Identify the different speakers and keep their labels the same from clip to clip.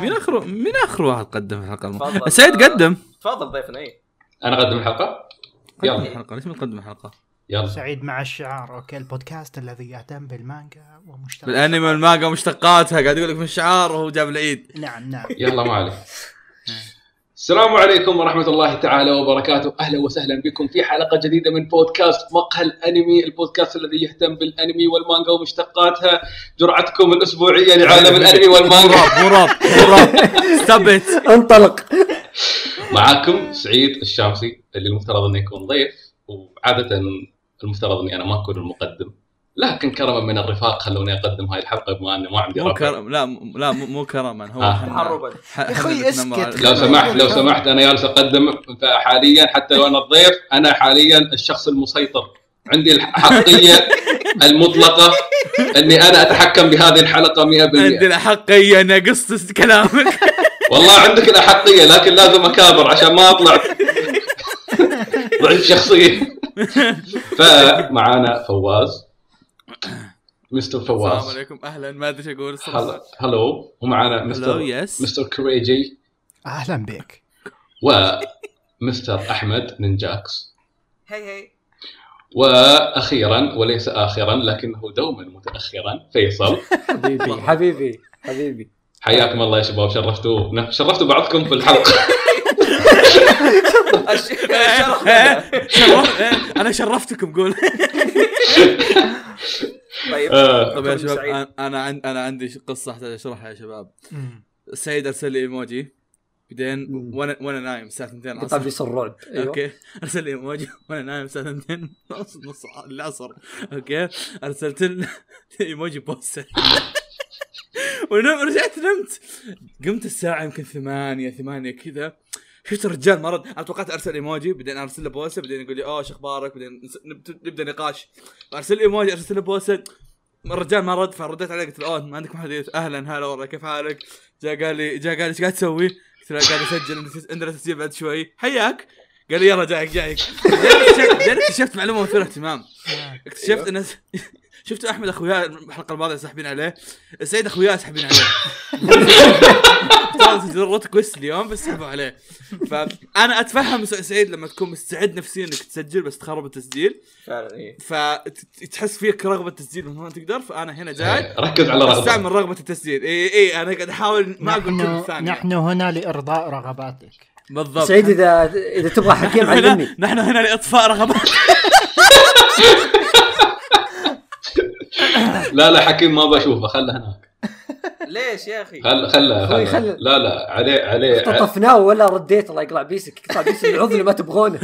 Speaker 1: مين اخر مين آخر واحد قدم الحلقة؟ سعيد قدم.
Speaker 2: تفضل ضيفنا اي
Speaker 3: أنا أقدم
Speaker 1: الحلقة؟
Speaker 3: يلا.
Speaker 1: الحلقة. ليش ما تقدم الحلقة؟
Speaker 3: يلا.
Speaker 4: سعيد مع الشعار okay البودكاست الذي يهتم بالمانجا ومشترك
Speaker 1: بالأنمي والمانجا ومشتقاتها. قاعد يقول لك من الشعار وهو جاب العيد.
Speaker 4: نعم نعم.
Speaker 3: يلا ما عليك السلام عليكم ورحمة الله تعالى وبركاته. أهلا وسهلا بكم في حلقة جديدة من بودكاست مقهى الأنمي البودكاست الذي يهتم بالأنمي والمانجا ومشتقاتها. جرعتكم الأسبوعية لعالم الأنمي والمانجا.
Speaker 1: مراب مراب استبت
Speaker 5: انطلق.
Speaker 3: معاكم سعيد الشامسي اللي المفترض انه يكون ضيف وعادة المفترض أني أنا ما أكون المقدم. لكن كرما من الرفاق خلوني أقدم هاي الحلقة بما انه ما عندي
Speaker 1: مو كرم لا م- لا مو كرما هو
Speaker 3: آه.
Speaker 2: تحربا.
Speaker 4: يا
Speaker 1: حنا
Speaker 4: اسكت.
Speaker 3: لو سمحت لو سمحت أنا جالس أقدم حاليا حتى لو أنا الضيف أنا حاليا الشخص المسيطر. عندي الحقية المطلقة أني أنا أتحكم بهذه الحلقة 100%
Speaker 1: عندي الحقية أنا أقص كلامك.
Speaker 3: والله عندك الأحقية لكن لازم أكابر عشان ما أطلع ضعيف شخصيه فمعانا فواز. مستر
Speaker 1: السلام
Speaker 3: فواز
Speaker 1: عليكم. أهلا. ما أدري إيش أقول
Speaker 3: الصراحة. هلو. ومعانا
Speaker 1: هلو
Speaker 3: مستر
Speaker 1: yes
Speaker 3: مستر كريجي
Speaker 4: أهلا بك.
Speaker 3: ومستر أحمد نينجاكس
Speaker 2: هي هي
Speaker 3: وأخيرا وليس اخرا لكنه دوما متاخرا فيصل.
Speaker 5: حبيبي. حبيبي. حبيبي.
Speaker 3: حياكم الله يا شباب. شرفتوا شرفتوا بعضكم في الحلقة
Speaker 2: الش- الشرف لنا.
Speaker 1: شرف- إيه، أنا شرفتكم قول.
Speaker 2: طيب
Speaker 3: آه،
Speaker 1: طيب يا شباب أنا أنا عندي قصة أحتاج أشرحها يا شباب. سعيد أرسل لي إيموجي. بعدين. وأنا وأنا نايم الساعة 2
Speaker 5: قطع
Speaker 1: العصر.
Speaker 5: بيصير رعب. أيوه.
Speaker 1: okay. أرسل لي إيموجي وأنا نايم الساعة 2 نص نص العصر. okay. أرسلت له إيموجي بوسه ونم رجعت نمت. قمت الساعة يمكن ثمانية ثمانية كذا. شفت الرجال ما رد أنا توقعت أرسل إيموجي بعدين أرسل له بوسه بعدين يقول لي أوه شو أخبارك؟ بعدين نبدأ نقاش. أرسل إيموجي أرسل له بوسه الرجال ما رد فرديت عليه قلت له أوه ما عندكم حديث أهلا هلا والله كيف حالك؟ جاء قال لي جاء قال لي إيش قاعد تسوي؟ قلت له قاعد أسجل عندنا تس- عندنا تسجيل بعد شوي. حياك؟ قال لي يلا جايك جايك. بعدين اكتشفت- معلومة مثيرة اهتمام. اكتشفت ان شفت أحمد اخوياه الحلقة الماضية ساحبين عليه. سعيد اخوياه ساحبين عليه. جربت كويست اليوم بس سحبوا عليه. فأنا أتفهم سعيد لما تكون مستعد نفسيا إنك تسجل بس تخرب التسجيل.
Speaker 2: اي
Speaker 1: فتحس فيك رغبة تسجيل وما تقدر فأنا هنا جاي.
Speaker 3: ركز على رغبتك
Speaker 1: أستعمل رغبة التسجيل. اي اي أنا قاعد أحاول ما أقول كلمة
Speaker 4: نحن
Speaker 1: ثانية.
Speaker 4: نحن هنا لإرضاء رغباتك.
Speaker 1: بالضبط.
Speaker 5: سعيد اذا إذا تبغى حكيم
Speaker 1: نحن هنا
Speaker 5: علمني.
Speaker 1: نحن هنا لإطفاء رغبات
Speaker 3: لا لا حكيم ما بشوفه خله هناك
Speaker 2: ليش يا أخي؟
Speaker 3: خله خله خله
Speaker 5: خله.
Speaker 3: لا لا عليه عليه
Speaker 5: خطفناه ولا رديت الله يقلع بيسك يقلع بيسك العضو اللي ما تبغونه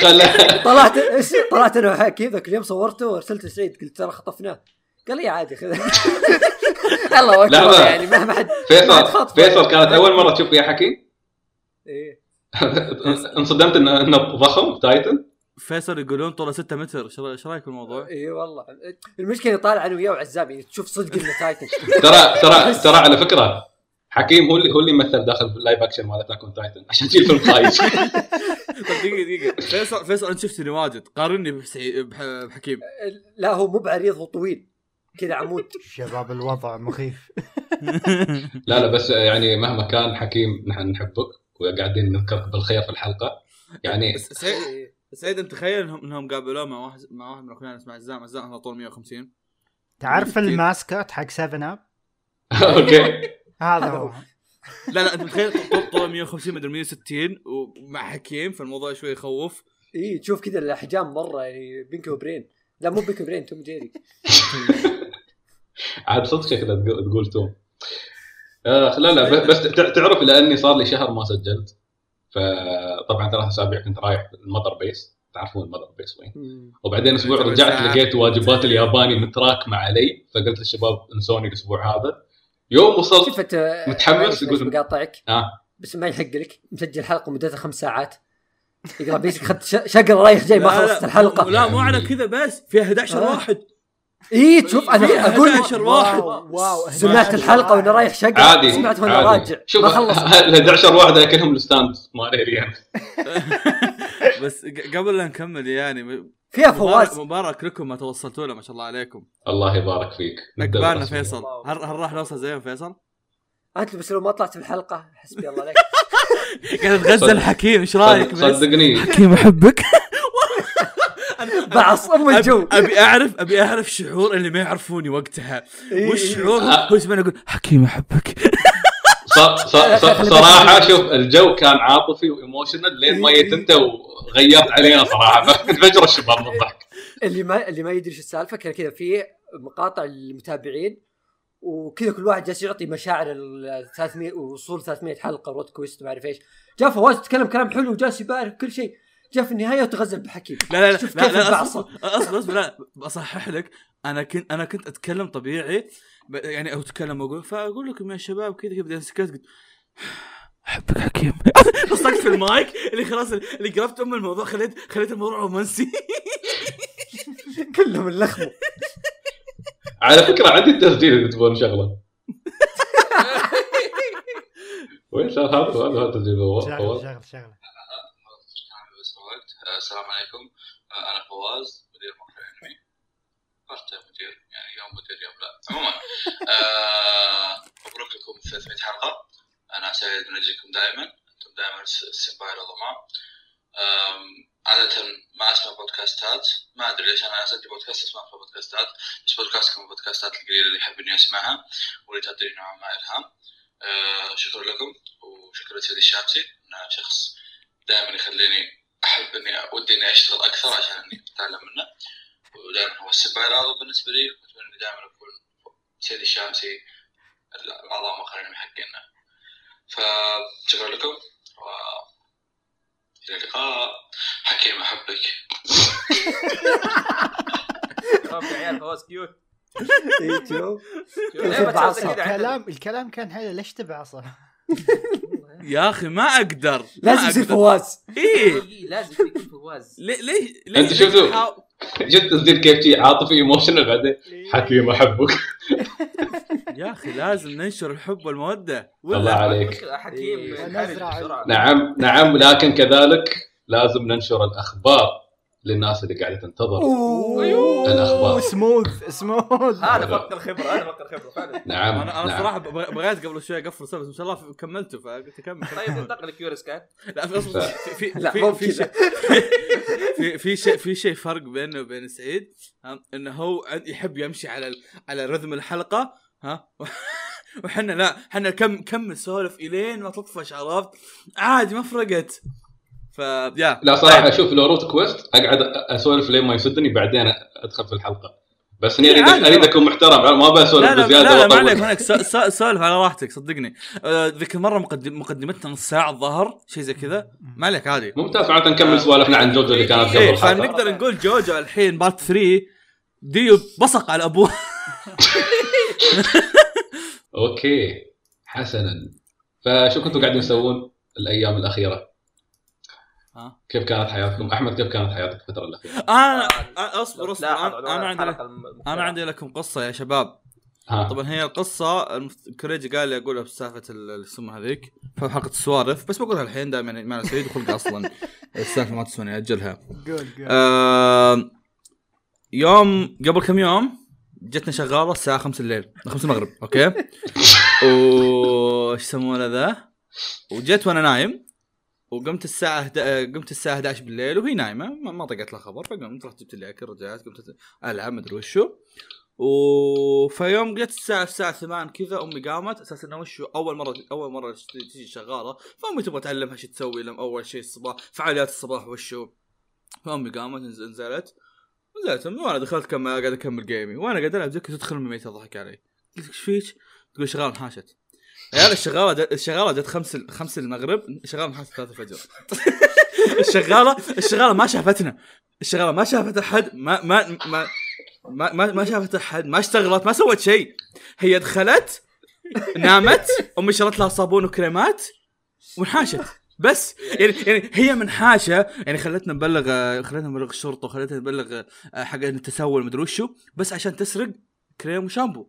Speaker 3: خله
Speaker 5: طلعت إيش طلعت أنا وحكيم ذاك اليوم صورته وارسلته لسعيد قلت ترى خطفناه قال لي عادي خذ الله اكبر. يعني مهما حد
Speaker 3: فيصل. فيصل كانت أول مرة تشوف فيها حكيم
Speaker 5: إيه.
Speaker 3: انصدمت إنه إنه ضخم titan
Speaker 1: فيصل يقولون طوله 6 متر. إيش رأيك بالموضوع؟
Speaker 5: إي والله. المشكلة طالع أنا وياه وعزام يعني تشوف صدق إنه titan.
Speaker 3: ترى ترى ترى على فكرة حكيم هو اللي هو اللي مثل داخل في ال live action مال Attack on Titan عشان تجيب فيلم خايس
Speaker 1: طيب دقيقة دقيقة. فيصل فيصل أنت شفتني واجد؟ قارني بحكيم.
Speaker 5: لا هو مو بعريض هو طويل. كذا عمود.
Speaker 4: شباب الوضع مخيف.
Speaker 3: لا لا بس يعني مهما كان حكيم نحن نحبك وقاعدين نذكرك بالخير في الحلقة. يعني
Speaker 1: سعيد انت تخيل انهم إنهم قابلوه مع واحد مع واحد من اخواننا اسمه عزام. عزام هذا طول 150
Speaker 4: تعرف ال mascot حق 7 أب؟
Speaker 3: okay.
Speaker 4: هذا هو.
Speaker 1: لا لا أنت متخيل طول طول 150 مدري 160 ومع حكيم فالموضوع شوي يخوف.
Speaker 5: إي تشوف كذا الأحجام مرة يعني Pinky و Brain. لا مو Pinky و Brain توم جيري.
Speaker 3: عاد صدق شكلها تقول توم. آه لا لا بس تع- تعرف لأني صار لي شهر ما سجلت. فطبعا ثلاث أسابيع كنت رايح ال Mother Base. تعرفون ال Mother Base وين؟ وبعدين
Speaker 1: أسبوع
Speaker 3: رجعت لقيت واجبات الياباني متراكمه علي فقلت للشباب انسوني الأسبوع هذا. يوم وصلت
Speaker 5: شوف أنت
Speaker 3: متحمس يقول-
Speaker 5: بقاطعك
Speaker 3: آه.
Speaker 5: بس ما يحق لك. مسجل حلقة مدتها خمس ساعات. يقرأ بيسك اخذت ش- شقر رايح جاي ما خلصت الحلقة.
Speaker 1: لا مو على كذا بس فيها 11
Speaker 5: آه.
Speaker 1: واحد.
Speaker 5: اي تشوف
Speaker 1: أنا
Speaker 5: أقول
Speaker 1: 11 واحد.
Speaker 4: واو واو.
Speaker 5: سمعت الحلقة وأنا رايح شقر
Speaker 3: عادي
Speaker 5: سمعت
Speaker 3: وأنا.
Speaker 5: راجع.
Speaker 3: شوف
Speaker 5: ما خلصت
Speaker 3: ال 11 واحد اكلهم الستاند مال اريان
Speaker 1: بس قبل لا نكمل يعني
Speaker 5: فيها
Speaker 1: مبارك,
Speaker 5: فواز.
Speaker 1: مبارك لكم ما توصلتوا له ما شاء الله عليكم.
Speaker 3: الله يبارك فيك.
Speaker 1: عقبالنا
Speaker 3: بالرسمي.
Speaker 1: فيصل. هل هل راح نوصل زيهم فيصل؟
Speaker 5: انت بس لو ما طلعت في الحلقة حسبي الله عليك.
Speaker 1: قاعد تغزل حكيم
Speaker 3: إيش
Speaker 1: رأيك؟
Speaker 3: صدقني.
Speaker 1: حكيم أحبك.
Speaker 5: بعص أم الجو.
Speaker 1: أبي اعرف أبي أعرف شعور اللي ما يعرفوني وقتها.
Speaker 5: إيه،
Speaker 1: وش
Speaker 5: إيه.
Speaker 1: شعور
Speaker 3: آه.
Speaker 1: هو يسمعني يقول حكيم أحبك.
Speaker 3: ص- ص- ص- صراحة شوف الجو كان عاطفي وإيموشنال لين ما جيت أنت وغيرت علينا صراحة. انفجروا الشباب من الضحك.
Speaker 5: اللي ما اللي ما يدري إيش السالفة كان كذا في مقاطع المتابعين وكذا كل واحد جالس يعطي مشاعر ال 300 وصول 300 حلقة روت كويست وما أعرف إيش. جاء فواز تكلم كلام حلو وجالس يبارك كل شيء. جاء في النهاية وتغزل بحكيم.
Speaker 1: لا لا لا
Speaker 5: شوف
Speaker 1: لا,
Speaker 5: كيف
Speaker 1: لا
Speaker 5: البعصة.
Speaker 1: أصبر أصبر لا بصحح لك. أنا كنت أنا كنت أتكلم طبيعي يعني أو أتكلم أقول فأقول لكم يا شباب كذا كذا بعدين سكت قلت أحبك حكيم. بصقت في المايك اللي خلاص اللي قربت أم الموضوع خليت خليت الموضوع رومانسي.
Speaker 5: كلهم اللخمه
Speaker 3: على فكرة عندي التسجيل اذا تبون شغله وين صار هذا هذا التسجيل
Speaker 4: شغله شغله شغله
Speaker 6: بس وقت آه، السلام عليكم. آه، أنا فواز مدير موقع انمي فرت مدير. يعني يوم مدير يوم لا. عموما آه، مبروك لكم 300 حلقة. أنا سعيد من أجيكم دائما. أنتم دائما الس- السمباي العظماء عادة ما أسمع بودكاستات. ما أدري ليش أنا اسجل بودكاست أسمع في بودكاستات بس بودكاستكم البودكاستات القليلة اللي احب اني أسمعها واللي تعطيني نوعا ما إلهام. آه، شكرا لكم وشكرا لسيدي الشامسي انه شخص دائما يخليني أحب إني ودي إني أشتغل أكثر عشان إني أتعلم منه. ودائما هو السباي الاعظم بالنسبة لي وأتمنى اني دائما أكون سيدي الشامسي الأعضاء مقرنين حقنا فشكرا لكم و إلى اللقاء. حكيم
Speaker 2: أحبك. يا عيال فواز cute؟
Speaker 4: الكلام الكلام كان حلو ليش تبعصه؟
Speaker 1: يا أخي ما أقدر
Speaker 5: لازم يصير فواز.
Speaker 1: إيه.
Speaker 2: إيه، لازم يكون فواز.
Speaker 1: ليه ليه ليه؟
Speaker 3: أنت شفتوا؟
Speaker 1: تحاول-
Speaker 3: شفت تسجيل كيف شي عاطفي emotional بعدين؟ حكيم أحبك.
Speaker 1: يا أخي لازم ننشر الحب والمودة.
Speaker 3: الله عليك.
Speaker 2: حكيم
Speaker 5: إيه.
Speaker 2: ينحرج
Speaker 4: ونزرع
Speaker 2: بسرعة.
Speaker 3: نعم نعم لكن كذلك لازم ننشر الأخبار. للناس اللي قاعدة تنتظر الأخبار.
Speaker 4: سموث سموث
Speaker 2: هذا فقط الخبرة هذا فقط الخبرة فعلا.
Speaker 3: نعم
Speaker 1: أنا أنا
Speaker 3: نعم.
Speaker 1: صراحة بغ- بغيت قبل شوي اقفل سبب ما شاء الله كملته فقلت أكمل.
Speaker 2: طيب ننتقل لكيوريوس كات.
Speaker 1: لا في في في
Speaker 5: لا،
Speaker 1: في
Speaker 5: مو
Speaker 1: في. في في شيء في شيء فرق بينه وبين سعيد إنه هو يحب يمشي على ال- على rhythm الحلقة ها. وحنا لا حنا كم كم نسولف إلين ما تطفش عرفت؟ عادي ما فرقت. فيا
Speaker 3: لا صراحة أشوف لو route quest أقعد أسولف لين ما يسدني بعدين أدخل في الحلقة. بس اني اريد
Speaker 1: عادي.
Speaker 3: اريد اكون محترم ما بسولف
Speaker 1: بزيادة لا, لا ما. عليك ما عليك. سو- سو- سولف على راحتك صدقني. آه، ذيك المرة مقدم مقدمتنا نص ساعة الظهر شيء زي كذا. ما عليك عادي.
Speaker 3: ممتاز معناته نكمل سوالفنا عن جوجو اللي كانت قبل.
Speaker 1: إيه
Speaker 3: الحلقة
Speaker 1: فنقدر نقول جوجو الحين part 3 ديو بصق على أبوه.
Speaker 3: أوكي حسنا. فشو كنتوا قاعدين تسوون الأيام الأخيرة؟
Speaker 1: ها؟
Speaker 3: كيف كانت حياتكم؟ أحمد كيف كانت حياتك الفترة
Speaker 1: الأخيرة؟ أنا
Speaker 2: أنا-
Speaker 1: أصبر
Speaker 2: أصبر.
Speaker 1: أنا عندي أنا عندي لكم قصة يا شباب.
Speaker 3: ها.
Speaker 1: طبعا هي القصة كوريجي قال لي أقولها بسالفه ال- اللي يسمى هذيك في حلقه السوالف بس بقولها الحين دائما ما أنا سعيد وخلق أصلا. السالفة ما تسوى أجلها.
Speaker 4: قول قول.
Speaker 1: آه يوم قبل كم يوم جتنا شغالة الساعة 5 الليل 5 المغرب أوكي؟ و إيش يسمونه ذا؟ وجيت وأنا نايم. وقمت الساعة هد... قمت الساعة 11 بالليل وهي نايمة ما, طقت لها خبر فقمت رحت جبت لي أكل رجعت قمت ألعب مدري وشو. و فيوم جت الساعة الساعة 8 كذا أمي قامت أساس إنه وشو أول مرة أول مرة تجي شغالة فأمي تبغى تعلمها شو تسوي لما أول شيء الصباح فعاليات الصباح وشو. فأمي قامت نز- نزلت نزلت وأنا دخلت كم قاعد أكمل جيمي وأنا قاعد ألعب تدخل الميت تضحك علي. قلت إيش فيك؟ تقول شغال انحاشت. يا عيال الشغالة الشغالة جت خمس خمس المغرب. الشغالة انحاشت ثلاثة الفجر الشغاله الشغالة ما شافتنا. الشغالة ما شافت أحد ما ما ما ما ما, ما شافت أحد ما اشتغلت ما سوت شيء. هي دخلت نامت أمي شرت لها صابون وكريمات وانحاشت. بس يعني يعني هي منحاشة. يعني خلتنا نبلغ خلتنا نبلغ الشرطة وخلتنا نبلغ آه، حق التسول مدري وشو. بس عشان تسرق كريم وشامبو.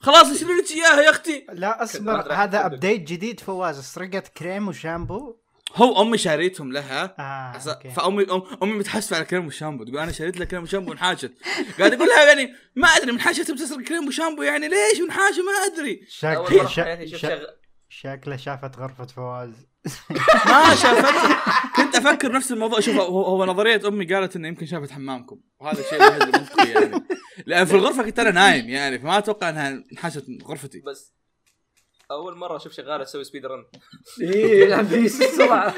Speaker 1: خلاص اشتري لك إياها يا أختي.
Speaker 4: لا
Speaker 2: أصبر.
Speaker 4: هذا. ابديت جديد فواز. سرقت كريم وشامبو.
Speaker 1: هو أمي شاريتهم لها.
Speaker 4: آه
Speaker 1: عس-
Speaker 4: أوكي.
Speaker 1: فامي أم أمي متحسفة على كريم وشامبو. تقول أنا شريت لك كريم وشامبو ونحاشت قاعد أقول لها يعني ما أدري من حاشت بتسرق كريم وشامبو يعني ليش ونحاشه ما أدري.
Speaker 2: أشوف
Speaker 4: شق
Speaker 2: شغ...
Speaker 4: شكله شافت غرفة فواز.
Speaker 1: ما شافت. كنت أفكر نفس الموضوع. شوف هو, هو نظرية أمي قالت إنه يمكن شافت حمامكم. وهذا الشيء المنطقي يعني. لأن في الغرفة كنت أنا نايم يعني فما أتوقع إنها انحاشت غرفتي.
Speaker 2: بس أول مرة أشوف شغالة تسوي speed run
Speaker 5: إيه يلعب فيه السرعه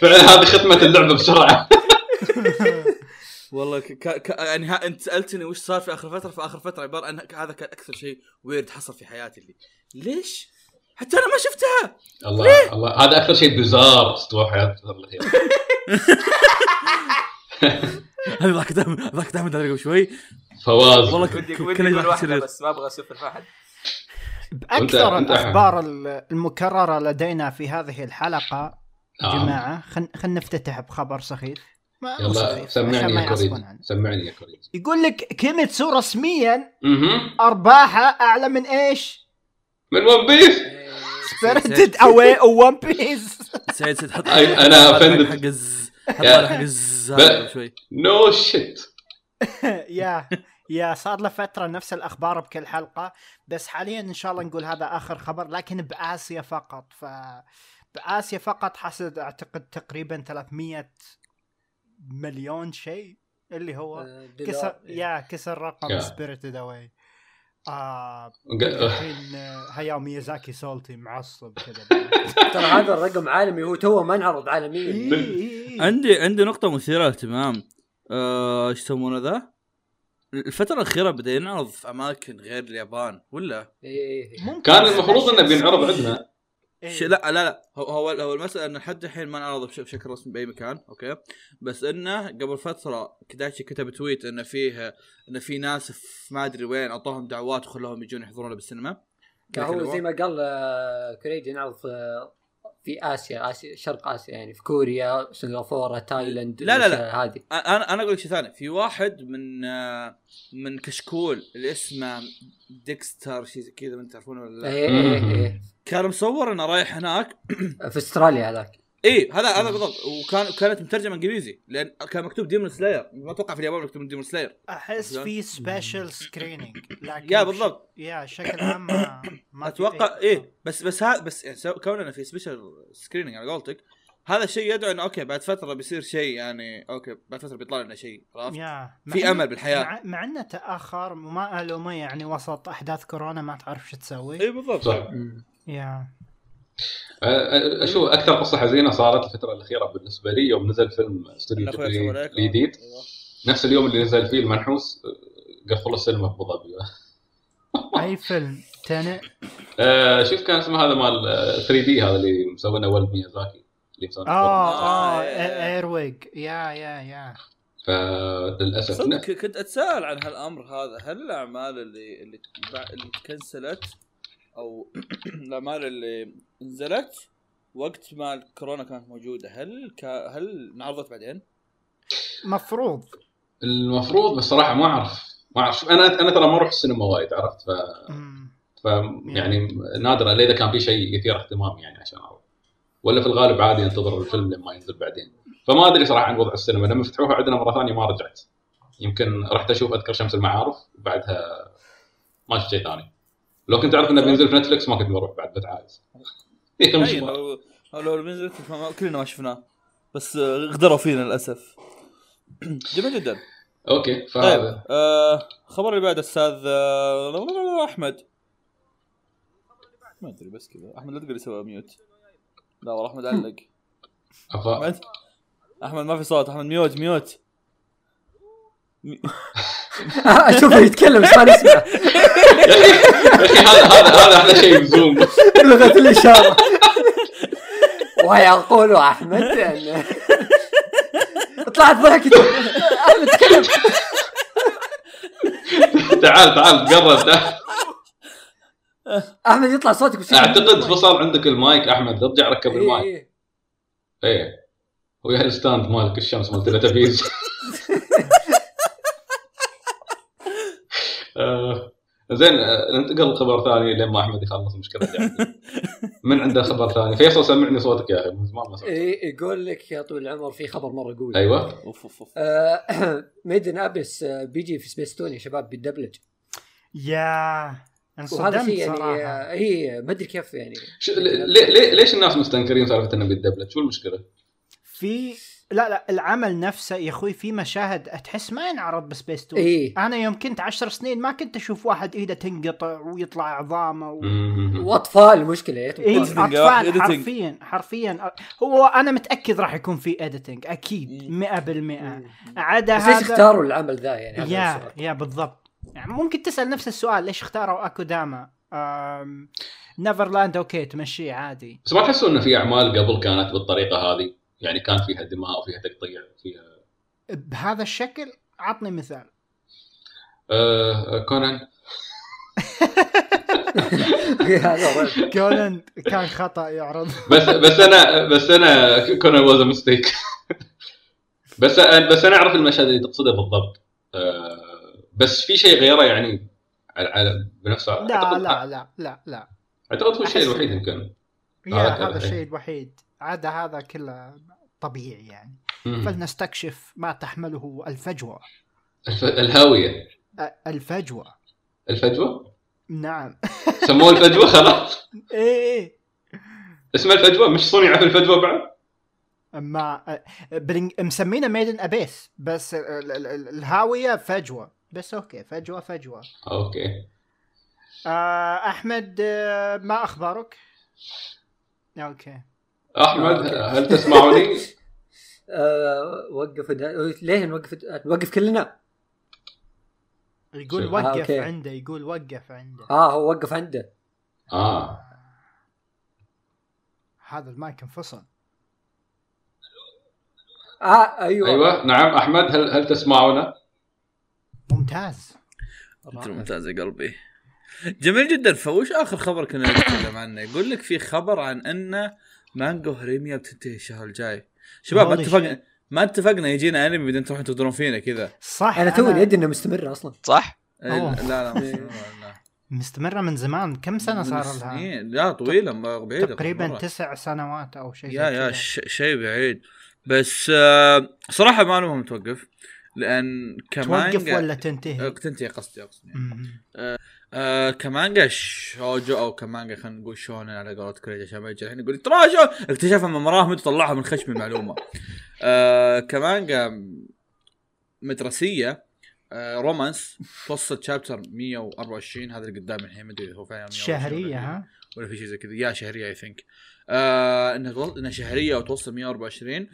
Speaker 3: فعلا هذه ختمة اللعبة بسرعة.
Speaker 1: والله ك... ك... ك... يعني ها أنت سألتني وش صار في آخر فترة في آخر فترة عبارة عن هذا كان أكثر شيء ويرد حصل في حياتي اللي. ليش؟ حتى أنا ما شفتها.
Speaker 3: الله الله هذا أكثر شيء بزار استوى الاخيره
Speaker 1: هذا ذاك دائما ذاك دائما قبل شوي.
Speaker 3: فواز.
Speaker 1: والله ك-
Speaker 2: ودي
Speaker 1: ك-
Speaker 2: ودي
Speaker 1: كل
Speaker 2: أقول
Speaker 1: واحد
Speaker 2: واحدة
Speaker 1: يصير
Speaker 2: بس ما أبغى اسف في احد
Speaker 4: بأكثر
Speaker 3: أنت- أنت-
Speaker 4: الأخبار ال- المكررة لدينا في هذه الحلقة
Speaker 3: آه.
Speaker 4: جماعة خل خل نفتتح بخبر سخيف. ما
Speaker 3: يلا سمعني يا
Speaker 4: عنه.
Speaker 3: سمعني يا كوريجي
Speaker 4: يقول لك كيميتسو رسميا
Speaker 3: أها
Speaker 4: أرباحها أعلى من إيش؟
Speaker 3: من ون بيس
Speaker 4: سبيرتد أواي وون بيس
Speaker 1: سعيد سعيد حط
Speaker 3: أي- أنا
Speaker 1: حط
Speaker 3: offended.
Speaker 1: حق الز حط
Speaker 3: يا.
Speaker 1: حق الز
Speaker 3: ب-
Speaker 1: هذا شوي
Speaker 3: نو شيت
Speaker 4: يا يا صار له فترة نفس الأخبار بكل حلقة بس حاليا إن شاء الله نقول هذا آخر خبر لكن بآسيا فقط ف بآسيا فقط حسد أعتقد تقريبا 300 مليون شيء اللي هو
Speaker 5: آه،
Speaker 4: كسر يا كسر رقم. Spirited Away آه الحين آه، هياو ميازاكي سولتي معصب كذا
Speaker 5: ترى هذا الرقم عالمي هو توه ما انعرض عالميا
Speaker 4: إيه، إيه، إيه.
Speaker 1: عندي عندي نقطة مثيرة للاهتمام آه، إيش يسمونه ذا؟ الفترة الأخيرة بدأ ينعرض في أماكن غير اليابان ولا؟
Speaker 5: إيه، إيه.
Speaker 4: ممكن
Speaker 3: كان المفروض إنه بينعرض عندنا
Speaker 4: إيه.
Speaker 1: لا لا لا هو هو, هو المسألة أن لحد الحين ما انعرض بش... بشكل رسمي بأي مكان أوكي بس إنه قبل فترة كدايتشي كتب tweet إنه فيه إنه في ناس في ما أدري وين أعطوهم دعوات وخلوهم يجون يحضرونه بالسينما
Speaker 5: هو زي ما قال آه، كوريجي نعرض في آسيا آسيا شرق آسيا يعني في كوريا سنغافورة تايلاند
Speaker 1: لا، لا، لا.
Speaker 5: هذه.
Speaker 1: أنا أنا أقول لك شيء ثاني. في واحد من آه، من كشكول اللي اسمه ديكستر شيء كذا ما تعرفونه ولا لا؟
Speaker 5: إيه إيه إيه.
Speaker 1: كان مصور إنه رايح هناك.
Speaker 5: في أستراليا هذاك.
Speaker 1: اي هذا هذا بالضبط. وكان كانت مترجمة إنجليزي لأن كان مكتوب Demon Slayer ما أتوقع في اليابان مكتوب Demon Slayer
Speaker 4: أحس في special screening لكن
Speaker 1: yeah بالضبط.
Speaker 4: yeah بشكل عام ما, ما
Speaker 1: أتوقع
Speaker 4: أي-
Speaker 1: إيه بس بس هذا بس يعني كوننا في special screening على قولتك هذا الشيء يدعو إنه أوكي بعد فترة بيصير شيء يعني أوكي بعد فترة بيطلع لنا شيء عرفت؟ في أمل بالحياة.
Speaker 4: مع, مع إنه تأخر وما ألومه يعني وسط أحداث كورونا ما تعرف شو تسوي.
Speaker 1: اي بالضبط.
Speaker 3: صح.
Speaker 4: يا.
Speaker 3: أشوف أكثر قصة حزينة صارت الفترة الأخيرة بالنسبة لي يوم نزل فيلم استوديو جيبلي. الجديد.
Speaker 1: أيوة.
Speaker 3: نفس اليوم اللي نزل فيه المنحوس قفلوا السينما في أبو ظبي.
Speaker 4: أي فيلم؟ تنع
Speaker 3: أه، شوف كان اسمه هذا مال 3 دي هذا اللي مسوينه ولد ميازاكي اللي مسوي
Speaker 4: آه
Speaker 1: آه،
Speaker 4: آه
Speaker 1: إيه.
Speaker 4: ايرويج يا يا. يا
Speaker 3: فللأسف
Speaker 1: صدق كنت أتساءل عن هالأمر هذا. هل الأعمال اللي اللي اللي تكنسلت أو الاعمال اللي نزلت وقت ما الكورونا كانت موجودة. هل كا هل انعرضت بعدين؟
Speaker 4: مفروض.
Speaker 3: المفروض بس صراحة ما أعرف. ما أعرف. أنا أنا ترى ما أروح السينما وايد عرفت؟ ف... ف يعني نادرا إلا إذا كان في شيء يثير اهتمامي يعني عشان أروح. ولا في الغالب عادي انتظر الفيلم لما ينزل بعدين. فما أدري صراحة عن وضع السينما. لما فتحوها عندنا مرة ثانية ما رجعت. يمكن رحت أشوف أذكر شمس المعارف وبعدها ما شفت شيء ثاني. لو كنت اعرف إنه بينزل في نتفلكس ما كنت بروح بعد بتعايز.
Speaker 1: لو لو فما- كلنا ما شفناه. بس آه، غدروا فينا للأسف. جميل جدا.
Speaker 3: أوكي
Speaker 1: طيب
Speaker 3: فهذا
Speaker 1: آه خبر اللي بعد أستاذ آه أحمد. ما أدري بس كذا. أحمد لا تقول يسوي mute لا والله أحمد علق. احمد أحمد ما في صوت. أحمد ميوت ميوت.
Speaker 5: اشوفه يتكلم بس ما نسمع
Speaker 3: يا أخي هذا هذا هذا أحلى شيء بزوم
Speaker 5: لغة الإشارة. ويقول أحمد ان طلعت ضحكت. أحمد تكلم.
Speaker 3: تعال تعال قرب تعال.
Speaker 5: أحمد يطلع صوتك بس
Speaker 3: أعتقد فصل عندك المايك أحمد ارجع ركب
Speaker 5: إيه،
Speaker 3: المايك.
Speaker 5: إيه.
Speaker 3: إيه. ويا ال stand مالك الشمس مال تلفزيون آه، زين آه، ننتقل لخبر ثاني لين ما أحمد يخلص المشكلة من عنده خبر ثاني؟ فيصل سمعني صوتك يا أخي من زمان ما سمعت.
Speaker 5: إيه، يقول لك يا طويل العمر في خبر مرة قوي
Speaker 3: أيوه.
Speaker 1: أوف أوف أوف.
Speaker 5: آه، Made in Abyss آه، بيجي في سبيس تون يا شباب بالدبلج.
Speaker 4: يا
Speaker 5: وهذا
Speaker 4: انصدمت
Speaker 5: شيء يعني صراحة. هي ما أدري كيف يعني.
Speaker 3: ش- ليه ليه ليش الناس مستنكرين سالفة إنه بيتدبلج؟ شو المشكلة؟
Speaker 4: في لا لا العمل نفسه يا أخوي في مشاهد تحس ما ينعرض بسبيستون
Speaker 5: اي
Speaker 4: أنا يوم كنت عشر سنين ما كنت أشوف واحد إيده تنقطع ويطلع عظامه و... وأطفال
Speaker 5: أطفال.
Speaker 1: editing.
Speaker 4: اطفال. حرفيا حرفيا هو أنا متأكد راح يكون في editing أكيد 100% عدا
Speaker 5: بس ليش
Speaker 4: هذا
Speaker 5: اختاروا العمل ذا يعني
Speaker 4: يا
Speaker 5: السؤال.
Speaker 4: يا بالضبط يعني ممكن تسأل نفس السؤال ليش اختاروا أكوداما نيفرلاند okay تمشيه عادي
Speaker 3: بس ما تحسوا إنه في أعمال قبل كانت بالطريقة هذه؟ يعني كان فيها دماء وفيها تقطيع وفيها
Speaker 4: بهذا الشكل عطني مثال.
Speaker 3: آه كونان.
Speaker 5: هذا هو.
Speaker 4: كونان كان خطأ يعرض
Speaker 3: بس بس أنا بس أنا كونان was mistake بس بس أنا أعرف المشهد اللي تقصده بالضبط. آه بس في شيء غيره يعني على, على بنفس
Speaker 4: لا لا لا لا لا.
Speaker 3: أعتقد هو الشيء الوحيد يمكن. هذا.
Speaker 4: الشيء الوحيد. عدا هذا كله. طبيعي يعني. فلنستكشف ما تحمله الفجوة.
Speaker 3: الف... الهاوية.
Speaker 4: أ- الفجوة.
Speaker 3: الفجوة؟
Speaker 4: نعم.
Speaker 3: سموه الفجوة خلاص.
Speaker 4: إيه إيه.
Speaker 3: اسمه الفجوة؟ مش صنع في الفجوة بعد؟
Speaker 4: ما بلنج... مسمينه ميدن ابيس بس ال- ال- ال- الهاوية فجوة. بس أوكي فجوة فجوة.
Speaker 3: أوكي.
Speaker 4: آه أحمد آه ما
Speaker 3: أخبارك؟
Speaker 5: أوكي. أحمد.
Speaker 3: هل تسمعني؟
Speaker 5: آه، وقف ليه نوقف نوقف كلنا؟
Speaker 4: يقول
Speaker 3: شوف.
Speaker 4: وقف
Speaker 5: آه، أوكي.
Speaker 4: عنده يقول وقف عنده
Speaker 5: آه هو وقف عنده
Speaker 3: آه
Speaker 4: هذا المايك انفصل
Speaker 5: آه أيوه
Speaker 3: أيوه نعم أحمد هل هل تسمعنا؟
Speaker 4: ممتاز
Speaker 1: أنت ممتاز يا قلبي جميل جدا فوش آخر خبر كنا نتكلم عنه يقول لك في خبر عن أن مانجو هريميا بتنتهي الشهر الجاي شباب ما اتفقنا ما اتفقنا يجينا انمي بعدين تروحون تقدرون فينا كذا
Speaker 4: صح
Speaker 5: أنا توي ادري انه مستمر أصلا
Speaker 2: صح؟
Speaker 1: إيه،
Speaker 4: أوه.
Speaker 1: لا لا مش- لا
Speaker 4: مستمرة من زمان كم سنة
Speaker 1: من
Speaker 4: صار لها؟
Speaker 1: سنين. لا طويلة ما- بعيدة
Speaker 4: تقريبا
Speaker 1: مرة.
Speaker 4: تسع سنوات أو شيء زي
Speaker 1: يا يا شيء بعيد بس آه، صراحة ما لهم توقف لأن كمانجا
Speaker 4: توقف ولا تنتهي؟
Speaker 1: آه، تنتهي قصدي أقصد يعني. آه كمانجا شوجو أو كمانجا خلينا نقول شونن على قولة كريج عشان ما يجي الحين يقول ترى اكتشفها من مراهم وطلعها من خشم المعلومة. آه كمانجا مدرسية آه رومانس توصل chapter 124 هذا اللي قدام الحين ما أدري هو فعلا 124
Speaker 4: شهرية
Speaker 1: ولا-
Speaker 4: ها؟
Speaker 1: ولا في شيء زي كذا. يا شهرية I think آه إنها إنها شهرية وتوصل 124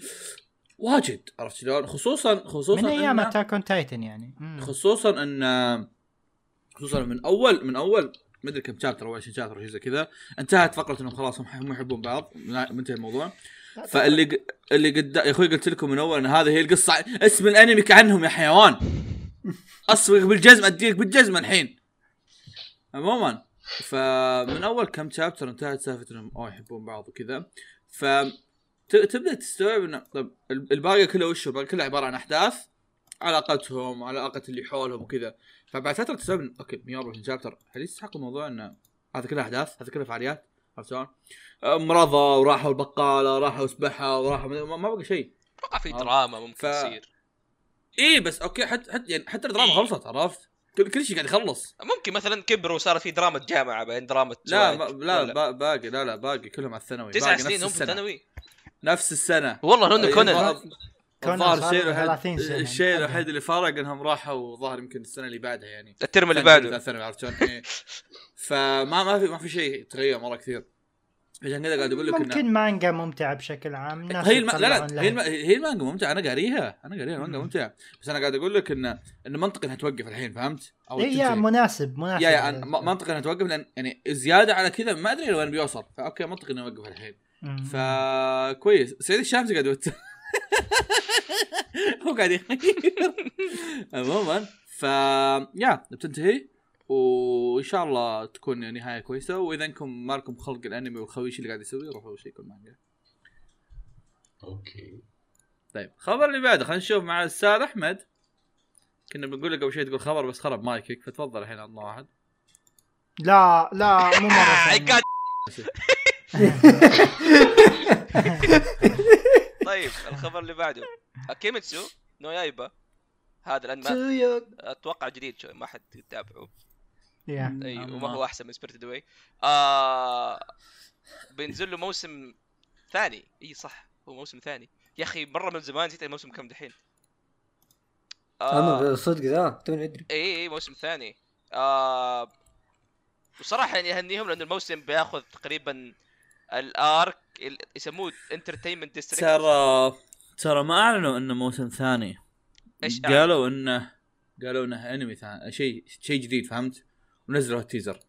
Speaker 1: واجد عرفت شلون؟ خصوصا خصوصا
Speaker 4: من
Speaker 1: أيام
Speaker 4: اتاك اون تايتن يعني.
Speaker 1: خصوصا إن خصوصا من اول من أول ما أدري كم chapter اول شيء chapter أو شيء زي كذا انتهت فقرة إنهم خلاص هم يحبون بعض. منتهي الموضوع. فاللي ق- اللي قدام يا أخوي قلت لكم من أول إن هذه هي القصة. اسم الأنمي كعنهم يا حيوان. اصفق بالجزمه أديك بالجزمه الحين. عموما فمن أول كم شابتر انتهت سالفة إنهم أوه يحبون بعض وكذا. ف تبدأ تستوعب إنه طب ال- الباقي كله وش هو؟ الباقي كله عبارة عن أحداث علاقتهم علاقة اللي حولهم وكذا. فبعد فترة إنه، أوكي 124 شابتر هل يستحق الموضوع إنه هذا كله أحداث هذا كله فعاليات عرفت شلون؟ آه، مرضى وراحوا البقالة راحوا سبحه وراحوا ما بقى شيء
Speaker 2: أتوقع في. دراما ممكن
Speaker 1: ف-
Speaker 2: تصير
Speaker 1: اي بس أوكي حتى حتى يعني حتى الدراما خلصت عرفت؟ كل كل شيء قاعد يخلص
Speaker 2: ممكن مثلا كبروا وصار في دراما جامعة بعدين دراما
Speaker 1: لا. ما لا
Speaker 2: ولا.
Speaker 1: باقي لا لا باقي كلهم على الثانوي
Speaker 2: تسع سنين هم في. الثانوي
Speaker 1: نفس السنة
Speaker 2: والله
Speaker 1: إيه،
Speaker 2: كونان
Speaker 1: الظاهر- الظاهر الشيء
Speaker 4: له 30
Speaker 1: الوحيد. الشيء الوحيد اللي فرق إنهم راحوا ظهر يمكن السنة اللي بعدها يعني
Speaker 2: الترم اللي بعده
Speaker 1: ثاني عرفت شلون؟ إيه. فما ما في ما في شيء تغير مرة كثير عشان كذا قاعد أقول لك إنه-
Speaker 4: ممكن مانجا ممتعة بشكل عام الناس
Speaker 1: هي الم... لا لا هي. الم... هي المانجا ممتعة أنا قاريها أنا قاريها المانجا
Speaker 4: مم.
Speaker 1: ممتعة بس أنا قاعد أقول لك انه انه منطقي إنها توقف الحين فهمت؟ أو
Speaker 4: إيه يا
Speaker 1: تنتهي.
Speaker 4: مناسب مناسب
Speaker 1: يا يا منطقي إنها توقف لأن يعني زيادة على كذا ما أدري وين بيوصل فأوكي منطقي إنه يوقف الحين. فكويس سعيد الشامسي قاعد. هو قاعد يغير عموما ف يا بتنتهي. وإن شاء الله تكون نهاية كويسة. وإذا أنكم ما لكم خلق الأنمي والخويش اللي قاعد يسويه روحوا شيكوا المانجا
Speaker 3: أوكي.
Speaker 1: طيب الخبر اللي بعده خلينا نشوف مع الأستاذ أحمد. كنا بنقول لك قبل شوي تقول خبر بس خرب مايكك فتفضل الحين عطنا واحد
Speaker 4: لا لا مو
Speaker 2: مرة طيب الخبر اللي بعده. أكيميتسو نو يايبا. هذا الانمي. أتوقع جديد شوي ما حد يتابعه.
Speaker 4: يا
Speaker 1: أي
Speaker 2: وما هو أحسن من سبيرتد أواي آه بينزل له موسم ثاني. إي صح هو موسم ثاني. يا أخي مرة من زمان نسيت الموسم كم دحين. آه
Speaker 5: صدق ذا توني أدري.
Speaker 2: إي إي موسم ثاني. آه وصراحة يعني أهنيهم لأنه الموسم بياخذ تقريبا ال arc ال- يسموه entertainment district
Speaker 1: ترى ترى ما أعلنوا إنه موسم ثاني.
Speaker 2: إيش
Speaker 1: قالوا إنه قالوا إنه انمي ثاني شيء شيء جديد فهمت؟ ونزلوا ال teaser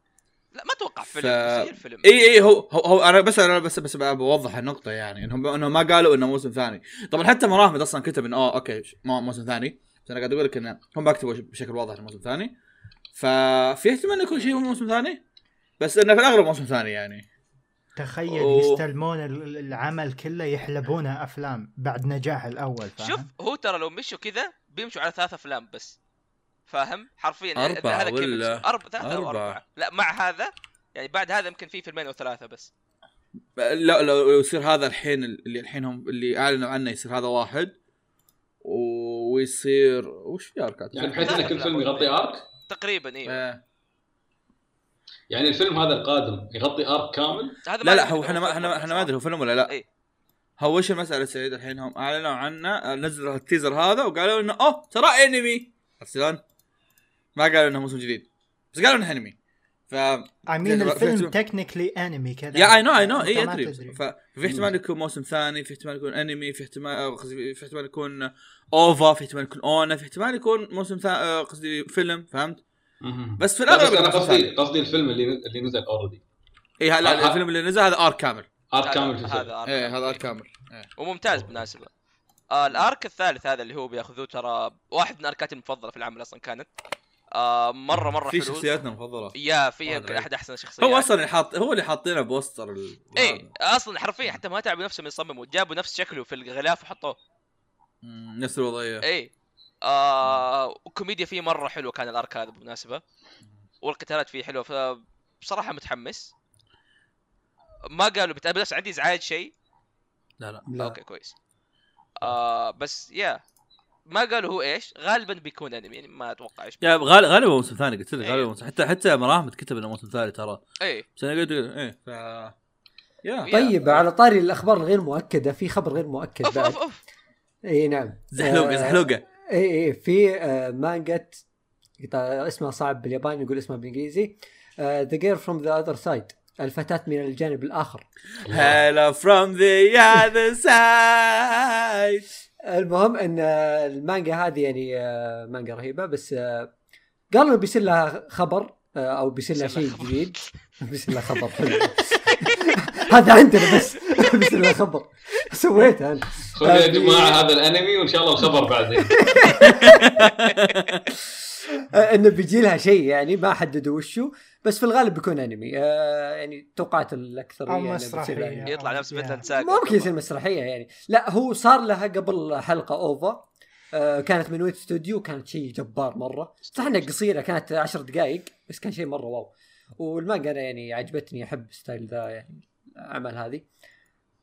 Speaker 2: لا ما أتوقع فيلم
Speaker 1: ف-
Speaker 2: زي الفيلم
Speaker 1: إي إي هو هو, هو أنا بس أنا بس بس بوضح النقطة يعني إنهم إنهم ما قالوا إنه موسم ثاني. طبعا حتى مراهمد أصلا كتب إنه آه okay موسم ثاني. بس أنا قاعد أقول لك انه هم بكتبوا بشكل واضح إنه موسم ثاني. ففي احتمال إنه يكون شيء هو موسم ثاني. بس إنه في الأغلب موسم ثاني يعني.
Speaker 4: تخيل
Speaker 1: أوه.
Speaker 4: يستلمون ال- العمل كله يحلبونه أفلام بعد نجاح الأول فاهم؟
Speaker 2: شوف هو ترى لو مشوا كذا بيمشوا على ثلاث أفلام بس فاهم حرفيا يعني
Speaker 1: أربعة
Speaker 2: هذا
Speaker 1: ولا-.
Speaker 2: أربعة ثلاثة أو
Speaker 1: أربعة.
Speaker 2: أربعة لا مع هذا يعني بعد هذا يمكن في فيلمين أو ثلاثة بس
Speaker 1: لا لو يصير هذا الحين اللي الحين هم اللي أعلنوا عنه يصير هذا واحد و- ويصير وش في اركات
Speaker 3: يعني بحيث إن كل فيلم يغطي arc
Speaker 2: تقريبا أيوه
Speaker 1: آه.
Speaker 3: يعني الفيلم هذا القادم يغطي arc كامل
Speaker 2: هذا
Speaker 1: لا لا هو إحنا ما
Speaker 2: إحنا
Speaker 1: إحنا ما أدري هو. فيلم ولا لا
Speaker 2: إيه.
Speaker 1: هو وش المسألة سعيد الحين هم أعلنوا عنه نزلوا ال teaser هذا وقالوا إنه أوه ترى انمي عرفت شلون؟ ما قالوا إنه موسم جديد بس قالوا إنه انمي ف
Speaker 4: اي مين
Speaker 1: في-
Speaker 4: الفيلم
Speaker 1: في-
Speaker 4: technically انمي كذا
Speaker 1: يا اي نو اي نو اي
Speaker 4: أدري.
Speaker 1: ففي احتمال يكون موسم ثاني في احتمال يكون انمي في احتمال آه، قصدي في احتمال يكون OVA في احتمال يكون ONA في احتمال يكون موسم ثاني قصدي فيلم فهمت؟ بس في
Speaker 3: الأغلب
Speaker 1: أنا
Speaker 3: قصدي. قصدي الفيلم اللي اللي نزل already
Speaker 1: اي لا
Speaker 3: هذا-
Speaker 1: الفيلم اللي نزل هذا arc كامل
Speaker 3: arc
Speaker 2: هذا-
Speaker 3: كامل
Speaker 2: هذا
Speaker 1: إيه
Speaker 2: arc
Speaker 1: هذا arc كامل إيه.
Speaker 2: وممتاز بالمناسبة. آه ال arc الثالث هذا اللي هو بيأخذوه ترى واحد من arcاتي المفضلة في العمل أصلا كانت. آه مره مرة
Speaker 1: في
Speaker 2: حلو
Speaker 1: شخصياتنا المفضلة.
Speaker 2: يا في. يمكن أحد أحسن الشخصيات
Speaker 1: هو أصلا اللي حاط هو اللي حاطينه poster ال...
Speaker 2: إيه أصلا حرفيا حتى ما تعبوا نفسهم يصمموا جابوا نفس شكله في الغلاف وحطوه.
Speaker 1: نفس الوضعية.
Speaker 2: إيه. آه وكوميديا فيه مرة حلوة كان الأرك هذا بالمناسبة. والقتالات فيه حلوة فبصراحة متحمس. ما قالوا بت... بس عندي إزعاج شيء.
Speaker 1: لا لا.
Speaker 5: لا.
Speaker 2: أوكي كويس. آه بس يا. ما قالوا هو إيش غالبا بيكون أنمي يعني ما أتوقع إيش
Speaker 1: يا غالبا غالبا موسم ثاني قلت لك
Speaker 2: إيه.
Speaker 1: غالبا موسم حتى حتى مراهم كتب إنه موسم ثاني ترى.
Speaker 2: إيه.
Speaker 1: بس أنا قلت إيه ف يا.
Speaker 2: يا.
Speaker 5: طيب على طاري الأخبار الغير مؤكدة في خبر غير مؤكد
Speaker 2: أوف
Speaker 5: بعد.
Speaker 2: أوف أوف.
Speaker 5: اي نعم.
Speaker 1: زحلوقة
Speaker 5: آه،
Speaker 1: زحلوقة.
Speaker 5: اي اي في آه، مانجا اسمها صعب بالياباني يقول اسمها بالإنجليزي The Girl from the Other Side الفتاة من الجانب الآخر.
Speaker 1: The Girl from the Other
Speaker 5: Side المهم إن المانجا هذه يعني آه، مانجا رهيبة بس آه، قالوا بيصير لها خبر أو بيصير لها شيء. جديد. بيصير لها خبر حلو. هذا عندنا بس. بيصير لها خبر. سويتها أنا.
Speaker 3: خذوا يا جماعة هذا الأنمي وإن شاء الله الخبر بعدين
Speaker 5: إنه بيجي لها شيء يعني ما حددوا وشو بس في الغالب بيكون أنمي. آه يعني توقعات الأكثرية
Speaker 4: أو
Speaker 5: إنه بيصير مسرحية.
Speaker 2: يطلع نفس. فينلاند ساجا
Speaker 5: ممكن يصير مسرحية يعني. لا هو صار لها قبل حلقة OVA آه كانت من ويت ستوديو كانت شيء جبار مرة. صح إنها قصيرة كانت عشر دقائق بس كان شيء مرة wow. والمانجا أنا يعني عجبتني أحب ال style ذا يعني الأعمال هذه.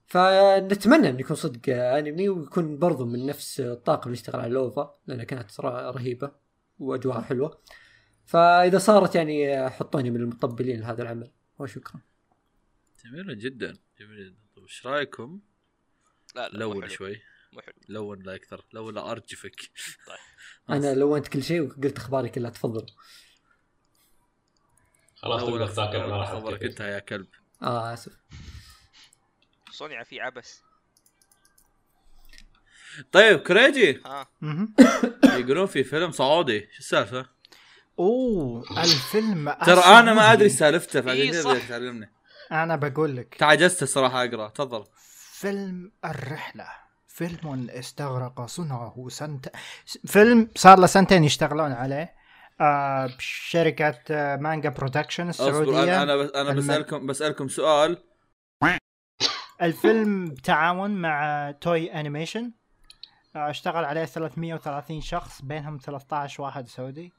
Speaker 5: فنتمنى انه يكون صدق أنمي ويكون برضو من نفس الطاقم اللي اشتغل على لوفا لأنها كانت رهيبة وأجواءها حلوة. فإذا صارت يعني حطوني من المطبلين لهذا العمل وشكرا.
Speaker 1: جميلة جدا جميلة جدا. طيب إيش رأيكم؟
Speaker 2: لا لا
Speaker 1: لون. شوي.
Speaker 2: مو حلو.
Speaker 1: لون لا أكثر لون لا أرجفك.
Speaker 5: أنا لونت كل شيء وقلت اخباري كلها تفضل
Speaker 3: خلاص تقدر تاكل على
Speaker 1: خبرك
Speaker 3: راحتك
Speaker 1: أنت يا كلب.
Speaker 5: آه أسف.
Speaker 2: صنع فيه عبس.
Speaker 1: طيب كريجي.
Speaker 2: ها.
Speaker 1: يقولون في فيلم سعودي شو السالفة؟
Speaker 4: أوه الفيلم
Speaker 1: ترى أنا ما
Speaker 4: أدري.
Speaker 1: سالفته فعشان
Speaker 2: إيه
Speaker 1: كذا تعلمني
Speaker 4: أنا بقول لك.
Speaker 1: تعجزت الصراحة أقرأ. تفضل.
Speaker 4: فيلم الرحلة. فيلم استغرق صنعه سنت فيلم صار له سنتين يشتغلون عليه. آه بشركة آه مانجا productions
Speaker 1: أصبر
Speaker 4: السعودية.
Speaker 1: أنا أنا بس
Speaker 4: أنا
Speaker 1: بسالكم بسألكم سؤال.
Speaker 4: الفيلم بتعاون مع توي animation. آه اشتغل عليه 330 شخص بينهم 13 واحد سعودي.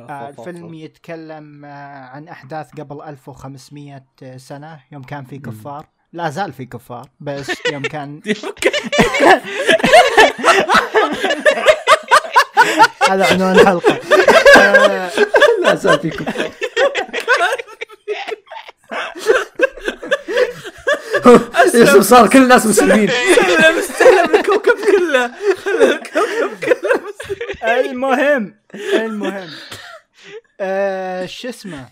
Speaker 4: آه الفيلم يتكلم آه عن أحداث قبل 1500 سنة يوم كان في كفار. لا زال في كفار بس يوم كان هذا عنوان الحلقة. آه،
Speaker 5: لا زال فيكم اسم صار كل الناس مسلمين.
Speaker 1: سلم استلم الكوكب كله. خلى الكوكب كله
Speaker 4: المهم المهم. آه شو اسمه؟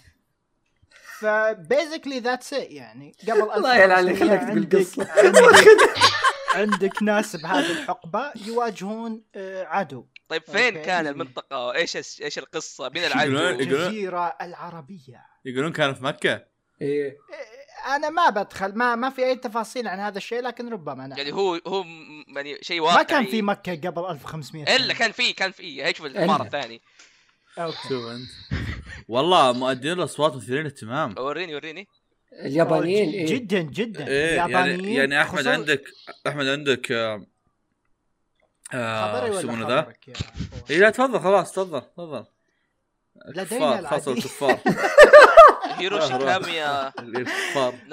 Speaker 4: فبيزكلي ذاتس ات يعني. قبل
Speaker 5: الله يلعن لي
Speaker 4: 1500
Speaker 5: خليك تقول
Speaker 4: عندك-
Speaker 5: القصة.
Speaker 4: عندك ناس بهذه الحقبة يواجهون آه عدو.
Speaker 2: طيب فين
Speaker 4: أوكي.
Speaker 2: كان المنطقة؟ إيش إيش القصة؟
Speaker 1: يقولون-
Speaker 2: العدو؟
Speaker 1: يقولون-
Speaker 4: الجزيرة العربية.
Speaker 1: يقولون كان في مكة؟
Speaker 5: إيه.
Speaker 4: أنا ما بدخل ما ما في أي تفاصيل عن هذا الشيء لكن ربما نعم.
Speaker 2: يعني هو هو يعني شيء واقعي.
Speaker 4: ما كان في مكة قبل 1500 سنة.
Speaker 2: إلا كان في كان في. هي شوف الحوار
Speaker 5: إلا.
Speaker 2: الثاني
Speaker 4: أوكي.
Speaker 1: شوف أنت؟ والله مؤدين الأصوات مثيرين اهتمام
Speaker 2: وريني وريني
Speaker 5: اليابانيين إيه.
Speaker 4: جدا جدا.
Speaker 1: إيه يعني يعني أحمد
Speaker 4: خصوصاً-
Speaker 1: عندك أحمد عندك آه آه اسمه ذا؟ اي لا تفضل خلاص تفضل تفضل.
Speaker 4: لدينا
Speaker 1: كفار خاصة
Speaker 4: العديد.
Speaker 1: الكفار.
Speaker 2: هيروشي. كاميا.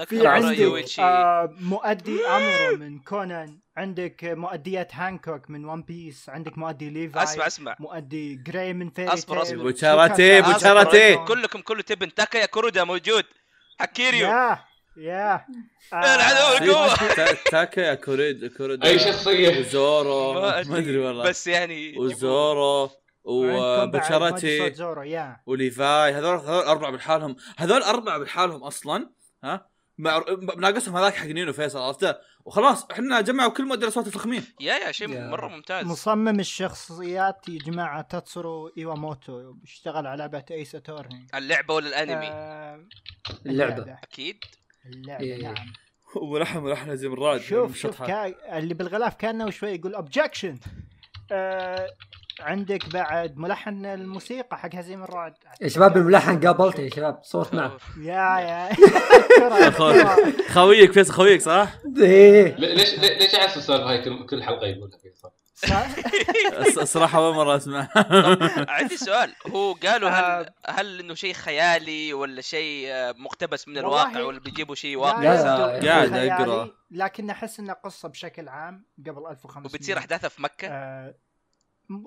Speaker 4: في عندك آه مؤدي أمورو من كونان. عندك مؤدية هانكوك من ون بيس عندك مؤدي ليفاي.
Speaker 2: أسمع أسمع.
Speaker 4: مؤدي جراي من فيري
Speaker 2: أصبر،
Speaker 4: تيل.
Speaker 2: أصبر.
Speaker 1: بوشاراتي بوشاراتي.
Speaker 2: كلكم كله تبن تاكايا كورودا موجود. حكيريو.
Speaker 4: يا يا.
Speaker 2: العدو القوة.
Speaker 1: تا- تاكا يا كوريد كوريد
Speaker 3: أي شخصية؟
Speaker 1: وزورو.
Speaker 2: ما. أدري
Speaker 1: والله.
Speaker 2: بس يعني
Speaker 1: وزورو. وبشارتي
Speaker 4: يا.
Speaker 1: وليفاي هذول هذول أربعة بحالهم هذول أربعة بحالهم أصلا ها؟ مع ناقصهم هذاك حق نينو فيصل عرفته وخلاص إحنا جمعوا كل مؤدي الاصوات الفخمين
Speaker 2: يا يا شيء
Speaker 5: يا.
Speaker 2: مرة ممتاز.
Speaker 4: مصمم الشخصيات يا جماعة تاتسورو إيواموتو اشتغل على لعبة ايس اتورني
Speaker 2: اللعبة ولا الأنمي؟
Speaker 4: آه
Speaker 5: اللعبة.
Speaker 2: أكيد.
Speaker 4: اللعبة
Speaker 5: إيه.
Speaker 4: نعم.
Speaker 1: وملحن ملحن زي من راد
Speaker 4: شوف شوف كا... اللي بالغلاف كأنه شوي يقول اوبجكشن آه... عندك بعد ملحن الموسيقى حق هزيم الرعد.
Speaker 5: يا شباب الملحن قابلته يا شباب صوت معه.
Speaker 4: يا يا.
Speaker 1: خويك فيصل خويك صح؟
Speaker 3: إيه. ليش ليش احس السالفه هاي كل- كل حلقة يقولها فيصل؟
Speaker 1: الص- الصراحه أول مرة أسمع.
Speaker 2: عندي سؤال. هو قالوا هل
Speaker 4: آه.
Speaker 2: هل إنه شيء خيالي ولا شيء آه، مقتبس من الواقع ولا بيجيبوا شيء واقعي؟
Speaker 5: قاعد
Speaker 1: أقرأ.
Speaker 4: لكن أحس إنه قصة بشكل عام قبل 1500
Speaker 2: وبتصير أحداثها في مكة؟
Speaker 4: آه...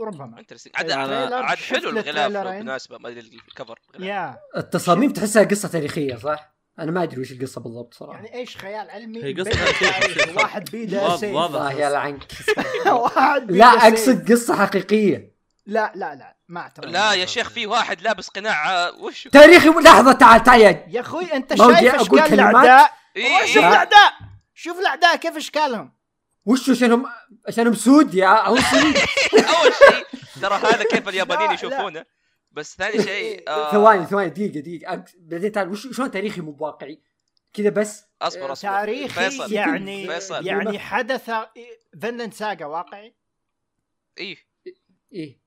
Speaker 4: ربما.
Speaker 2: انترستنج عاد عاد حلو الغلاف. بالمناسبه ما أدري الكفر.
Speaker 4: يا.
Speaker 5: التصاميم تحسها قصة تاريخية صح؟ أنا ما أدري وش القصة بالضبط صراحة.
Speaker 4: يعني إيش خيال علمي؟
Speaker 1: هي قصة
Speaker 4: بين
Speaker 1: تاريخية.
Speaker 4: تاريخ، واحد بيده سيف
Speaker 1: واضح.
Speaker 5: الله يلعنك
Speaker 4: واحد بيده
Speaker 5: لا. أقصد قصة حقيقية.
Speaker 4: لا لا لا. ما اعترف
Speaker 2: لا يا شيخ في واحد لابس قناع آه، وش؟
Speaker 5: تاريخي لحظة تعال تعال يا
Speaker 4: يا
Speaker 5: أخوي أنت
Speaker 4: شايف اشكال. الأعداء؟
Speaker 2: إيه
Speaker 4: شوف
Speaker 2: إيه.
Speaker 4: الأعداء. شوف الأعداء كيف اشكالهم
Speaker 5: وش عشانهم عشانهم سود يا عنصري
Speaker 2: أول شيء ترى هذا كيف اليابانيين يشوفونه. بس ثاني شيء آه،
Speaker 5: ثواني ثواني دقيقة أقص- بعدين تعال وش شلون تاريخي مو بواقعي؟ كذا بس؟
Speaker 2: أصبر أصبر.
Speaker 4: تاريخي
Speaker 2: فيصل
Speaker 4: يعني
Speaker 2: فيصل.
Speaker 4: يعني حدث فينلاند ساغا واقعي؟
Speaker 2: إيه.
Speaker 5: إيه.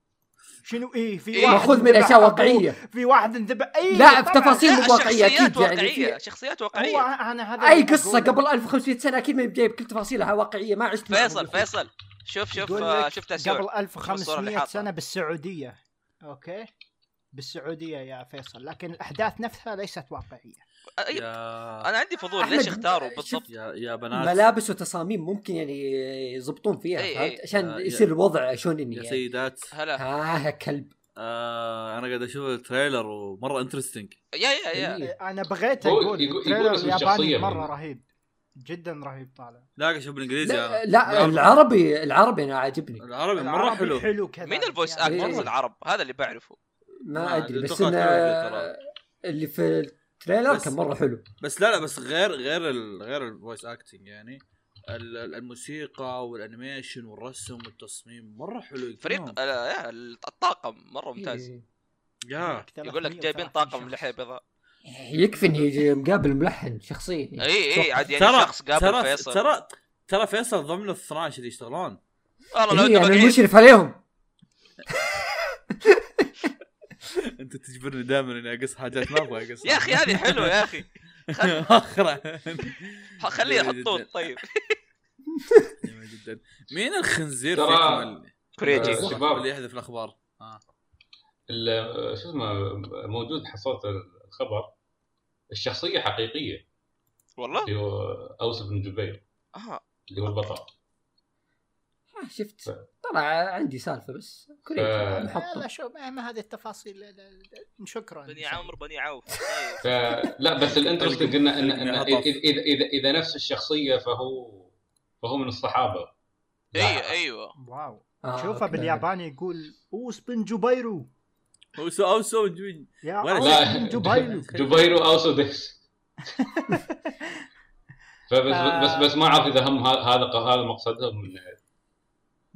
Speaker 4: شنو؟ إيه في
Speaker 2: إيه.
Speaker 4: واحد
Speaker 5: مأخوذ من اشياء
Speaker 4: أبوه،
Speaker 5: واقعية
Speaker 4: في واحد انذبح أي
Speaker 5: لا في تفاصيل مو واقعية
Speaker 2: شخصيات
Speaker 5: أكيد يعني
Speaker 2: واقعية
Speaker 5: في
Speaker 2: شخصيات
Speaker 4: هو
Speaker 2: واقعيه
Speaker 4: أنا هذا
Speaker 5: أي
Speaker 4: أقوله.
Speaker 5: قبل 1500 سنة أكيد ما جايب كل تفاصيلها واقعية ما عشت
Speaker 2: فيصل. فيصل. شوف شوف آه، شفت السؤال
Speaker 4: قبل
Speaker 2: الصورة اللي
Speaker 4: 1500
Speaker 2: حاطها.
Speaker 4: سنة بالسعودية. أوكي؟ بالسعودية يا فيصل. لكن الأحداث نفسها ليست واقعية.
Speaker 2: أي-
Speaker 1: يا
Speaker 2: أنا عندي فضول
Speaker 5: أحمد،
Speaker 2: ليش اختاروا
Speaker 5: شوف،
Speaker 2: بالضبط؟
Speaker 1: يا يا بنات.
Speaker 5: ملابس وتصاميم ممكن يعني يضبطون فيها
Speaker 2: إيه،
Speaker 5: فهمت؟
Speaker 2: إيه.
Speaker 5: عشان
Speaker 1: يا-
Speaker 5: يصير الوضع شونني
Speaker 1: يا
Speaker 5: يعني.
Speaker 1: سيدات.
Speaker 2: هلا.
Speaker 5: ها يا كلب.
Speaker 1: آه أنا قاعد أشوف ال trailer ومرة interesting
Speaker 2: يا يا يا.
Speaker 5: إيه.
Speaker 4: أنا بغيت أقول
Speaker 3: يقول- ال trailer
Speaker 4: الياباني
Speaker 3: الشخصية مرة
Speaker 4: رهيب. جدا رهيب طالع.
Speaker 1: لا أشوف بالإنجليزي
Speaker 5: لا. لا العربي العربي أنا عاجبني.
Speaker 1: العربي
Speaker 4: مرة
Speaker 1: حلو.
Speaker 4: حلو كذا.
Speaker 2: مين ال
Speaker 4: voice
Speaker 2: actors
Speaker 5: إيه.
Speaker 2: العرب هذا اللي بعرفه.
Speaker 5: ما أدري بس
Speaker 1: ترى.
Speaker 5: اللي في ال trailer
Speaker 1: بس-
Speaker 5: كان مرة حلو.
Speaker 1: بس لا لا بس غير غير ال غير ال voice acting يعني ال- ال- الموسيقى وال animation والرسم والتصميم مرة حلو.
Speaker 2: فريق. آه، الطاقم مرة ممتاز.
Speaker 5: إيه.
Speaker 1: يا.
Speaker 2: يقول لك جايبين طاقم لحيه بيضاء.
Speaker 5: يكفي اني يجي مقابل ملحن شخصيا. يعني.
Speaker 2: اي اي عاد يعني
Speaker 1: ترى
Speaker 2: شخص قابل
Speaker 1: ترى
Speaker 2: فيصل.
Speaker 1: ترى ترى فيصل ضمن ال 12 اللي يشتغلون.
Speaker 2: والله لو
Speaker 5: إيه إنه
Speaker 2: باقيين
Speaker 5: المشرف عليهم.
Speaker 1: انت تجبرني دائما إني أقص حاجات ما أبغى أقص.
Speaker 2: يا أخي هذه حلوة يا أخي.
Speaker 1: اخرا
Speaker 2: خليه يحطون. طيب.
Speaker 1: جميل جدا. مين الخنزير
Speaker 3: ترى-
Speaker 1: اللي-
Speaker 2: كوريجي.
Speaker 3: آه. شباب.
Speaker 1: اللي يحذف الأخبار. آه.
Speaker 3: ال- شو اسمه موجود حصلت الخبر. الشخصية حقيقية.
Speaker 2: والله؟
Speaker 3: اللي هو اوس بن جبير.
Speaker 2: آه.
Speaker 3: اللي هو البطل.
Speaker 5: آه شفت. طلع عندي سالفة بس كوريجي
Speaker 3: ف-
Speaker 5: نحطه
Speaker 4: لا شو ما هذه التفاصيل لا- لا- لا. شكرا
Speaker 2: بني عمرو بني عوف. طيب.
Speaker 3: ف... لا بس الانترستنج انه إن... إن...
Speaker 1: هطف.
Speaker 3: اذا اذا اذا نفس الشخصية فهو فهو من الصحابة.
Speaker 2: اي أيوه.
Speaker 4: واو.
Speaker 5: آه،
Speaker 4: شوفه
Speaker 5: أوكي.
Speaker 4: بالياباني يقول أوس بن جبيرو.
Speaker 1: اوسو اوسو جوين
Speaker 4: يا. بن جبيرو.
Speaker 3: جبيرو أوسو ديس. فبس. بس بس ما أعرف إذا هم ه- هذا هذا مقصدهم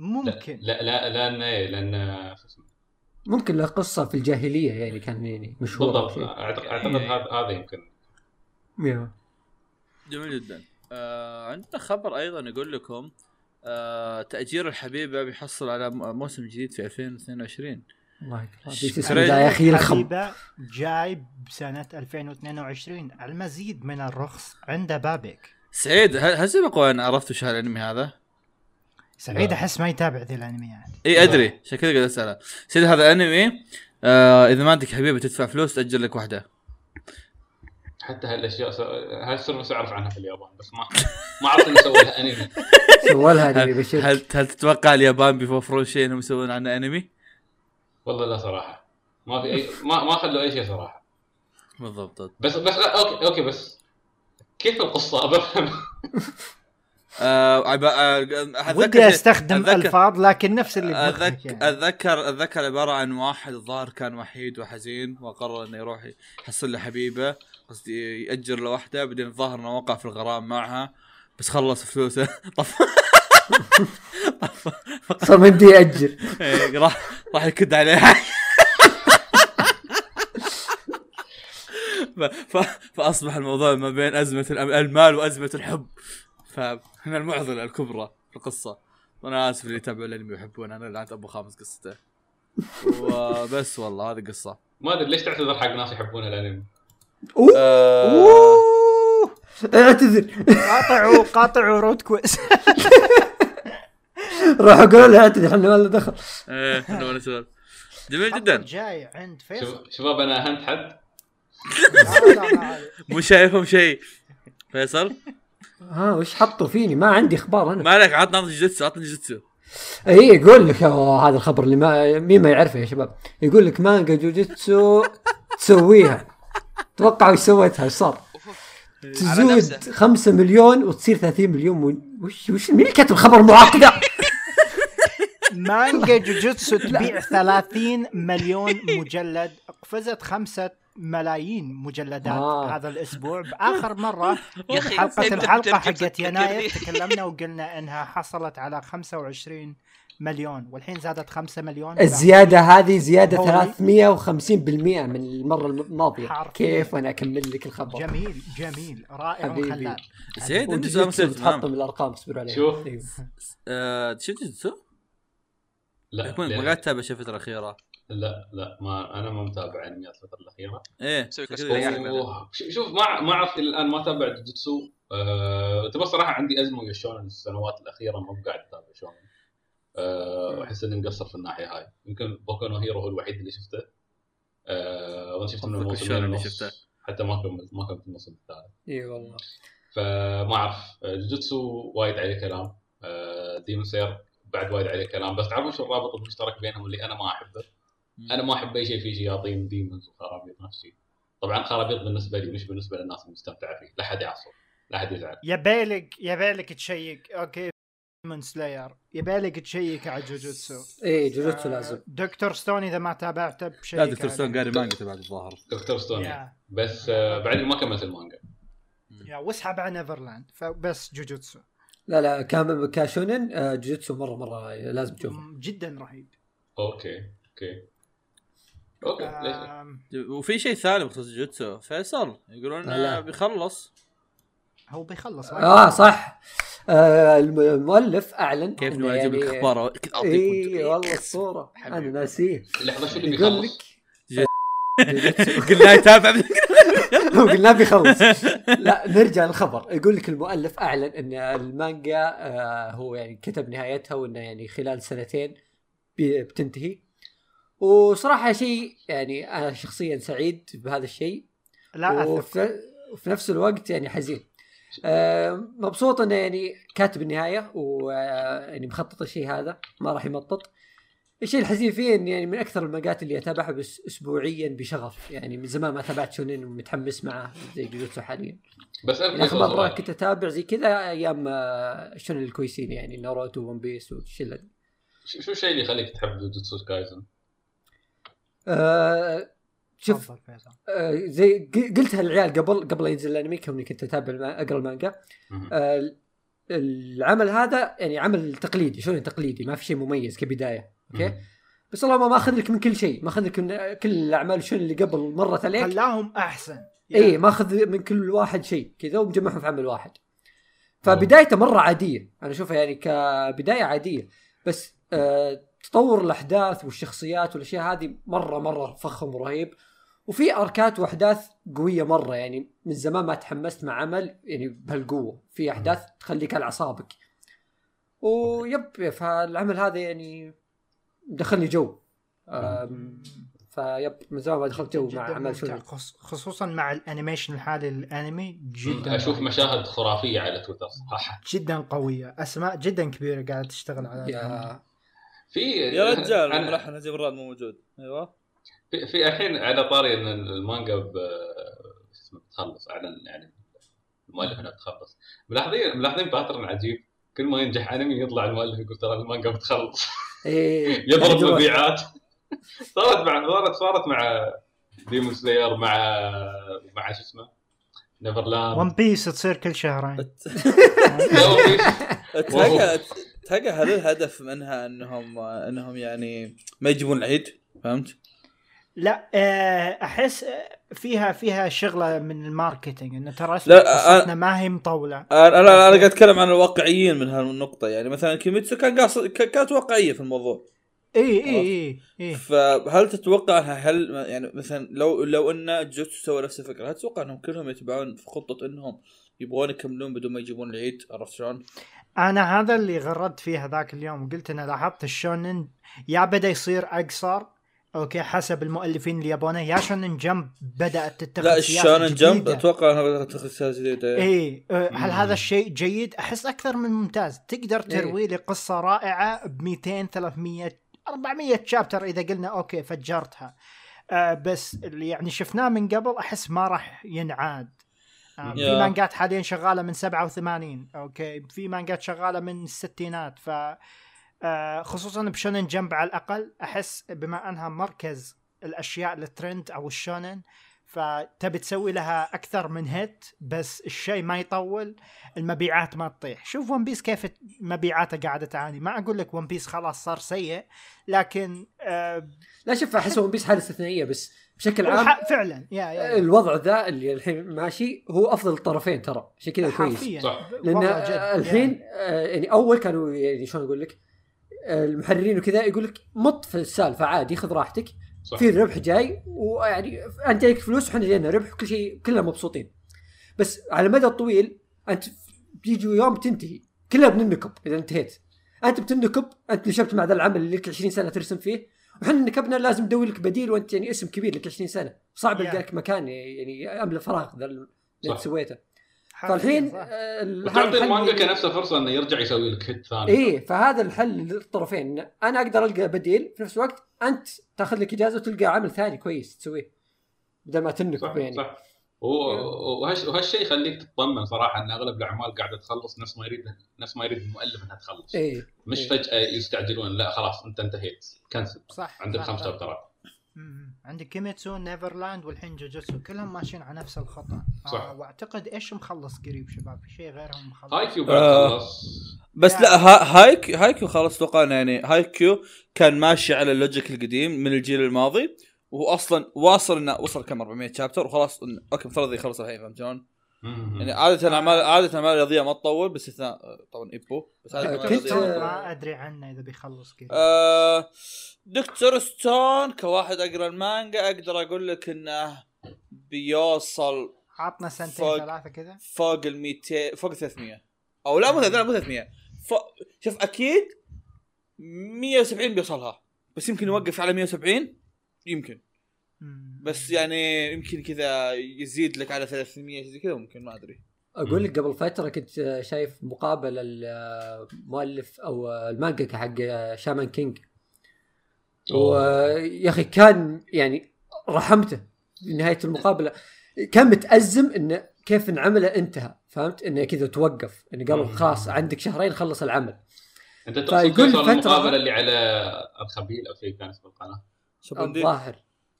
Speaker 4: ممكن.
Speaker 3: لا لا لأن إيه، لأن شو اسمه؟
Speaker 5: ممكن له قصة في الجاهلية يعني كان يعني مشهور.
Speaker 3: بالضبط.
Speaker 5: شيء.
Speaker 3: اعتقد أعتقد هذا هذا يمكن.
Speaker 1: جميل جدا. آه عندنا خبر أيضا يقول لكم آه تأجير الحبيبه بيحصل على موسم جديد في 2022
Speaker 5: الله يا أخي الخم
Speaker 4: حبيبة جاي بسنة 2022 المزيد من الرخص عند بابك
Speaker 1: سعيد هل سبق وأن عرفت وش هالانمي هذا؟
Speaker 4: سعيد. أحس ما يتابع ذي الانميات
Speaker 1: اي أدري. عشان كذا قاعد أسأله. سيد هذا أنمي آه إذا ما عندك حبيبه تدفع فلوس تأجر لك واحدة.
Speaker 3: حتى هالأشياء س- هال service اعرف عنها في اليابان بس ما ما أعرف إنه سووا لها أنمي.
Speaker 5: سوى لها انمي بشير
Speaker 1: هل هل تتوقع اليابان بيوفرون شيء انهم يسوون عنه أنمي؟
Speaker 3: والله لا صراحة. ما في اي ما ما خلوا أي شيء صراحة.
Speaker 1: بالضبط.
Speaker 3: بس بس أوكي أوكي بس كيف القصة؟ بفهم
Speaker 1: آه عب... آه أتذكر
Speaker 4: ودي أستخدم
Speaker 1: أتذكر-
Speaker 4: ألفاظ لكن نفس اللي
Speaker 1: أذك...
Speaker 4: يعني.
Speaker 1: اتذكر أتذكر عبارة عن واحد الظاهر كان وحيد وحزين وقرر إنه يروح يحصل له حبيبة قصدي يأجر له واحدة بعدين الظاهر إنه وقع في الغرام معها بس خلص فلوسه طف
Speaker 5: صار ما يمدي يأجر
Speaker 1: إيه، راح راح يكد عليها. فأصبح الموضوع ما بين أزمة المال وأزمة الحب فهنا المعضلة الكبرى في القصة. وأنا آسف اللي يتابعوا الأنمي ويحبون أنا لعنت أبو خامس قصته. وبس والله هذه قصة.
Speaker 3: ما أدري ليش تعتذر حق ناس يحبون الأنمي؟
Speaker 5: أوه!
Speaker 1: آه...
Speaker 5: أوه. اعتذر.
Speaker 4: قاطعوا قاطعوا رود كويس.
Speaker 5: راحوا قالوا له اعتذر إحنا ما لنا دخل.
Speaker 1: إيه أنا ولا سؤال جميل جدا.
Speaker 4: جاي عند فيصل.
Speaker 3: شباب أنا اهنت حد؟
Speaker 1: مو شايفهم شيء. فيصل؟
Speaker 5: ها وش حطوا فيني؟ ما عندي أخبار أنا.
Speaker 1: ما عليك عطنا عطنا جوجيتسو عطنا جوجيتسو
Speaker 5: اي يقول لك هذا الخبر اللي ما مين ما يعرفه يا شباب. يقول لك مانجا جوجيتسو تسويها. توقعوا إيش سويتها؟ إيش صار؟ تزود
Speaker 2: نفسه.
Speaker 5: 5 مليون وتصير 30 مليون. وش وش مين اللي كاتب الخبر معقدة؟
Speaker 4: مانجا جوجوتسو تبيع 30 مليون مجلد. قفزت خمسة ملايين مجلدات
Speaker 5: آه.
Speaker 4: هذا
Speaker 2: الأسبوع
Speaker 4: بآخر
Speaker 2: مرة
Speaker 4: حلقة
Speaker 2: الحلقة
Speaker 4: حقت. يناير تكلمنا وقلنا إنها حصلت على 25 مليون والحين زادت 5 مليون
Speaker 5: الزيادة هذه زيادة
Speaker 4: هولي.
Speaker 5: 350% من المرة
Speaker 4: الماضية.
Speaker 5: كيف وأنا أكمل لك الخبر
Speaker 4: جميل جميل رائع
Speaker 5: حبيبي. بتحط
Speaker 1: تمام
Speaker 5: من الأرقام اصبروا عليها
Speaker 3: شوف.
Speaker 5: أيوه.
Speaker 1: آه، شفت؟
Speaker 3: لا
Speaker 1: تتابع شيء الفترة الأخيرة
Speaker 3: لا لا ما أنا ما متابع انميات
Speaker 1: الفترة الأخيرة.
Speaker 3: إيه ش- شوف ما ما أعرف الآن ما اتابع جوجيتسو أه تبى الصراحه عندي أزمة ويا شونن السنوات الأخيرة ما قاعد أتابع شونن. أه أحس إني مقصر في الناحية هاي. يمكن بوكو نو هيرو هو الوحيد اللي شفته. أه وأنا شفته من الموسمين
Speaker 1: shounen اللي شفته.
Speaker 3: حتى ما كملت ما كملت الموسم الثالث.
Speaker 5: إي والله.
Speaker 3: فما أعرف آه، جوجيتسو وايد عليه كلام. آه، ديمون سلير بعد وايد عليه كلام. بس تعرفون شو الرابط المشترك بينهم اللي أنا ما أحبه؟ أنا ما أحب أي شيء فيه شياطين demons وخرابيط نفس الشيء طبعا خرابيط بالنسبة لي مش بالنسبة للناس المستمتعة فيه لا حد يعصب لا حد يزعل.
Speaker 4: يبالك يبالك check okay Demon Slayer. يبالك check على جوجوتسو.
Speaker 5: اي جوجوتسو
Speaker 4: آه،
Speaker 5: لازم.
Speaker 4: Dr. Stone إذا ما تابعته بشيك
Speaker 1: لا
Speaker 4: Dr.
Speaker 1: Stone قاري مانجا تبعت الظاهر.
Speaker 3: Dr. Stone
Speaker 4: yeah.
Speaker 3: بس آه، بعدني ما كملت المانجا.
Speaker 4: yeah واسحب على Neverland. فبس جوجوتسو.
Speaker 5: لا لا كام كاشونن آه، جوجوتسو مرة مرة لازم تشوفه.
Speaker 4: جدا رهيب.
Speaker 3: okay okay. okay
Speaker 4: آم،
Speaker 1: وفي شيء ثاني بخصوص جوجيتسو فيصل يقولون
Speaker 5: لا.
Speaker 1: انه بيخلص.
Speaker 4: هو بيخلص.
Speaker 5: آه صح. آه الم- المؤلف أعلن
Speaker 1: كيف لك
Speaker 5: يعني-
Speaker 1: أخبار اعطيكم
Speaker 5: اي والله الصورة
Speaker 1: أنا.
Speaker 5: ناسيه.
Speaker 3: لحظة شو اللي
Speaker 5: يقول
Speaker 3: بيخلص؟
Speaker 5: لك.
Speaker 1: قلنا يتابع
Speaker 5: قلنا بيخلص. لا نرجع للخبر. يقول لك المؤلف أعلن إن المانجا آه هو يعني كتب نهايتها وإنه يعني خلال سنتين بتنتهي. وصراحة شيء يعني أنا شخصيا سعيد بهذا الشيء.
Speaker 4: لا
Speaker 5: وفي, وفي نفس الوقت يعني حزين. آه، مبسوط إنه يعني كاتب النهاية ويعني مخطط الشيء هذا ما راح يمطط. الشيء الحزين فيه اني يعني من أكثر المانجات اللي أتابعها بس اسبوعيا بشغف. يعني من زمان ما تابعت شونين ومتحمس معه زي جوجوتسو حاليا.
Speaker 3: بس
Speaker 5: يعني آخر
Speaker 3: مرة.
Speaker 5: كنت أتابع زي كذا أيام آه، شونين الكويسين يعني ناروتو One Piece والشله
Speaker 3: شو الشيء اللي يخليك تحب جوجوتسو كايزن؟
Speaker 5: آه، شوف. آه، زي قلتها للعيال قبل قبل لا ينزل الانمي كوني كنت أتابع أقرأ المانجا. آه، العمل هذا يعني عمل تقليدي شلون تقليدي؟ ما في شيء مميز كبداية
Speaker 3: okay.
Speaker 5: بس والله ما ماخذ لك من كل شيء ماخذ لك من كل الأعمال شنو اللي قبل مرت عليك.
Speaker 4: خلاهم أحسن.
Speaker 5: إي ماخذ من كل واحد شيء كذا ومجمعهم في عمل واحد. فبدايته مرة عادية أنا أشوفها يعني كبداية عادية. بس آه تطور الأحداث والشخصيات والأشياء هذه مرة مرة فخم ورهيب وفي أركات وأحداث قوية مرة يعني من زمان ما تحمست مع عمل يعني بهالقوة. في أحداث تخليك على أعصابك. yep فالعمل هذا يعني دخلني جو. ف yep من زمان ما دخلت جو مع عمل
Speaker 4: خص- خصوصا مع ال animation الحالي للانمي جدا
Speaker 3: أشوف مشاهد خرافية على تويتر صراحة.
Speaker 4: جدا قوية. أسماء جدا كبيرة قاعدة تشتغل على
Speaker 3: في
Speaker 1: يا رجال
Speaker 3: أنا-
Speaker 1: الملحن نجيب الراد مو موجود. أيوه.
Speaker 3: في, في الحين على طاري إن المانجا ب شو اسمه بتخلص اعلن يعني المؤلف انها بتخلص. ملاحظين ملاحظين pattern عجيب. كل ما ينجح أنمي يطلع المؤلف يقول ترى المانجا بتخلص.
Speaker 5: إيه.
Speaker 3: يضرب. مبيعات. صارت مع صارت صارت مع Demon Slayer مع مع شو اسمه؟ Neverland
Speaker 4: One Piece تصير كل شهرين
Speaker 1: تلقى هل الهدف منها إنهم إنهم يعني ما يجيبون العيد فهمت؟
Speaker 4: لا آه، أحس آه، فيها فيها شغلة من ال marketing انه ترى
Speaker 1: لا،
Speaker 4: قصتنا ما هي
Speaker 1: مطولة. أنا أنا قاعد أتكلم عن الواقعيين من هالنقطة يعني مثلا كيميتسو كان قاصد كانت واقعية في الموضوع.
Speaker 4: إي إي إي
Speaker 1: فهل تتوقع هل يعني مثلا لو لو إن جوتسو سوى نفس الفكرة هل تتوقع إنهم كلهم يتبعون في خطة إنهم يبغون يكملون بدون ما يجيبون العيد؟ عرفت شلون؟
Speaker 4: أنا هذا اللي غردت فيه هذاك اليوم وقلت أنا لاحظت الشونن yeah بدأ يصير أقصر okay حسب المؤلفين يبونه yeah Shonen Jump بدأت تتخذ
Speaker 1: لا ال Shonen
Speaker 4: Jump.
Speaker 1: أتوقع إنها بدأت تاخذ سياسة جديدة
Speaker 4: اي آه، هل
Speaker 3: مم.
Speaker 4: هذا الشيء جيد؟ أحس أكثر من ممتاز، تقدر
Speaker 5: إيه.
Speaker 4: تروي لي قصة رائعة ب 200 300 400 chapter إذا قلنا okay فجرتها. آه بس اللي يعني شفناه من قبل أحس ما راح ينعاد. في. مانجات حاليا شغالة من 87 okay؟ في مانجات شغالة من الستينات ف آه خصوصا ب Shonen Jump على الأقل أحس بما أنها مركز الأشياء الترند أو الشونن فتبي تسوي لها أكثر من hit بس الشيء ما يطول المبيعات ما تطيح. شوف One Piece كيف مبيعاته قاعدة تعاني. ما أقول لك One Piece خلاص صار سيء لكن آه
Speaker 5: لا شوف أحس One Piece حالة استثنائية بس بشكل عام
Speaker 4: فعلا. يا يا, يا.
Speaker 5: الوضع ذا اللي الحين ماشي هو أفضل الطرفين ترى. عشان كذا كويس.
Speaker 4: حرفيا.
Speaker 3: صح.
Speaker 5: لأن الحين آه، يعني أول كانوا يعني شلون أقول لك؟ المحررين وكذا يقول لك مط في السالفة عادي خذ راحتك.
Speaker 3: صح.
Speaker 5: في الربح جاي ويعني أنت جايك فلوس وحنا جاينا ربح وكل شيء كلنا مبسوطين. بس على المدى الطويل أنت بيجي يوم تنتهي. كلها بننكب إذا انتهيت. أنت بتنكب أنت نشبت مع ذا العمل اللي لك 20 سنة ترسم فيه. وحنا نكبنا لازم ندور لك بديل وأنت يعني اسم كبير لك 20 سنة. صعب. القى لك مكان يعني املى فراغ ذا اللي سويته. فالحين. آه، الحل
Speaker 3: المانجا كنفسه فرصة إنه يرجع يسوي لك هيت ثاني.
Speaker 5: إيه فهذا الحل للطرفين. أنا أقدر ألقى بديل في نفس الوقت أنت تاخذ لك إجازة وتلقى عمل ثاني كويس تسويه بدل ما تنكب
Speaker 3: صح
Speaker 5: يعني.
Speaker 3: صح. وهالشيء يخليك تطمن صراحة إن أغلب الأعمال قاعدة تخلص نفس ما يريد نفس ما يريد المؤلف إنها تخلص
Speaker 5: إيه
Speaker 3: مش
Speaker 5: إيه.
Speaker 3: فجأة يستعجلون لا خلاص أنت انتهيت cancel
Speaker 4: صح
Speaker 3: عندك خمس. شابترات.
Speaker 4: عندك كيميتسو Neverland والحين جوجوتسو كلهم ماشيين على نفس الخط
Speaker 3: صح.
Speaker 4: آه وأعتقد إيش مخلص قريب شباب في شيء غيرهم مخلص
Speaker 3: هاي كيو بعد
Speaker 1: آه.
Speaker 3: خلص
Speaker 1: بس
Speaker 4: يعني-
Speaker 1: لا ها هايك هايكيو خلاص أتوقع إنه يعني هايكيو كان ماشي على ال logic القديم من الجيل الماضي وهو أصلا واصل إنه وصل كم 400 chapter وخلاص إن- okay مفترض يخلص الحين فهمت شلون؟ يعني عادة اعمال عادة الاعمال الرياضيه ما تطول باستثناء طبعا إيبو بس
Speaker 5: كنت-
Speaker 1: الرياضية-
Speaker 4: ما أدري عنه إذا بيخلص قريب
Speaker 1: آه، دكتور ستون كواحد أقرأ المانجا أقدر أقول لك إنه بيوصل
Speaker 4: عطنا سنتين
Speaker 1: فوق.
Speaker 4: ثلاثة كذا.
Speaker 1: فوق ال 200 فوق 300 أو لا مو 300 مو 300 فوق شوف أكيد 170 بيوصلها بس يمكن يوقف على 170 يمكن. بس يعني يمكن كذا يزيد لك على 300 زي كذا ممكن ما أدري.
Speaker 5: أقول لك قبل فترة كنت شايف مقابله المؤلف أو المانجا حق شامان كينج. ويا أخي كان يعني رحمته في نهاية المقابلة. كان متأزم انه كيف انعمله انتهى فهمت؟ انه كذا توقف انه قالوا خلاص عندك شهرين خلص العمل.
Speaker 3: أنت تقصد
Speaker 5: فترة-
Speaker 3: المقابلة اللي على الخبيل أو شيء كان اسم
Speaker 1: القناة؟
Speaker 5: الظاهر.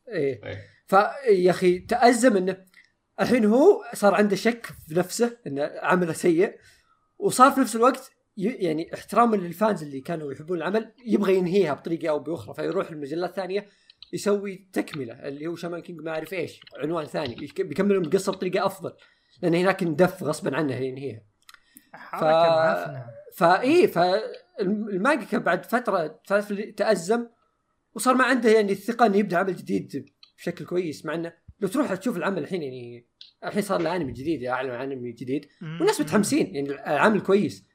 Speaker 5: إيه.
Speaker 3: إيه.
Speaker 5: فيا أخي تأزم إنه الحين هو صار عنده شك في نفسه إنه عمله سيء وصار في نفس الوقت ي- يعني احتراما لل fans اللي كانوا يحبون العمل يبغى ينهيها بطريقة أو بأخرى فيروح لمجلات ثانية يسوي تكملة اللي هو Shaman King ما أعرف إيش عنوان ثاني يك- بيكملون القصة بطريقة أفضل لأن هناك اندف غصبا عنه ينهيها.
Speaker 4: معفنة.
Speaker 5: فاي فالمانجا بعد فترة تأزم وصار ما عنده يعني الثقة إنه يبدأ عمل جديد بشكل كويس مع إنه لو تروح تشوف العمل الحين يعني الحين صار له انمي جديد أعلن عن انمي جديد. والناس متحمسين يعني العمل كويس.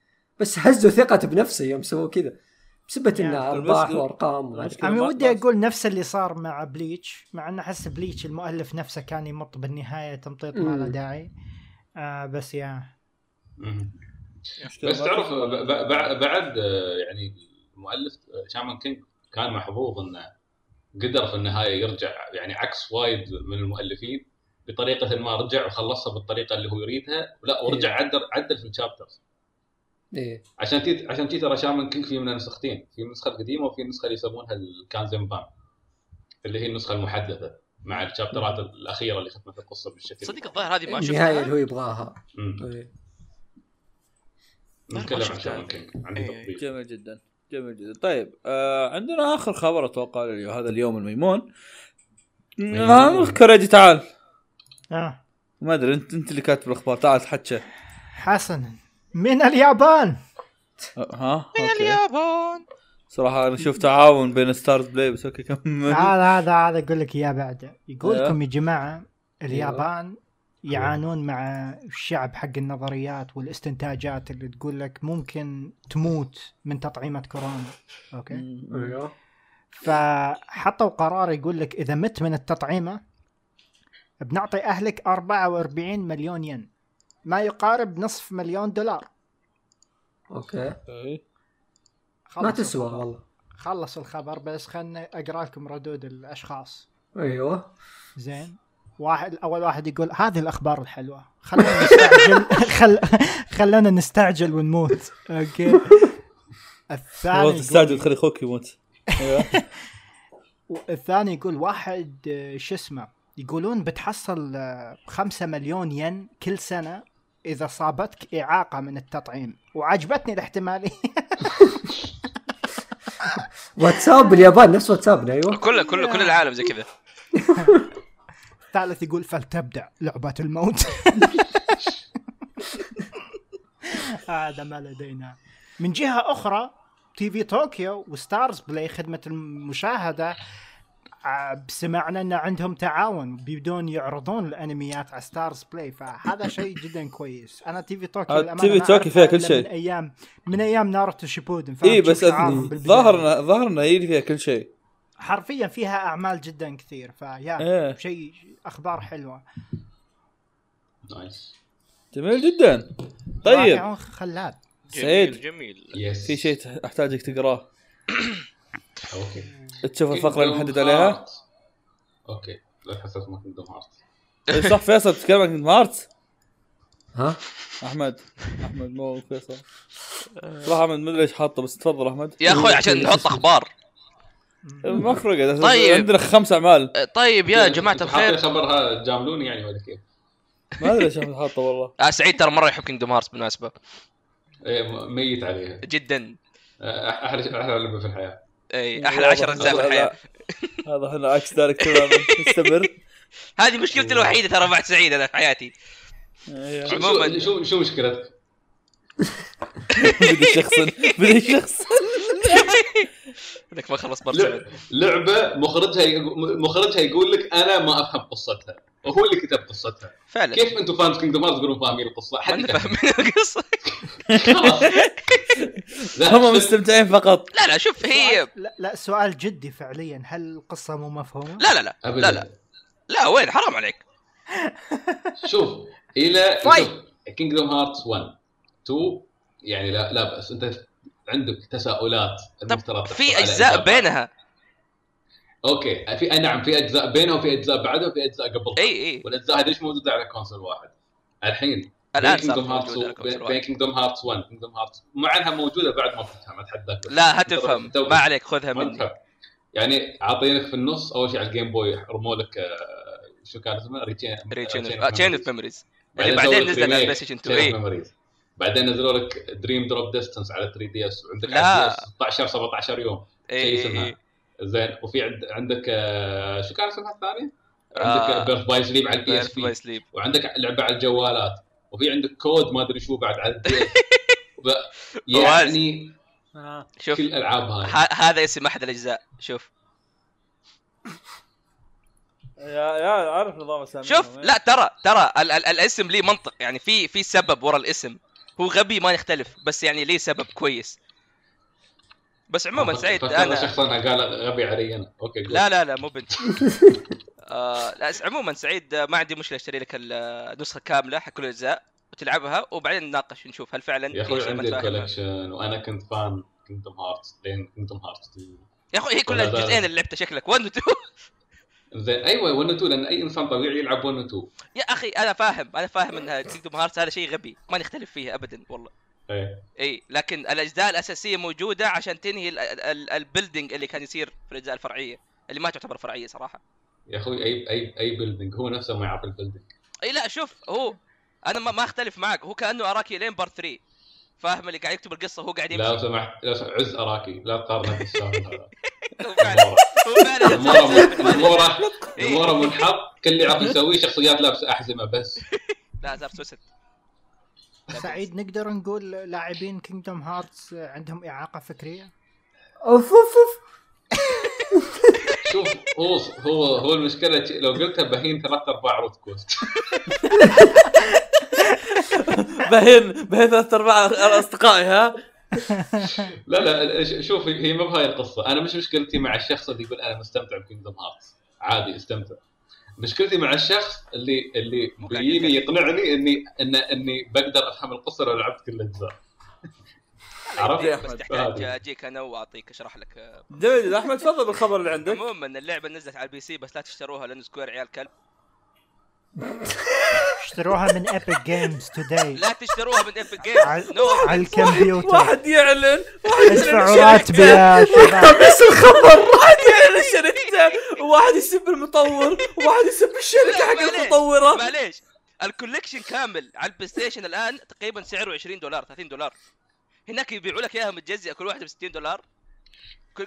Speaker 5: بس هزوا ثقته بنفسه يوم سووا كذا بسبة إنه
Speaker 4: يعني
Speaker 5: أرباح
Speaker 1: المشكلة-
Speaker 4: وأرقام
Speaker 1: أنا
Speaker 4: ودي أقول نفس اللي صار مع Bleach مع ان أحس Bleach المؤلف نفسه كان يمط بالنهاية تمطيط ما له. داعي. آه بس
Speaker 1: yeah.
Speaker 3: بس تعرف ب- ب- ب- بعد آه، يعني المؤلف آه، Shaman King كان محظوظ إنه قدر في النهاية يرجع يعني عكس وايد من المؤلفين بطريقة ما رجع وخلصها بالطريقة اللي هو يريدها لا ورجع عدل عدل في ال chapters
Speaker 5: إيه.
Speaker 3: عشان تي عشان تي ترى Shaman King في منها نسختين في النسخة القديمة وفي النسخة اللي يسمونها الكانزنبان اللي هي النسخة المحدثة مع الشابترات الأخيرة اللي ختمت القصة بالشكل
Speaker 2: صدق الظاهر هذه ما
Speaker 5: النهاية اللي
Speaker 2: شفتها
Speaker 5: هو يبغاها. إيه.
Speaker 3: نتكلم عن
Speaker 2: شفتها.
Speaker 3: Shaman King عندي
Speaker 2: إيه.
Speaker 3: تطبيق
Speaker 1: جميل جدا جميل جدا. طيب آه عندنا آخر خبر أتوقع هذا اليوم الميمون. آه كريدي تعال.
Speaker 4: آه.
Speaker 1: ما أدري انت أنت اللي كاتب الأخبار تعال تحكى
Speaker 4: حسن من اليابان.
Speaker 1: آه، ها
Speaker 2: من اليابان.
Speaker 1: صراحة أنا شوف تعاون بين StarzPlay بس okay كمل.
Speaker 4: هذا هذا هذا أقول لك إياه بعد. يقول
Speaker 1: أيوه.
Speaker 4: لكم يا جماعة اليابان يعانون مع الشعب حق النظريات والاستنتاجات اللي تقول لك ممكن تموت من تطعيمة كورونا. okay؟
Speaker 5: أيوه.
Speaker 4: فحطوا قرار يقول لك إذا مت من التطعيمة بنعطي أهلك 44 مليون ين. ما يقارب نصف مليون دولار.
Speaker 1: okay.
Speaker 5: ما تسوى. والله.
Speaker 4: خلص الخبر بس خلنا أقرأ لكم ردود الأشخاص.
Speaker 5: أيوه.
Speaker 4: زين. واحد أول واحد يقول هذه الأخبار الحلوة. خلونا نستعجل خل... خلونا نستعجل ونموت. أوكي. الثاني
Speaker 1: تستعجل تخلي أخوك يموت. أيوه.
Speaker 4: الثاني يقول واحد آه، شو اسمه يقولون بتحصل آه، خمسة مليون ين كل سنة إذا صابتك إعاقة من التطعيم. وعجبتني الاحتمالية.
Speaker 5: واتساب باليابان نفس واتسابنا أيوه.
Speaker 2: كل كل كل العالم زي كذا.
Speaker 4: الثالث يقول فلتبدأ لعبة الموت هذا ما لدينا من جهة أخرى TV Tokyo و StarzPlay خدمة المشاهدة ع- سمعنا إن عندهم تعاون بدون يعرضون الأنميات على StarzPlay فهذا شيء جدا كويس أنا TV Tokyo
Speaker 1: آه، TV
Speaker 4: Tokyo
Speaker 1: فيها كل شيء.
Speaker 4: من أيام من أيام ناروتو شيبودن فاهم
Speaker 1: اي بس
Speaker 4: شعارهم
Speaker 1: أدري.
Speaker 4: بالبداية.
Speaker 1: ظاهر ظاهر انه يجي فيها كل شيء
Speaker 4: حرفيا فيها أعمال جدا كثير فيا
Speaker 1: إيه.
Speaker 4: شيء أخبار حلوة.
Speaker 3: نايس.
Speaker 1: جميل جدا. طيب.
Speaker 4: خلاد
Speaker 2: جميل
Speaker 1: سعيد.
Speaker 2: جميل
Speaker 3: يس
Speaker 1: في شيء أحتاجك تقراه؟
Speaker 3: أوكي.
Speaker 1: تشوف الفقرة اللي محدد عليها؟
Speaker 3: أوكي. لا حسيت ما كنت هارت
Speaker 1: صح فيصل تتكلم عن مارت
Speaker 5: ها؟
Speaker 1: أحمد. أحمد مو فيصل. صراحة أحمد ما أدري ليش حاطه بس تفضل أحمد.
Speaker 2: يا أخوي عشان نحط أخبار.
Speaker 1: ما فرق
Speaker 2: طيب.
Speaker 1: عندنا خمس أعمال.
Speaker 2: طيب يا
Speaker 3: جماعة
Speaker 2: الخير.
Speaker 3: خبرها جاملوني يعني ولا كيف؟
Speaker 1: ما أدري ليش احمد حاطه والله.
Speaker 2: آه سعيد ترى مرة يحب Kingdom Hearts بالمناسبة.
Speaker 3: إيه، م- ميت عليها
Speaker 2: جدا.
Speaker 3: آه، أحلى أحلى لعبة في الحياة.
Speaker 2: اي أحلى 10 أجزاء في الحياة.
Speaker 1: هذا إحنا عكس ذلك تماما. نستمر
Speaker 2: هذه مشكلتي الوحيدة ترى بعد سعيد أنا في حياتي.
Speaker 1: إيه.
Speaker 3: شو
Speaker 2: عموماً.
Speaker 3: شو شو, شو مشكلتك؟
Speaker 1: بدي شخصا بدي شخصا.
Speaker 2: انك ما خلص part
Speaker 3: لع-
Speaker 2: 7
Speaker 3: لعبة مخرجها مخرجها يقول لك أنا ما أفهم قصتها. وهو اللي كتب قصتها.
Speaker 2: فعلا.
Speaker 3: كيف أنتم fans Kingdom Hearts تقولون فاهمين
Speaker 2: القصة؟
Speaker 3: حد
Speaker 2: انت
Speaker 3: يفهم
Speaker 2: فاهم
Speaker 3: القصة.
Speaker 1: هم مستمتعين فقط.
Speaker 2: لا لا شوف هي
Speaker 4: لا لا سؤال جدي فعليا. هل القصة مو مفهومة؟
Speaker 2: لا لا لا.
Speaker 3: أبداً.
Speaker 2: لا لا. لا وين؟ حرام عليك.
Speaker 3: شوف إلى
Speaker 2: طيب.
Speaker 3: شوف. Kingdom Hearts 1 2 يعني لا لا بأس. أنت عندك تساؤلات المفترض
Speaker 2: طب في
Speaker 3: أجزاء.
Speaker 2: بينها.
Speaker 3: okay في نعم في أجزاء بينها وفي أجزاء بعدها وفي أجزاء قبلها.
Speaker 2: إي إي.
Speaker 3: والأجزاء هذه ليش موجودة على console واحد؟ الحين
Speaker 2: الآن Kingdom Hearts
Speaker 3: بين. Kingdom Hearts 1 Kingdom Hearts مع إنها موجودة بعد ما فتها ما تحداك بس.
Speaker 2: لا هتفهم ما عليك خذها مني.
Speaker 3: تفهم. يعني عاطينك في النص أول شيء على ال Game Boy رموا لك آه، شو كان اسمه؟ Re:Chain
Speaker 2: Chain of Memories اللي بعدين نزل على ال PlayStation 2 إي.
Speaker 3: بعدين نزلوا لك Dream Drop Distance على 3DS وعندك
Speaker 2: لا.
Speaker 3: على 16 17 يوم. شيء
Speaker 2: اي
Speaker 3: اسمها.
Speaker 2: اي
Speaker 3: زين. وفي عند عندك آه، شو كان اسمها الثانية؟
Speaker 2: آه.
Speaker 3: عندك Birth by Sleep على ال
Speaker 2: PSP
Speaker 3: by
Speaker 2: Sleep
Speaker 3: وعندك لعبة على الجوالات. وفي عندك Coded ما أدري شو بعد على يعني
Speaker 1: آه.
Speaker 2: شوف
Speaker 3: كل الالعاب هاي.
Speaker 2: ه- هذا اسم أحد الأجزاء. شوف.
Speaker 1: يا يا عارف نظام
Speaker 2: شوف لا ترى ترى ال- ال- الاسم ليه منطق. يعني في في سبب ورا الاسم. هو غبي ما نختلف بس يعني ليه سبب كويس بس عموما سعيد أنا
Speaker 3: شخص أنا قال غبي علي أنا أوكي قول.
Speaker 2: لا لا لا مو بنت آه لا عموما سعيد آه، ما عندي مشكلة أشتري لك ال- النسخه كاملة حق كل الاجزاء وتلعبها وبعدين نناقش نشوف هل فعلا
Speaker 3: يا
Speaker 2: أخوي
Speaker 3: عندي.
Speaker 2: ال
Speaker 3: collection وأنا كنت fan Kingdom Hearts لين Hearts 2
Speaker 2: يا أخوي هي كلها. الجزئين اللي لعبتها شكلك 1 و 2
Speaker 3: زين أيوه 1 و 2 لأن أي إنسان طبيعي يلعب 1 و 2
Speaker 2: يا أخي أنا فاهم أنا فاهم إن Kingdom Hearts هذا شيء غبي ما نختلف فيه ابدا والله.
Speaker 3: إيه.
Speaker 2: إي لكن الأجزاء الأساسية موجودة عشان تنهي ال building اللي كان يصير في الأجزاء الفرعية اللي ما تعتبر فرعية صراحة.
Speaker 3: يا أخوي اي اي أي بيلدينج هو نفسه ما يعرف البيلدينج
Speaker 2: إي لا شوف هو أنا ما, أختلف معك هو كأنه أراكي لين بار 3 فاهم اللي قاعد يكتب القصة وهو قاعد
Speaker 3: لا
Speaker 2: يمشي
Speaker 3: سمحت لا سمحت عز اراكي لا تقارنه بالسالفه هذا
Speaker 2: هو فعلا هو فعلا
Speaker 3: المورا المورا. المورا منحط. كل اللي يعرف يسويه شخصيات لابسة أحزمة بس.
Speaker 2: لا زار سوست.
Speaker 4: سعيد نقدر نقول لاعبين كينجدوم هارتس عندهم إعاقة فكرية؟
Speaker 5: أوف أوف أوف.
Speaker 3: شوف هو هو هو المشكلة لو قلتها بهين ثلاث ارباع روت كوست.
Speaker 1: بهين بهين ثلاث ارباع أصدقائي ها؟
Speaker 3: لا لا ش- شوف هي ما بهاي القصة. أنا مش مشكلتي مع الشخص اللي يقول أنا مستمتع ب Kingdom Hearts. عادي استمتع. مشكلتي مع الشخص اللي اللي
Speaker 2: مو
Speaker 3: بيجيني. يقنعني اني ان إني بقدر أفهم القصة لو لعبت كل الأجزاء. عرفت؟
Speaker 1: يا
Speaker 2: بس
Speaker 1: أحمد.
Speaker 2: تحتاج. أجيك أنا وأعطيك أشرح لك.
Speaker 1: جميل أحمد تفضل بالخبر اللي عندك.
Speaker 2: عموما اللعبة نزلت على ال PC بس لا تشتروها لأن Square عيال كلب.
Speaker 4: اشتروها من Epic Games today
Speaker 2: لا تشتروها من Epic Games
Speaker 4: على
Speaker 2: no
Speaker 4: على الكمبيوتر.
Speaker 1: واحد يعلن واحد
Speaker 4: ادفعوا راتبي يا شباب.
Speaker 1: بس الخبر. واحد يعلن الشركة وواحد يسب المطور. وواحد يسب الشركة
Speaker 2: لا،
Speaker 1: حق. المطورة.
Speaker 2: معليش. ال collection كامل على ال PlayStation الآن تقريبا سعره 20 دولار 30 دولار. هناك يبيعوا لك إياها متجزئه كل واحدة ب 60 دولار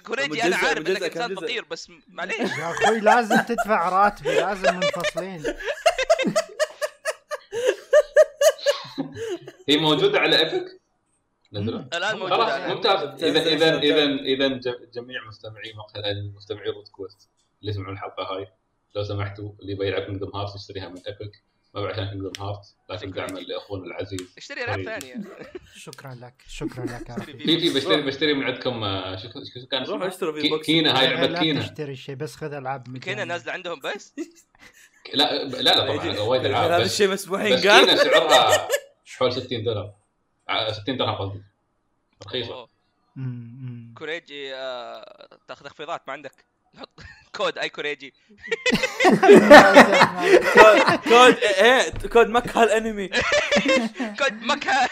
Speaker 2: كوريجي
Speaker 1: أنا
Speaker 2: عارف إنك
Speaker 1: إنسان؟
Speaker 2: فقير بس معليش.
Speaker 4: يا أخوي لازم تدفع راتبي لازم منفصلين.
Speaker 3: هي موجودة على ايبك
Speaker 2: الان موجودة
Speaker 3: خلاص ممتاز. اذا اذا اذا إذا جميع مستمعي مقهى مستمعي روت كويست اللي يسمعون الحلقة هاي لو سمحتوا اللي يبغى يلعب Kingdom Heart يشتريها من Epic ما بعشان Kingdom Heart لكن دعما لأخونا العزيز.
Speaker 2: اشتري العاب. ثانية.
Speaker 4: شكرا لك شكرا لك
Speaker 2: اشتري.
Speaker 3: في في. بشتري بشتري من عندكم آه، شو شو كان اسمها؟
Speaker 1: اشتروا V-Bucks
Speaker 3: Kena هاي لعبة
Speaker 4: لا
Speaker 3: Kena.
Speaker 4: تشتري شيء بس خذ ألعاب
Speaker 2: Kena
Speaker 4: مجانية.
Speaker 2: نازلة عندهم بس؟
Speaker 3: لا لا لا طبعا وايد ألعاب
Speaker 1: هذا الشيء مسموحين قال.
Speaker 3: Kena سعرها حول 60 دولار آه، 60 درهم قصدي.
Speaker 4: رخيصة.
Speaker 2: كوريجي آه، تاخذ تخفيضات ما عندك. نحط كود أي كوريجي.
Speaker 1: code code إيه كود مكه الأنمي.
Speaker 2: كود مكها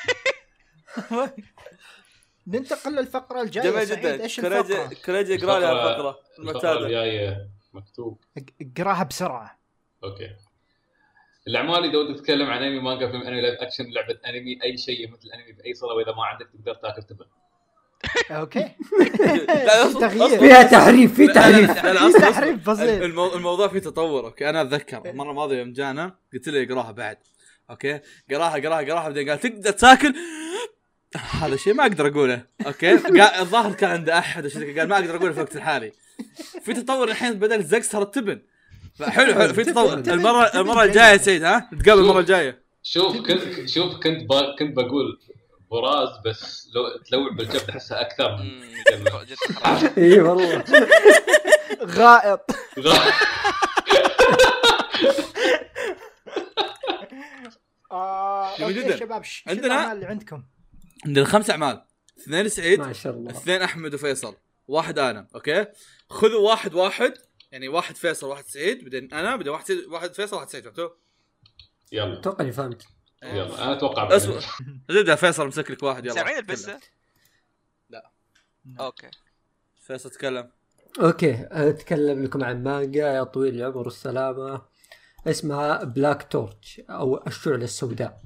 Speaker 4: ننتقل للفقرة الجاية
Speaker 1: جميل جدا.
Speaker 4: الفقرة؟
Speaker 1: كوريجي اقرا لي الفقره المعتاده
Speaker 3: الجاية مكتوب.
Speaker 4: اقرأها بسرعة.
Speaker 3: okay. الأعمال إذا ودك تتكلم عن أنمي مانجا فيلم أنمي live action لعبة أنمي أي شيء يمت للأنمي بأي صلة وإذا ما عندك تقدر تاكل تبن
Speaker 1: okay.
Speaker 4: تغيير.
Speaker 5: فيها تحريف في تحريف.
Speaker 4: في. تحريف بسيط.
Speaker 1: المو... الموضوع فيه تطور okay. أنا أتذكر المرة الماضية يوم جانا قلت له اقراها بعد okay. قراها قراها قراها بعدين قال تقدر تاكل؟ هذا شيء ما أقدر أقوله okay. الظاهر كان عنده أحد قال ما أقدر أقوله في الوقت الحالي. في تطور الحين بدل زق صار التبن. حلو حلو في تطور. المره المرة الجاية يا سيد ها؟ نتقابل المرة الجاية.
Speaker 3: شوف كنت شوف كنت ب... كنت بقول براز بس لو تلوع بالجبد احسها أكثر من.
Speaker 5: إي والله.
Speaker 4: غائط. آه
Speaker 1: جميل
Speaker 4: okay
Speaker 1: جداً.
Speaker 4: شباب
Speaker 1: عندنا-
Speaker 4: اللي عندكم؟
Speaker 1: عندنا خمس أعمال. اثنين سعيد
Speaker 5: ما شاء الله.
Speaker 1: اثنين أحمد وفيصل. واحد أنا okay؟ خذوا واحد واحد. يعني واحد فيصل واحد سعيد بعدين أنا بعدين واحد سعيد واحد فيصل واحد سعيد فهمتوا؟
Speaker 3: يلا.
Speaker 5: أتوقع إني فهمت.
Speaker 3: يلا. أنا أتوقع
Speaker 1: أصبر. نبدا فيصل مسك لك واحد يلا.
Speaker 2: سامعين. البسه؟
Speaker 1: لا.
Speaker 2: okay.
Speaker 1: فيصل تكلم.
Speaker 5: okay أتكلم لكم عن مانجا يا طويل العمر والسلامة. اسمها Black Torch أو الشعله السوداء.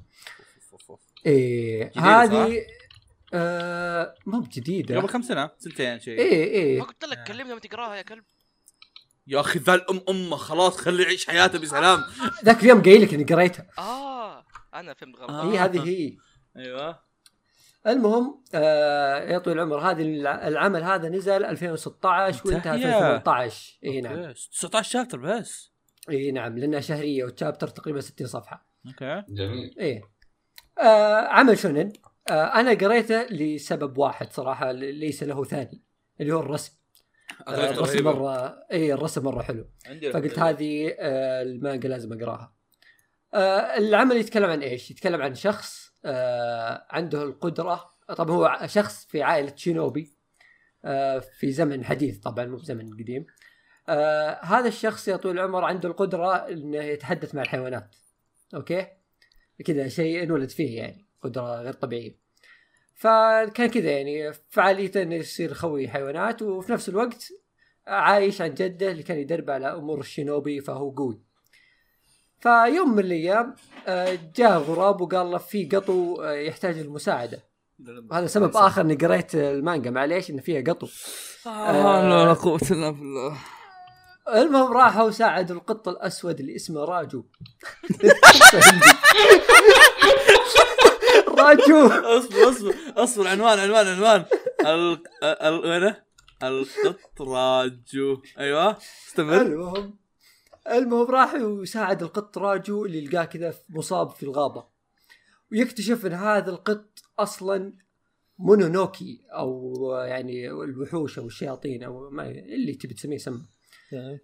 Speaker 1: إيه
Speaker 5: هذه آه مو بجديدة.
Speaker 1: قبل كم سنة؟ سنتين شيء.
Speaker 5: إيه إيه.
Speaker 2: ما قلت لك كلمنا لما تقراها يا كلب.
Speaker 1: يا أخي ذا الأم أمة خلاص خليه يعيش حياته بسلام.
Speaker 5: ذاك اليوم قايل لك إني قريتها.
Speaker 2: آه أنا فهمت غلط.
Speaker 1: آه.
Speaker 5: هي هذه هي.
Speaker 1: أيوه.
Speaker 5: المهم آه يا طويل العمر هذه الع- العمل هذا نزل 2016 وانتهى في
Speaker 1: انتهى.
Speaker 5: 2018 إي نعم.
Speaker 1: okay. 19 chapter بس.
Speaker 5: إي نعم لأنها شهرية وال chapter تقريبا 60 صفحة.
Speaker 1: okay.
Speaker 3: جميل.
Speaker 5: إيه آه عمل شونن آه أنا قريته لسبب واحد صراحة ل- ليس له ثاني اللي هو الرسم. آه الرسم
Speaker 1: رهيبة.
Speaker 5: مره إي الرسم مرة حلو. فقلت هذه آه المانجا لازم أقراها. آه العمل يتكلم عن إيش؟ يتكلم عن شخص آه عنده القدرة. طبعا هو شخص في عائلة شينوبي آه في زمن حديث طبعا مو بزمن قديم. آه هذا الشخص يا طويل العمر عنده القدرة إنه يتحدث مع الحيوانات. okay؟ كذا شيء انولد فيه يعني قدرة غير طبيعية. فكان كذا يعني فعاليته إنه يصير خوي حيوانات وفي نفس الوقت عايش عند جده اللي كان يدرب على أمور الشينوبي فهو قوي. فيوم من الأيام آه، جاء غراب وقال له في قطو آه، يحتاج المساعده وهذا سبب آخر إني قريت المانجا معليش ان فيها قطو.
Speaker 1: آه لا لا قوة إلا بالله.
Speaker 5: المهم راحوا ساعدوا القط الأسود اللي اسمه راجو. راجو.
Speaker 1: اصبر اصبر اصبر عنوان عنوان عنوان. ال ال وينه؟ القط راجو. أيوه. استمر.
Speaker 5: المهم المهم راح ويساعد القط راجو اللي لقاه كذا مصاب في الغابة. ويكتشف إن هذا القط أصلا مونونوكي أو يعني الوحوش أو الشياطين أو ما اللي تبي تسميه سمه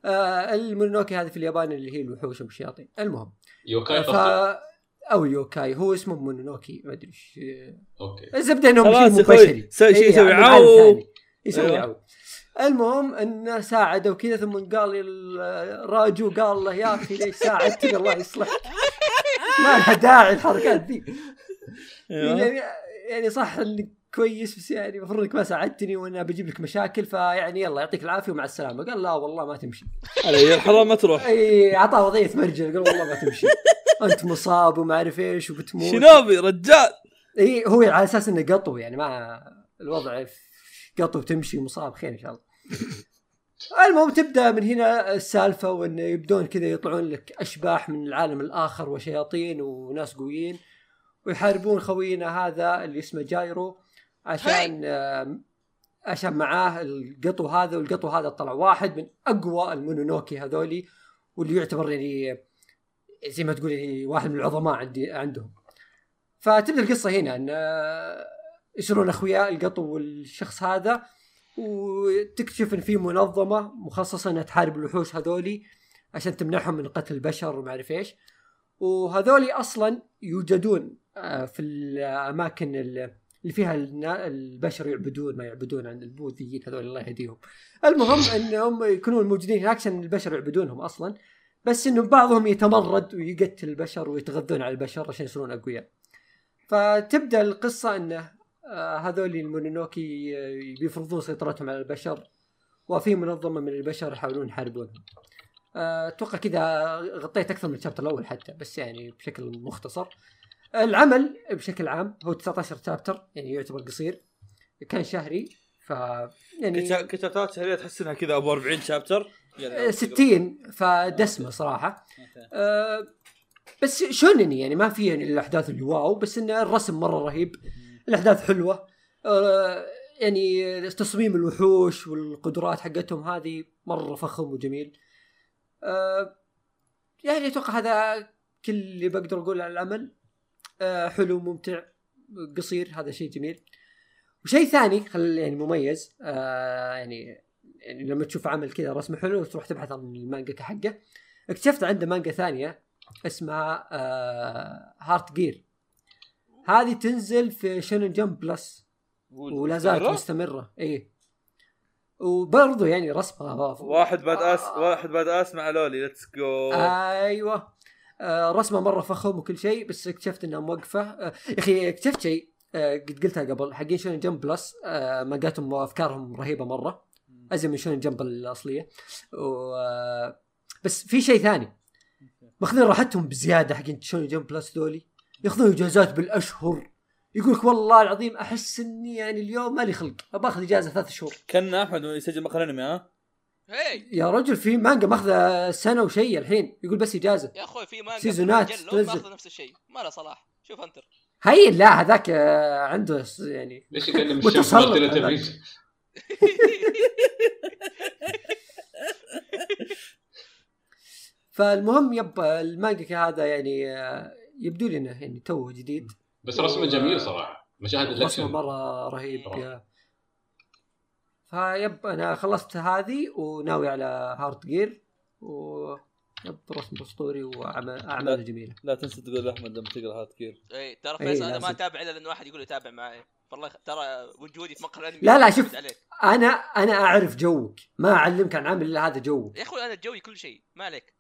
Speaker 5: آه المونونوكي هذه في اليابان اللي هي الوحوش أو الشياطين. المهم.
Speaker 3: يوكاي
Speaker 5: ف أو يوكاي هو اسمه مونونوكي. ما أدري إيش
Speaker 3: okay.
Speaker 5: الزبده
Speaker 1: إنهم
Speaker 5: شيء مو بشري.
Speaker 1: سوي شيء يسوي عو.
Speaker 5: يسوي
Speaker 1: أيوة.
Speaker 5: عو المهم انه ساعده وكذا ثم قال لي الراجو قال له يا أخي ليش ساعدتني؟ الله يصلحك. ما لها داعي الحركات ذي.
Speaker 1: أيوة.
Speaker 5: يعني يعني صح انك كويس بس يعني المفروض إنك ما ساعدتني وأنا بجيب لك مشاكل فيعني يلا يعطيك العافية ومع السلامة. قال لا والله ما تمشي.
Speaker 1: علي الحرام ما تروح.
Speaker 5: اي أعطاه وضعية مرجل قال والله ما تمشي. انت مصاب وما اعرف إيش وبتموت.
Speaker 1: شنوبي رجال.
Speaker 5: إي هو على أساس انه قطو يعني ما الوضع قطو تمشي مصاب خير إن شاء الله. المهم تبدأ من هنا السالفة وانه يبدون كذا يطلعون لك أشباح من العالم الآخر وشياطين وناس قويين ويحاربون خوينا هذا اللي اسمه جايرو عشان آم، عشان معاه القطو هذا والقطو هذا طلع واحد من أقوى المونونوكي هذولي واللي يعتبر يعني زي ما تقول واحد من العظماء عندي عندهم. فتبدأ القصة هنا إن آه، يصيرون اخوياء القطو والشخص هذا وتكتشف إن في منظمة مخصصة إنها تحارب الوحوش هذولي عشان تمنعهم من قتل البشر وما أعرف إيش. وهذولي أصلا يوجدون آه، في الأماكن ال- اللي فيها البشر يعبدون ما يعبدون عند البوذيين هذول الله يهديهم. المهم انهم يكونون موجودين هناك عشان البشر يعبدونهم أصلا. بس إنه بعضهم يتمرد ويقتل البشر ويتغذون على البشر عشان يصيرون أقوياء. فتبدأ القصة إنه آه، هذول المونونوكي آه، بيفرضون سيطرتهم على البشر وفي منظمة من البشر يحاولون يحاربونهم. آه، أتوقع كذا غطيت أكثر من الشابتر الأول حتى بس يعني بشكل مختصر. العمل بشكل عام هو 19 شابتر يعني يعتبر قصير. كان شهري ف يعني
Speaker 1: كتابات شهريه تحس إنها كذا أبو 40 شابتر.
Speaker 5: 60 فدسمة صراحة. آه، بس شونني يعني؟ ما في يعني الأحداث اللي واو بس إن الرسم مرة رهيب. الأحداث حلوة. آه، يعني تصميم الوحوش والقدرات حقتهم هذه مرة فخم وجميل. آه، يعني أتوقع هذا كل اللي بقدر أقوله على العمل آه، حلو ممتع قصير هذا شيء جميل. وشيء ثاني خل يعني مميز. آه يعني يعني لما تشوف عمل كذا رسمه حلو وتروح تبحث عن المانجا حقه اكتشفت عنده مانجا ثانية اسمها آه Heart Gear هذه تنزل في Shonen Jump Plus ولا زالت؟ مستمرة؟ اي وبرضه يعني رسمها
Speaker 1: واحد بعد اس
Speaker 5: آه.
Speaker 1: واحد بعد آس مع لولي. let's go
Speaker 5: أيوه. آه رسمه مرة فخم وكل شيء بس اكتشفت إنها موقفة. آه يا أخي اكتشفت شيء آه قد قلتها قبل. حقين Shonen Jump Plus آه مانجاتهم وافكارهم رهيبة مرة. ازين من Shonen Jump الأصلية. و بس في شيء ثاني. ماخذين راحتهم بزيادة حقين Shonen Jump Plus ذولي. ياخذون إجازات بالأشهر. يقول لك والله العظيم أحس إني يعني اليوم مالي خلق. باخذ إجازة ثلاث شهور.
Speaker 1: كان أحمد يسجل مقال انمي ها؟
Speaker 2: هي
Speaker 5: يا رجل في مانجا ماخذة سنة وشيء الحين. يقول بس إجازة.
Speaker 2: يا أخوي في مانجا
Speaker 5: سيزونات
Speaker 2: في مجلة
Speaker 5: تنزل.
Speaker 2: ماخذ نفس الشيء. ما له صلاح. شوف انتر
Speaker 5: هي لا هذاك آه، عنده يعني
Speaker 3: ليش يكلم الشمس
Speaker 5: فالمهم يب المانجا هذا يعني آه، يبدو لي إنه يعني تو جديد.
Speaker 3: بس رسمه جميل صراحة. مشاهد
Speaker 5: رسمه
Speaker 3: الأكشن.
Speaker 5: مرة رهيب. يا فيصل أنا خلصت هذه وناوي على Heart Gear و رسم اسطوري واعمال جميلة.
Speaker 1: لا تنسى تقول لاحمد لما تقرأ Heart Gear
Speaker 2: اي ترى
Speaker 5: إيه،
Speaker 2: فيصل
Speaker 5: أنا.
Speaker 2: ما أتابع إلا لأنه واحد يقول يتابع معي. والله ترى وجودي في مقهى الأنمي
Speaker 5: لا، لا، شوف. أنا أنا أعرف جوك. ما أعلمك عن عامل إلا هذا جوك.
Speaker 2: يا أخوي أنا جوي كل شيء. ما عليك.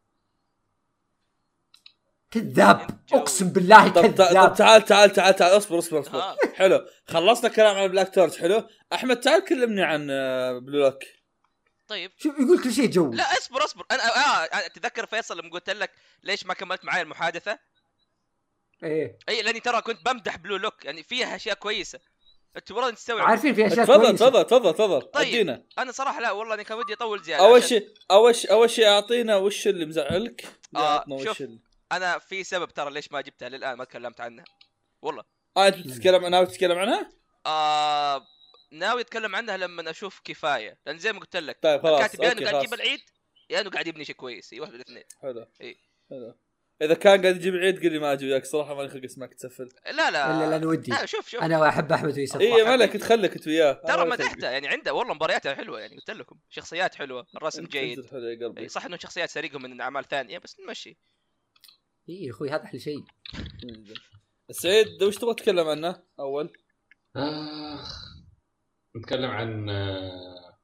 Speaker 5: كذاب. أقسم بالله
Speaker 1: طب, طب, طب
Speaker 5: كذاب.
Speaker 1: تعال تعال تعال تعال اصبر اصبر اصبر.
Speaker 2: ها
Speaker 1: حلو. خلصنا كلام عن Black Torch حلو. أحمد تعال كلمني عن آه، Blue Lock
Speaker 2: طيب.
Speaker 5: شوف يقول كل شيء جو
Speaker 2: لا اصبر اصبر. أنا آه تذكر فيصل لما قلت لك ليش ما كملت معي المحادثة؟
Speaker 5: إيه.
Speaker 2: إي لأني ترى كنت بمدح Blue Lock يعني فيها أشياء كويسة. أنت والله تستوعب
Speaker 5: عارفين في أشياء
Speaker 1: تفضل. تفضل تفضل تفضل.
Speaker 2: طيب.
Speaker 1: أدينا.
Speaker 2: أنا صراحة لا والله اني كان ودي أطول
Speaker 1: زيادة
Speaker 2: أول
Speaker 1: شيء أول شيء أول شيء أعطينا وش اللي مزعلك؟
Speaker 2: آه، شوف.
Speaker 1: اللي.
Speaker 2: أنا في سبب ترى ليش ما جبتها للآن ما تكلمت عنها. والله.
Speaker 1: آه أنت بتتكلم ناوي تتكلم عنها؟
Speaker 2: آه ناوي أتكلم عنها لما أشوف كفاية. لأن زي ما قلت لك
Speaker 1: طيب خلاص
Speaker 2: الكاتب يا
Speaker 1: إنه
Speaker 2: قاعد يجيب العيد يا إنه قاعد يبني شيء كويس. إي واحد من الاثنين.
Speaker 1: حلو.
Speaker 2: إيه.
Speaker 1: حلو. إذا كان قاعد يجيب عيد قل لي ما أجي وياك صراحة ماني خلق اسمعك تسفل.
Speaker 2: لا لا.
Speaker 5: لا لا أنا ودي.
Speaker 2: لا شوف شوف.
Speaker 5: أنا أحب أحمد ويوسف
Speaker 1: إي ما لك تخليك أنت وياه.
Speaker 2: ترى مدحته يعني عنده والله مبارياته حلوة يعني قلت لكم. شخصيات حلوة الرسم جيد.
Speaker 1: حلو يا قلبي.
Speaker 2: صح إنه شخصيات سريقهم من أعمال ثانية بس نمشي
Speaker 5: إي يا أخوي هذا أحلى شيء.
Speaker 1: سعيد وش تبغى تتكلم عنه؟ أول؟
Speaker 3: آخ. نتكلم عن آه،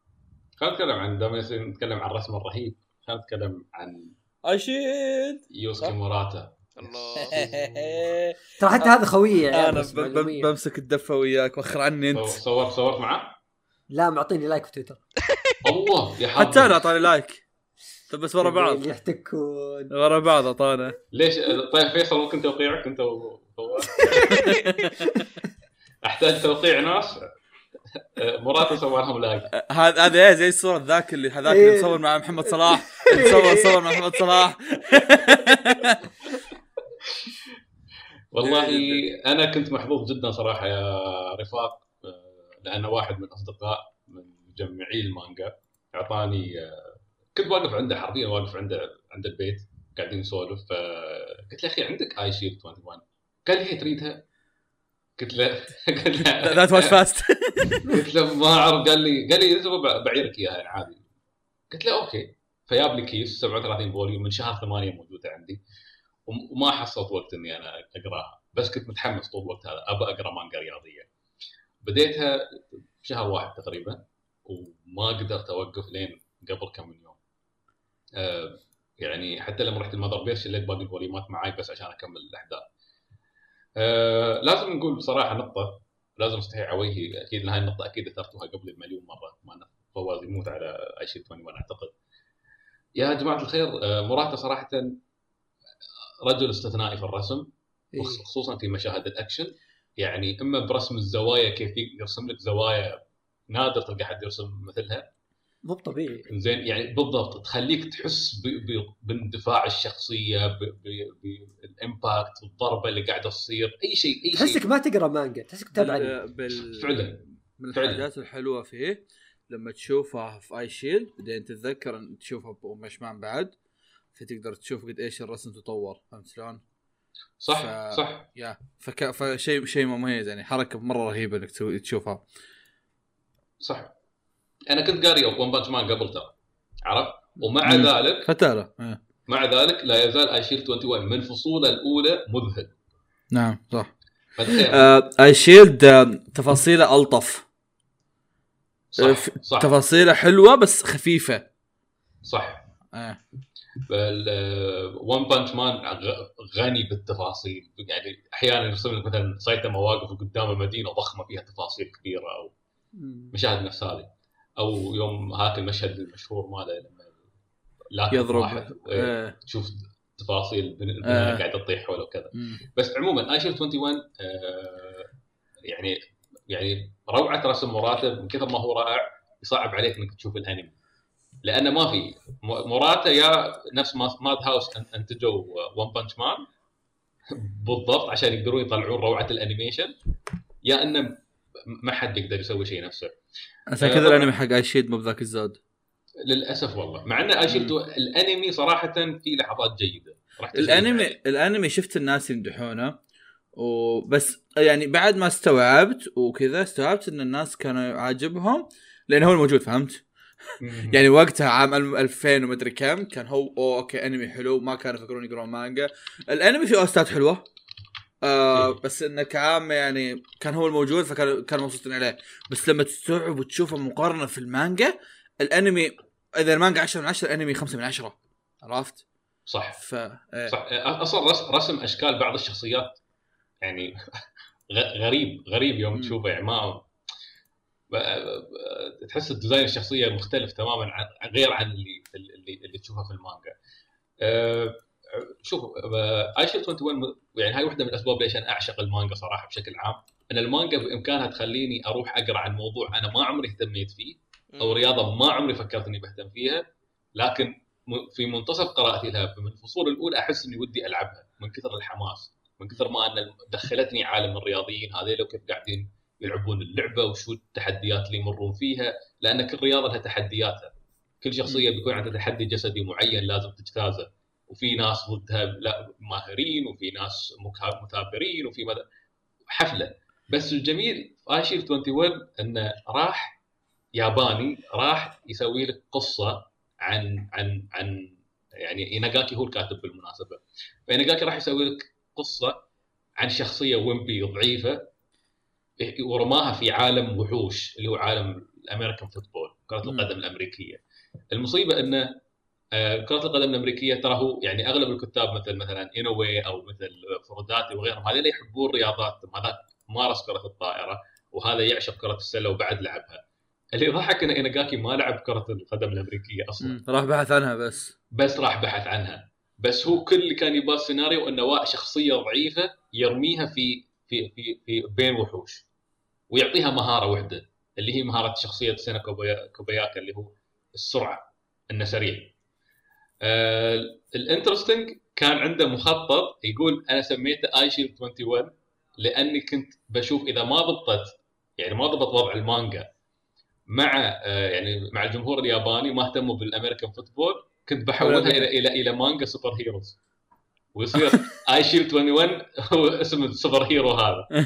Speaker 3: خلينا نتكلم عن دام نتكلم عن الرسم الرهيب. خلينا نتكلم عن
Speaker 1: Eyeshield
Speaker 3: يوسكي. موراتا.
Speaker 2: الله.
Speaker 5: ترى حتى هذا خويه يا عيال أنا.
Speaker 1: بمسك الدفة وياك وخر عني أنت.
Speaker 3: صور- صورت صورت معاه
Speaker 5: لا معطيني like في تويتر.
Speaker 3: الله يا
Speaker 1: حتى أنا أعطاني like. طب بس ورا بعض.
Speaker 5: يحتكون.
Speaker 1: ورا بعض أعطانا.
Speaker 3: ليش؟ طيب فيصل ممكن توقيعك؟ انت. و- أحتاج توقيع ناس؟ آه، موراتا سوى لهم like
Speaker 1: هذا هذا إيه زي الصورة ذاك اللي هذاك
Speaker 5: إيه.
Speaker 1: اللي مصور مع محمد صلاح. مصور صور مع محمد صلاح.
Speaker 3: والله أنا كنت محظوظ جدا صراحة يا رفاق آه، لأنه واحد من الاصدقاء من مجمعي المانجا أعطاني آه، كنت واقف عنده حرفيا واقف عنده عند البيت قاعدين نسولف فقلت له أخي عندك Eyeshield 21 قال لي هي تريدها؟ قلت له قلت له
Speaker 1: that was fast
Speaker 3: قلت له ما أعرف قال لي قال لي "تبغى بعيرك اياها يعني عادي. قلت له okay. فجاب لي كيس 37 volume من شهر 8 موجودة عندي. وم- وما حصلت وقت إني أنا أقراها. بس كنت متحمس طول الوقت هذا ابى أقرأ مانجا رياضية. بديتها بشهر واحد تقريبا وما قدرت أوقف لين قبل كم من يوم. آه يعني حتى لما رحت ال Mother Base شليت باقي الفوليومات معاي بس عشان أكمل الأحداث. آه لازم نقول بصراحة نقطة لازم استحي ع ويهي أكيد هاي النقطة أكيد اثرتوها قبل مليون مرة ما فواز يموت على اي شيء 21 أعتقد يا جماعة الخير آه، موراتا صراحة رجل استثنائي في الرسم
Speaker 5: إيه.
Speaker 3: خصوصا في مشاهد الأكشن يعني إما برسم الزوايا كيف يرسم لك زوايا نادر تلقى حد يرسم مثلها
Speaker 5: مو طبيعي
Speaker 3: زين يعني بالضبط تخليك تحس باندفاع الشخصية بال impact الضربة اللي قاعدة تصير أي شيء أي شيء
Speaker 5: تحسك ما تقرأ مانجا تحسك تتابع أنمي.
Speaker 1: بال...
Speaker 3: فعلا
Speaker 1: من. الحاجات الحلوة فيه لما تشوفها في آي شيل بعدين تتذكر إن تشوفها بمشمان بعد فتقدر تشوف قد إيش الرسم تطور فهمت شلون؟
Speaker 3: صح
Speaker 1: ف-
Speaker 3: صح
Speaker 1: يا فك... فشيء شيء مميز يعني حركة مرة رهيبة إنك تشوفها
Speaker 3: صح أنا كنت قاري ون بانش مان قبل ترى عرفت؟ ومع
Speaker 1: مم.
Speaker 3: ذلك
Speaker 1: فترة إيه.
Speaker 3: مع ذلك لا يزال اي شيلد 21 من فصوله الأولى مذهل.
Speaker 1: نعم صح.
Speaker 3: فتخيل
Speaker 1: آه اي شيلد آه تفاصيله ألطف. آه،
Speaker 3: صح صح.
Speaker 1: تفاصيله حلوة بس خفيفة.
Speaker 3: صح.
Speaker 1: آه.
Speaker 3: ون بانش مان غني بالتفاصيل. يعني أحيانا يرسم لك مثلا سايتاما واقف قدام مدينه ضخمة فيها تفاصيل كبيرة أو مشاهد نفس هذه أو يوم هاك المشهد المشهور ماله لما لاكم
Speaker 1: يضرب
Speaker 3: واحد
Speaker 1: آه.
Speaker 3: تشوف تفاصيل
Speaker 1: آه.
Speaker 3: قاعدة تطيح حوله وكذا. بس عموما Eyeshield 21 آه يعني يعني روعة رسم موراتا من كثر ما هو رائع يصعب عليك إنك تشوف الأنمي لأنه ما في موراتا يا نفس ما Madhouse انتجوا One Punch Man بالضبط عشان يقدرون يطلعون روعة ال animation يا إنه ما حد يقدر يسوي شيء نفسه
Speaker 1: عشان
Speaker 3: آه،
Speaker 1: كذا. الانمي حق Eyeshield مو بذاك الزود.
Speaker 3: للأسف والله. مع إن Eyeshield تو- الأنمي صراحة في لحظات جيدة.
Speaker 1: الانمي. الأنمي شفت الناس يمدحونه وبس يعني بعد ما استوعبت وكذا استوعبت إن الناس كانوا عاجبهم لأن هو الموجود فهمت؟ يعني وقتها عام 2000 ومدري كم كان هو أوه okay أنمي حلو ما كانوا يفكرون يقرون مانجا. الأنمي فيه أوستات حلوة. آه
Speaker 3: إيه.
Speaker 1: بس انه كعام يعني كان هو الموجود فكانوا كانوا مبسوطين عليه بس لما تستوعب وتشوفه مقارنه في المانجا الأنمي إذا المانجا 10 من 10 الأنمي 5 من 10 عرفت؟
Speaker 3: صح
Speaker 1: ف إيه.
Speaker 3: صح أصلا رسم, أشكال بعض الشخصيات يعني غريب غريب يوم. تشوفه يعني ما تحس ال design الشخصية مختلف تماما عن غير عن اللي اللي, اللي تشوفه في المانجا. أه، شوف Eyeshield 21 م- يعني هاي واحدة من الأسباب ليش أنا أعشق المانجا صراحة بشكل عام. أن المانجا بإمكانها تخليني أروح أقرأ عن موضوع أنا ما عمري اهتميت فيه أو رياضة ما عمري فكرت اني بهتم فيها لكن في منتصف قراءتي لها من الفصول الأولى أحس إني ودي ألعبها من كثر الحماس من كثر ما أن دخلتني عالم الرياضيين هذيل وكيف قاعدين يلعبون اللعبة وشو التحديات اللي يمرون فيها لأن كل رياضة لها تحدياتها. كل شخصية بيكون عندها تحدي جسدي معين لازم تجتازه. وفي ناس ضدها لا ماهرين وفي ناس مثابرين وفي مدى حفلة. بس الجميل في ايشيل 21 إنه راح ياباني راح يسوي لك قصة عن عن عن يعني إيناغاكي هو الكاتب بالمناسبة. فإيناغاكي راح يسوي لك قصة عن شخصية ويمبي ضعيفة ورماها في عالم وحوش اللي هو عالم الامريكان فوتبول
Speaker 1: كرة.
Speaker 3: القدم الأمريكية. المصيبة إنه آه، كرة القدم الأمريكية ترى هو يعني أغلب الكتاب مثل مثلا انوي أو مثل فروداتي وغيرهم هذول يحبون رياضات هذا مارس كرة الطائرة وهذا يعشق كرة السلة وبعد لعبها اللي يضحك ان ايناغاكي ما لعب كرة القدم الأمريكية أصلا
Speaker 1: مم. راح بحث عنها بس
Speaker 3: بس راح بحث عنها بس هو كل اللي كان يبغى السيناريو إنه شخصية ضعيفة يرميها في في في, في بين وحوش ويعطيها مهارة وحده اللي هي مهارة شخصية سينا كوباياكا اللي هو السرعة إنه سريع. ال interesting كان عنده مخطط يقول أنا سميته Eyeshield 21 لأني كنت بشوف إذا ما ضبطت يعني ما ضبط وضع المانجا مع آه يعني مع الجمهور الياباني ما اهتموا بال American football كنت بحولها إلى إلى إلى مانجا superheroes. ويصير Eyeshield 21 هو اسم ال superhero هذا.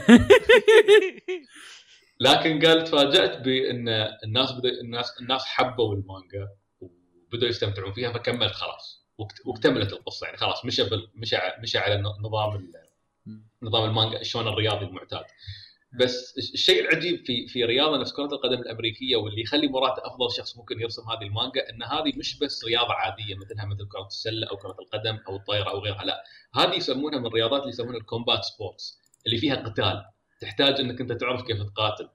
Speaker 3: لكن قال تفاجأت بأن الناس بدأ الناس الناس حبوا المانجا. وبدأوا يستمتعون فيها فكملت خلاص. واكت- واكتملت القصة يعني خلاص مشى مشى مشى على نظام نظام المانجا الشونن الرياضي المعتاد. بس الش- الشيء العجيب في في رياضة نفس كرة القدم الأمريكية واللي يخلي موراتا أفضل شخص ممكن يرسم هذه المانجا إن هذه مش بس رياضة عادية مثلها مثل كرة السلة أو كرة القدم أو الطايره أو غيرها لا. هذه يسمونها من الرياضات اللي يسمونها ال combat sports اللي فيها قتال. تحتاج إنك أنت تعرف كيف تقاتل.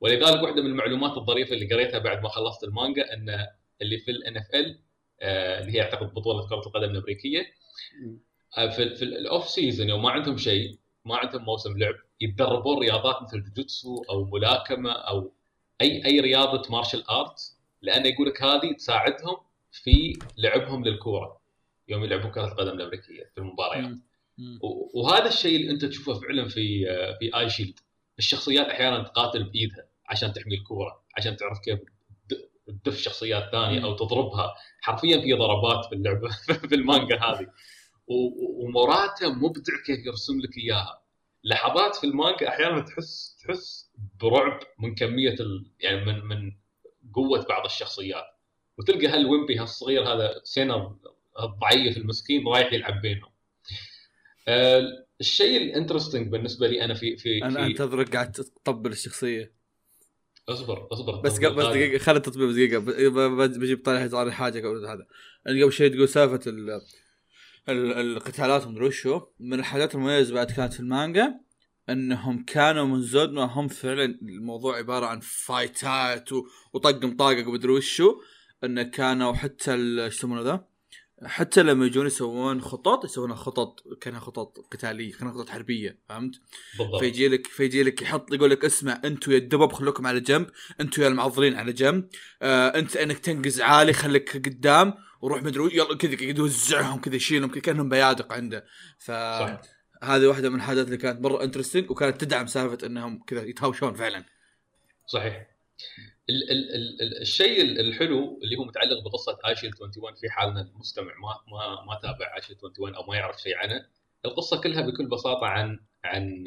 Speaker 3: ولذلك واحدة من المعلومات الظريفة اللي قريتها بعد ما خلصت المانجا إن اللي في ال NFL اللي هي اعتقد بطولة كرة القدم الأمريكية. آه، في, في ال off season يوم ما عندهم شيء ما عندهم موسم لعب يتدربون رياضات مثل جوجوتسو أو ملاكمة أو أي أي رياضة martial art لأن يقول لك هذه تساعدهم في لعبهم للكورة يوم يلعبون كرة القدم الأمريكية في المباريات. وهذا الشيء اللي أنت تشوفه فعلا في في آي شيلد. الشخصيات أحيانا تقاتل بإيدها عشان تحمي الكورة عشان تعرف كيف تدف شخصيات ثانية أو تضربها. حرفيا في ضربات في اللعبه في المانجا هذه. و- و- ومراته مبدع كيف يرسم لك إياها. لحظات في المانجا أحيانا تحس تحس برعب من كمية ال... يعني من من قوة بعض الشخصيات. وتلقى هالويمبي هالصغير هذا سينر الضعيف المسكين رايح يلعب بينهم. آه، الشيء ال interesting بالنسبة لي أنا في في
Speaker 1: أنا
Speaker 3: في
Speaker 1: أنتظرك قاعد تطبل الشخصية.
Speaker 3: اصبر اصبر
Speaker 1: بس قبل بس دقيقة خلي التطبيق بس دقيقة. بجيب طالع طالع حاجة قبل هذا أنا قبل شوي تقول سالفة ال ال- القتالات ومدري وشو. من الحاجات المميزة بعد كانت في المانجا إنهم كانوا من زود ما هم فعلا الموضوع عبارة عن فايتات و- وطق مطاقق ومدري وشو. انه كانوا حتى إيش يسمونه ذا؟ حتى لما يجون يسوون خطط يسوون خطط كانها خطط قتالية كانها خطط حربية فهمت؟
Speaker 3: بالضبط.
Speaker 1: فيجي لك فيجي لك يحط يقول لك اسمع أنتوا يا الدبب خلوكم على جنب أنتوا يا المعضلين على جنب آه انت انك تنقز عالي خليك قدام وروح مدري يلا كذا يوزعهم كذا يشيلهم كأنهم بيادق عنده. ف
Speaker 3: صح.
Speaker 1: هذه واحدة من الحاجات اللي كانت مرة انترستنج وكانت تدعم سالفة إنهم كذا يتهاوشون فعلا.
Speaker 3: صحيح. ال ال ال ال الشيء ال- الحلو اللي هو متعلق بقصة Eyeshield 21 في حال ان المستمع ما ما ما تابع Eyeshield 21 أو ما يعرف شيء عنه القصة كلها بكل بساطة عن عن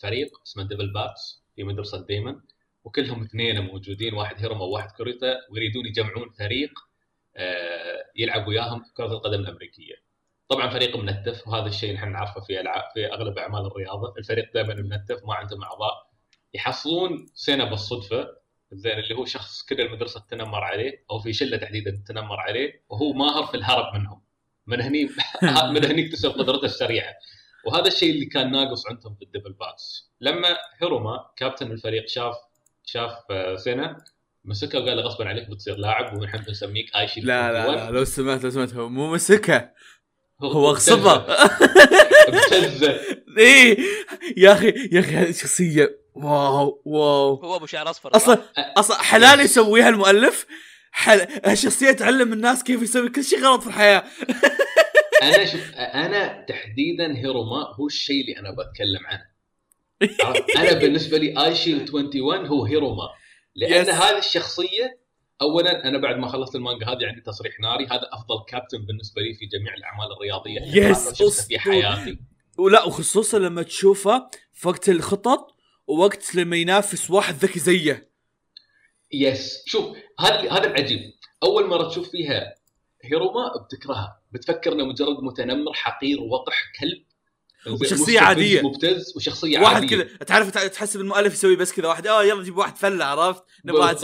Speaker 3: فريق اسمه Devil Bats في مدرسة ديمون وكلهم اثنين موجودين واحد هيروما وواحد كوريتا ويريدون يجمعون فريق آه، يلعب وياهم كرة القدم الأمريكية. طبعا فريق منتف وهذا الشيء نحن نعرفه في العاب في أغلب أعمال الرياضة، الفريق دائما منتف ما عندهم اعضاء يحصلون سينا بالصدفة زين اللي هو شخص كل المدرسة تنمر عليه أو في شلة تحديدا تنمر عليه وهو ماهر في الهرب منهم. من هني من هني اكتسب قدرته السريعة. وهذا الشيء اللي كان ناقص عندهم في ال Devil Bats. لما هيروما كابتن الفريق شاف شاف آه، سينا مسكه وقال له غصبا عليك بتصير لاعب ونحن بنسميك ايشي
Speaker 1: لا لا لا لو سمعت لو سمعت هو مو مسكه هو غصبه إيه يا أخي يا أخي هذه شخصية واو واو.
Speaker 2: هو أبو شعر أصفر.
Speaker 1: أصلا أصلا حلال يسويها المؤلف. حل... الشخصية تعلم الناس كيف يسوي كل شيء غلط في الحياة.
Speaker 3: أنا شوف أنا تحديدا هيروما هو الشيء اللي أنا بتكلم عنه؟ أنا بالنسبة لي ايشيل 21 هو هيروما. لأن
Speaker 1: Yes.
Speaker 3: هذه الشخصية اولا أنا بعد ما خلصت المانجا هذه عندي تصريح ناري هذا أفضل كابتن بالنسبة لي في جميع الأعمال الرياضية. اللي
Speaker 1: Yes.
Speaker 3: في حياتي.
Speaker 1: ولا وخصوصا لما تشوفه في وقت الخطط ووقت لما ينافس واحد ذكي زيه.
Speaker 3: yes شوف هذا هذا العجيب. أول مرة تشوف فيها هيروما بتكرهها. بتفكر إنه مجرد متنمر حقير وقح كلب.
Speaker 1: وشخصية عادية.
Speaker 3: مبتز وشخصية
Speaker 1: واحد
Speaker 3: عادية.
Speaker 1: كذا تعرف تحسب المؤلف يسوي بس كذا واحد آه يلا جيب واحد فلة عرفت؟ نبغى واحد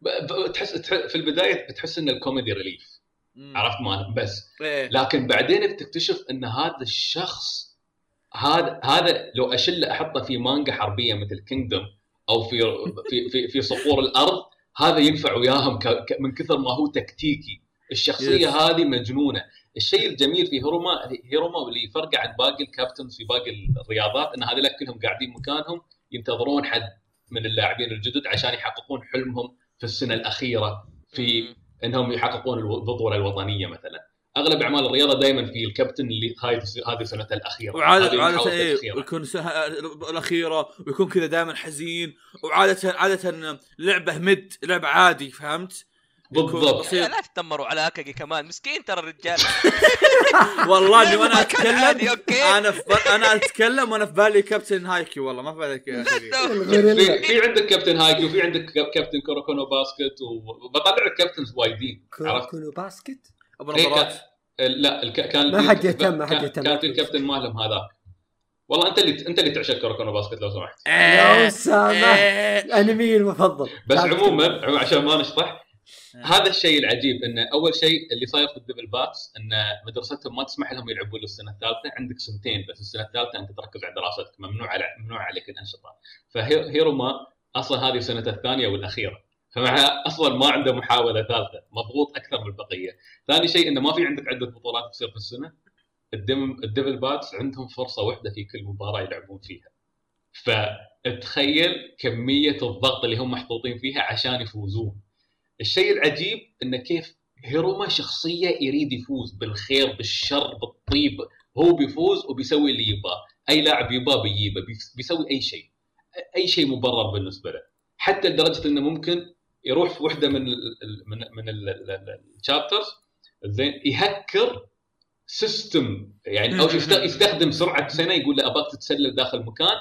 Speaker 3: ب- تحس تح- في البداية تحس ان ال comedy relief. عرفت ما بس.
Speaker 1: إيه.
Speaker 3: لكن بعدين بتكتشف إن هذا الشخص هذا هذا لو اشله أحطه في مانجا حربية مثل كينجدوم أو في في في, في صقور الأرض هذا ينفع وياهم ك- ك- من كثر ما هو تكتيكي الشخصية
Speaker 1: Yes.
Speaker 3: هذه مجنونة الشيء الجميل في هيروما هيروما واللي يفرقه عن باقي الكابتنز في باقي الرياضات إن هذول كلهم قاعدين مكانهم ينتظرون حد من اللاعبين الجدد عشان يحققون حلمهم في السنة الأخيرة في. إنهم يحققون البطوله الوطنية مثلا أغلب أعمال الرياضة دائما في الكابتن اللي هاي هذه سنته الأخيرة
Speaker 1: عادة
Speaker 3: محاولته إيه.
Speaker 1: ويكون سه... الأخيرة ويكون كذا دائما حزين وعادة عادة لعبة مد لعبة عادي فهمت؟
Speaker 3: بالضبط.
Speaker 2: لا تتنمروا على أكاجي كمان مسكين ترى الرجال
Speaker 1: والله
Speaker 2: إني
Speaker 1: وأنا
Speaker 2: أتكلم.
Speaker 1: أنا في. أنا أتكلم وأنا في بالي كابتن هايكي والله ما في بالي.
Speaker 3: في, في عندك كابتن هايكيو وفي عندك كاب- كابتن كوروكونو باسكت وبطلع لك captains وايدين عرفت؟
Speaker 5: كونو باسكت
Speaker 1: أبو
Speaker 3: إيه،
Speaker 1: نظرات
Speaker 3: لا الك- كان
Speaker 5: ما حد يهتم، ما حد يهتم.
Speaker 3: كان في الكابتن مالهم هذاك. والله أنت اللي أنت اللي تعشق كوروكونو باسكت لو سمحت.
Speaker 5: لو
Speaker 1: إيه.
Speaker 5: أنمي المفضل.
Speaker 3: بس عموما عشان ما نشطح هذا الشيء العجيب إنه أول شيء اللي صاير في ال Devil Bats إن مدرستهم ما تسمح لهم يلعبون السنة الثالثة. عندك سنتين بس السنة الثالثة أنت تركز على دراستك. ممنوع على ممنوع عليك الانشطه فهيروما أصلا هذه سنته الثانية والأخيرة. فمع أصلا ما عنده محاولة ثالثة مضغوط أكثر من البقية. ثاني شيء إنه ما في عندك عدة بطولات تصير في السنة. الدم الدبل باتس عندهم فرصة واحدة في كل مباراة يلعبون فيها. فتخيل كمية الضغط اللي هم محطوطين فيها عشان يفوزون. الشيء العجيب انه كيف هيروما شخصية يريد يفوز بالخير بالشر بالطيب. هو بيفوز وبيسوي اللي يبغاه. أي لاعب يبغاه بيجيبه بيس- بيسوي أي شيء. أي شيء مبرر بالنسبة له. حتى لدرجة إنه ممكن يروح في واحدة من ال ال- من من ال chapters زين يهكر system يعني أو يست- يستخدم سرعة سينا يقول له أبغاك تتسلل داخل مكان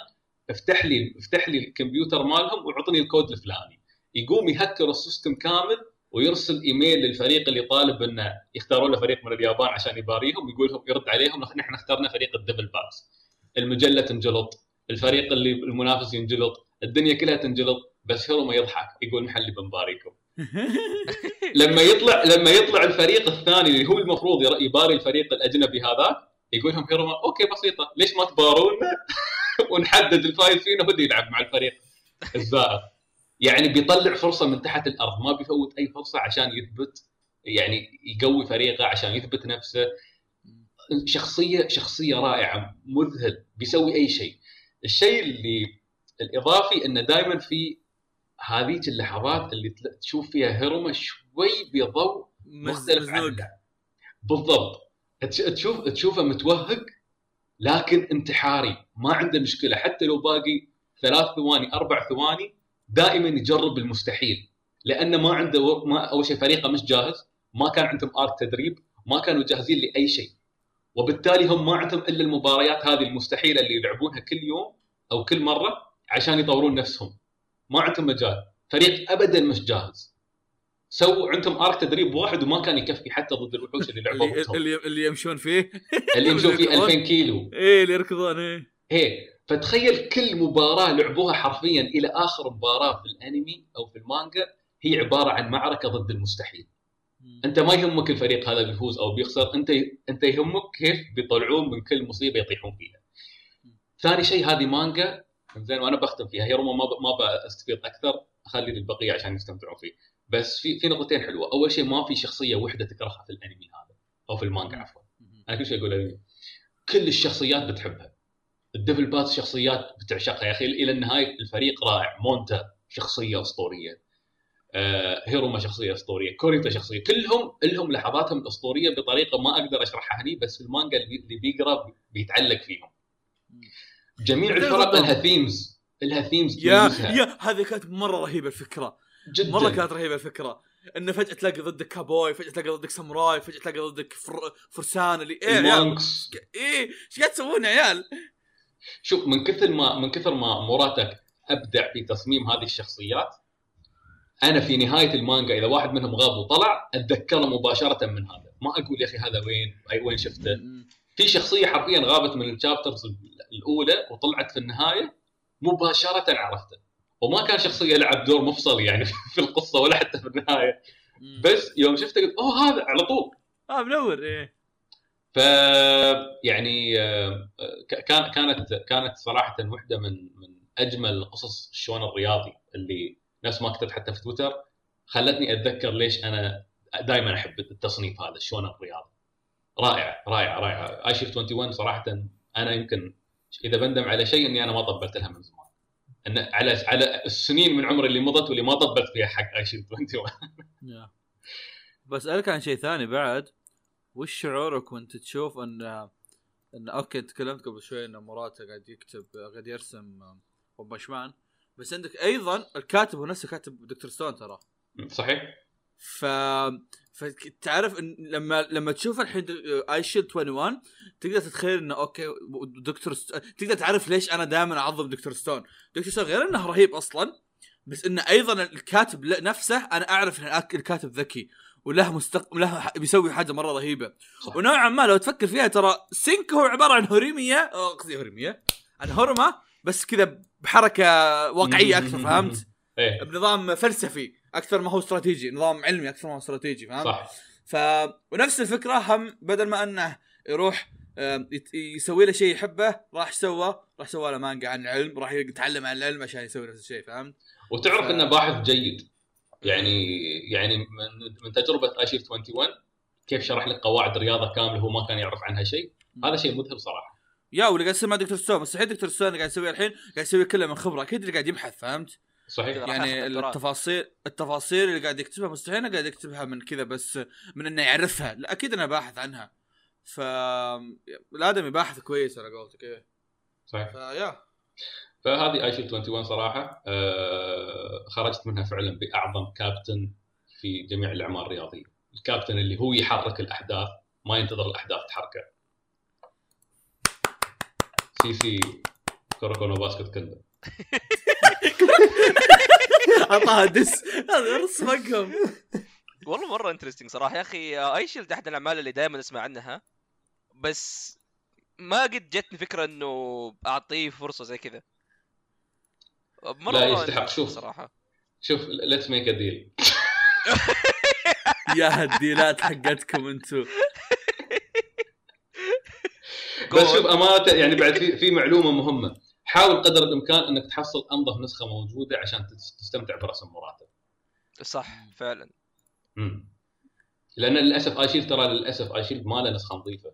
Speaker 3: افتح لي افتح لي الكمبيوتر مالهم وأعطني الكود الفلاني. يقوم يهكر ال system كامل ويرسل إيميل للفريق اللي طالب إنه يختارون له فريق من اليابان عشان يباريهم يقول لهم يرد عليهم نحن اخترنا فريق ال Devil Bats المجلة تنجلط الفريق اللي المنافس ينجلط الدنيا كلها تنجلط. بس هيروما يضحك يقول نحن اللي بنباريكم لما يطلع لما يطلع الفريق الثاني اللي هو المفروض يباري الفريق الأجنبي هذا يقول لهم هيروما okay بسيطة ليش ما تبارونا ونحدد الفايز فينا هو اللي يلعب مع الفريق الزائر. يعني بيطلع فرصة من تحت الأرض ما بيفوت أي فرصة عشان يثبت يعني يقوي فريقه عشان يثبت نفسه. شخصية شخصية رائعة مذهل بيسوي أي شيء. الشيء اللي الإضافي إنه دائما في هذيك اللحظات اللي تشوف فيها هيروما شوي بضوء مختلف عن
Speaker 1: مزنوق.
Speaker 3: اللعب. بالضبط. تش- تشوف تشوفه متوهق لكن انتحاري ما عنده مشكلة. حتى لو باقي ثلاث ثواني أربع ثواني دائما يجرب المستحيل. لأنه ما عنده ما أول شيء فريقه مش جاهز. ما كان عندهم ارك تدريب. ما كانوا جاهزين لأي شيء. وبالتالي هم ما عندهم إلا المباريات هذه المستحيلة اللي يلعبونها كل يوم أو كل مرة عشان يطورون نفسهم. ما عندهم مجال. فريق ابدا مش جاهز. سووا عندهم آرك تدريب واحد وما كان يكفي حتى ضد الوحوش اللي لعبوا
Speaker 1: اللي. اللي, اللي يمشون فيه.
Speaker 3: اللي يمشون فيه
Speaker 1: يركضون.
Speaker 3: 2000 كيلو.
Speaker 1: إيه اللي يركضون إيه.
Speaker 3: إيه. فتخيل كل مباراة لعبوها حرفيا إلى آخر مباراة في الأنمي أو في المانجا هي عبارة عن معركة ضد المستحيل. أنت ما يهمك الفريق هذا بيفوز أو بيخسر انت أنت يهمك كيف بيطلعون من كل مصيبة يطيحون فيها. ثاني شيء هذه مانجا زين وأنا بختم فيها. هي رغم ما ب... ما بستفيض أكثر أخلي للبقيه عشان يستمتعون فيه. بس في في نقطتين حلوة. أول شيء ما في شخصية وحدة تكرهها في الأنمي هذا أو في المانجا عفوا. أنا كل شيء أقول أنمي. كل الشخصيات بتحبها. ال Devil Bats شخصيات بتعشقها. يا أخي إلى النهاية الفريق رائع. مونتا شخصية أسطورية. آه هيروما شخصية أسطورية. كوريتا شخصية. كلهم لهم لحظاتهم الأسطورية بطريقة ما أقدر أشرحها هني بس في المانجا اللي بيقرأ بيتعلق فيهم. جميع الفرق لها themes لها themes
Speaker 1: يا يا هذه كانت مرة رهيبة الفكرة.
Speaker 3: جدا.
Speaker 1: مرة كانت رهيبة الفكرة. إنه فجأة تلاقي ضدك كابوي فجأة تلاقي ضدك ساموراي فجأة تلاقي ضدك فر... فرسان اللي إيه ال
Speaker 3: monks
Speaker 1: إيه إيش قاعد تسوون يا عيال؟
Speaker 3: شوف من كثر ما من كثر ما موراتا أبدع في تصميم هذه الشخصيات أنا في نهاية المانجا إذا واحد منهم غاب وطلع اتذكره مباشرة من هذا. ما أقول يا أخي هذا وين أي وين شفته. في شخصية حرفيا غابت من الشابترز الأولى وطلعت في النهاية مباشرة عرفته. وما كان شخصية لعب دور مفصل يعني في القصة ولا حتى في النهاية. بس يوم شفته قلت أوه هذا على طول.
Speaker 1: آه منور إيه.
Speaker 3: ف يعني آه، كان كانت كانت صراحة واحدة من من أجمل قصص الشون الرياضي اللي نفس ما كتبت حتى في تويتر. خلتني أتذكر ليش أنا دائما أحب التصنيف هذا الشون الرياضي. رائع رائع رائع. اي شيف 21 صراحة أنا يمكن إذا بندم على شيء إني أنا ما طبلت لها من زمان. إن على على السنين من عمري اللي مضت واللي ما طبلت فيها حق اي شيف 21
Speaker 1: يا. بسألك عن شيء ثاني بعد. وش شعورك وأنت تشوف إن إن okay تكلمت قبل شوي إن موراتا قاعد يكتب قاعد يرسم بنش مان بس عندك أيضا الكاتب هو نفسه كاتب Dr. Stone ترى.
Speaker 3: صحيح؟
Speaker 1: ف فتعرف إن لما لما تشوف الحين Eyeshield 21 تقدر تتخيل إنه okay دكتور ست... تقدر تعرف ليش أنا دائما أعظم Dr. Stone. Dr. Stone غير إنه رهيب أصلا بس إنه أيضا الكاتب نفسه أنا أعرف إن الك- الكاتب ذكي وله مستق له بيسوي حاجة مرة رهيبة.
Speaker 3: صح.
Speaker 1: ونوعا ما لو تفكر فيها ترى سينك هو عبارة عن هوريميا قصدي هوريميا عن هورما بس كذا بحركة واقعية أكثر فهمت؟
Speaker 3: إيه.
Speaker 1: بنظام فلسفي. أكثر ما هو استراتيجي نظام علمي أكثر ما هو استراتيجي فهمت؟
Speaker 3: صح
Speaker 1: ف ونفس الفكرة هم بدل ما أنه يروح يسوي له شيء يحبه راح سوى راح سوى له مانجا عن العلم راح يتعلم عن العلم عشان يسوي نفس الشيء فهمت؟
Speaker 3: وتعرف
Speaker 1: ف-
Speaker 3: إنه باحث جيد يعني يعني من من تجربة ايشيف 21 كيف شرح لك قواعد رياضة كاملة هو ما كان يعرف عنها شيء هذا شيء مذهل صراحة
Speaker 1: يا واللي قاعد يصير مع دكتور ستون مستحيل دكتور ستون اللي قاعد يسويه الحين قاعد يسويه كله من خبرة أكيد اللي قاعد يبحث فهمت؟
Speaker 3: صحيح.
Speaker 1: يعني. التفاصيل التفاصيل اللي قاعد يكتبها مستحيل قاعد يكتبها من كذا بس من إنه يعرفها. لا أكيد إنه باحث عنها. ف الآدمي باحث كويس على قولتك إيه.
Speaker 3: صحيح.
Speaker 1: فيا
Speaker 3: فهذه ايشيف 21 صراحة آه خرجت منها فعلا بأعظم كابتن في جميع الأعمال الرياضية. الكابتن اللي هو يحرك الأحداث ما ينتظر الأحداث تحركه. سي سي كوروكونو باسكت كله
Speaker 1: اعطاها diss. هذا نص رقم
Speaker 2: والله مرة interesting صراحة. يا أخي Eyeshield أحد الأعمال اللي دائما أسمع عنها بس ما قد جتني فكرة إنه أعطيه فرصة زي كذا. مرة
Speaker 3: لا، يستحق. شوف.
Speaker 2: صراحة.
Speaker 3: شوف let's make a deal
Speaker 1: يا هال deal ات حقتكم أنتم
Speaker 3: بس شوف أمانة يعني بعد في في معلومة مهمة. حاول قدر الإمكان إنك تحصل أنظف نسخة موجودة عشان تس- تستمتع برسم مراتب
Speaker 2: صح فعلا.
Speaker 3: مم. لأن للأسف Eyeshield ترى للأسف Eyeshield ما له نسخة نظيفة.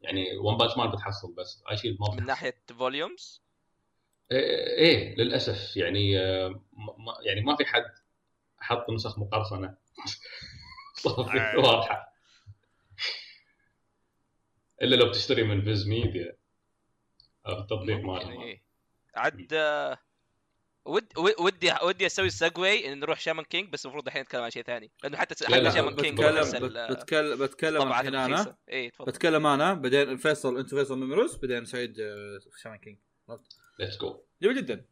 Speaker 3: يعني One Punch Man بتحصل بس Eyeshield ما
Speaker 2: من
Speaker 3: بتحصل.
Speaker 2: ناحية volumes
Speaker 3: إيه إيه، للأسف يعني آه، ما ما- يعني ما في حد حط نسخ مقرصنة. صافي واضحة. إلا لو بتشتري من Viz Media التطبيق مالهم
Speaker 2: عاد آه، ود ود- ودي ودي أسوي segue إن نروح Shaman King بس المفروض الحين نتكلم عن شيء ثاني. لأنه حتى حتى Shaman King
Speaker 1: بتكلم
Speaker 2: نفس
Speaker 1: بت-
Speaker 2: ال-
Speaker 1: بتكلم بتكلم الحين
Speaker 2: أنا. اي تفضل.
Speaker 1: بتكلم أنا بعدين فيصل أنت فيصل ميمروس بعدين سعيد Shaman King
Speaker 3: let's go
Speaker 1: جميل جدا.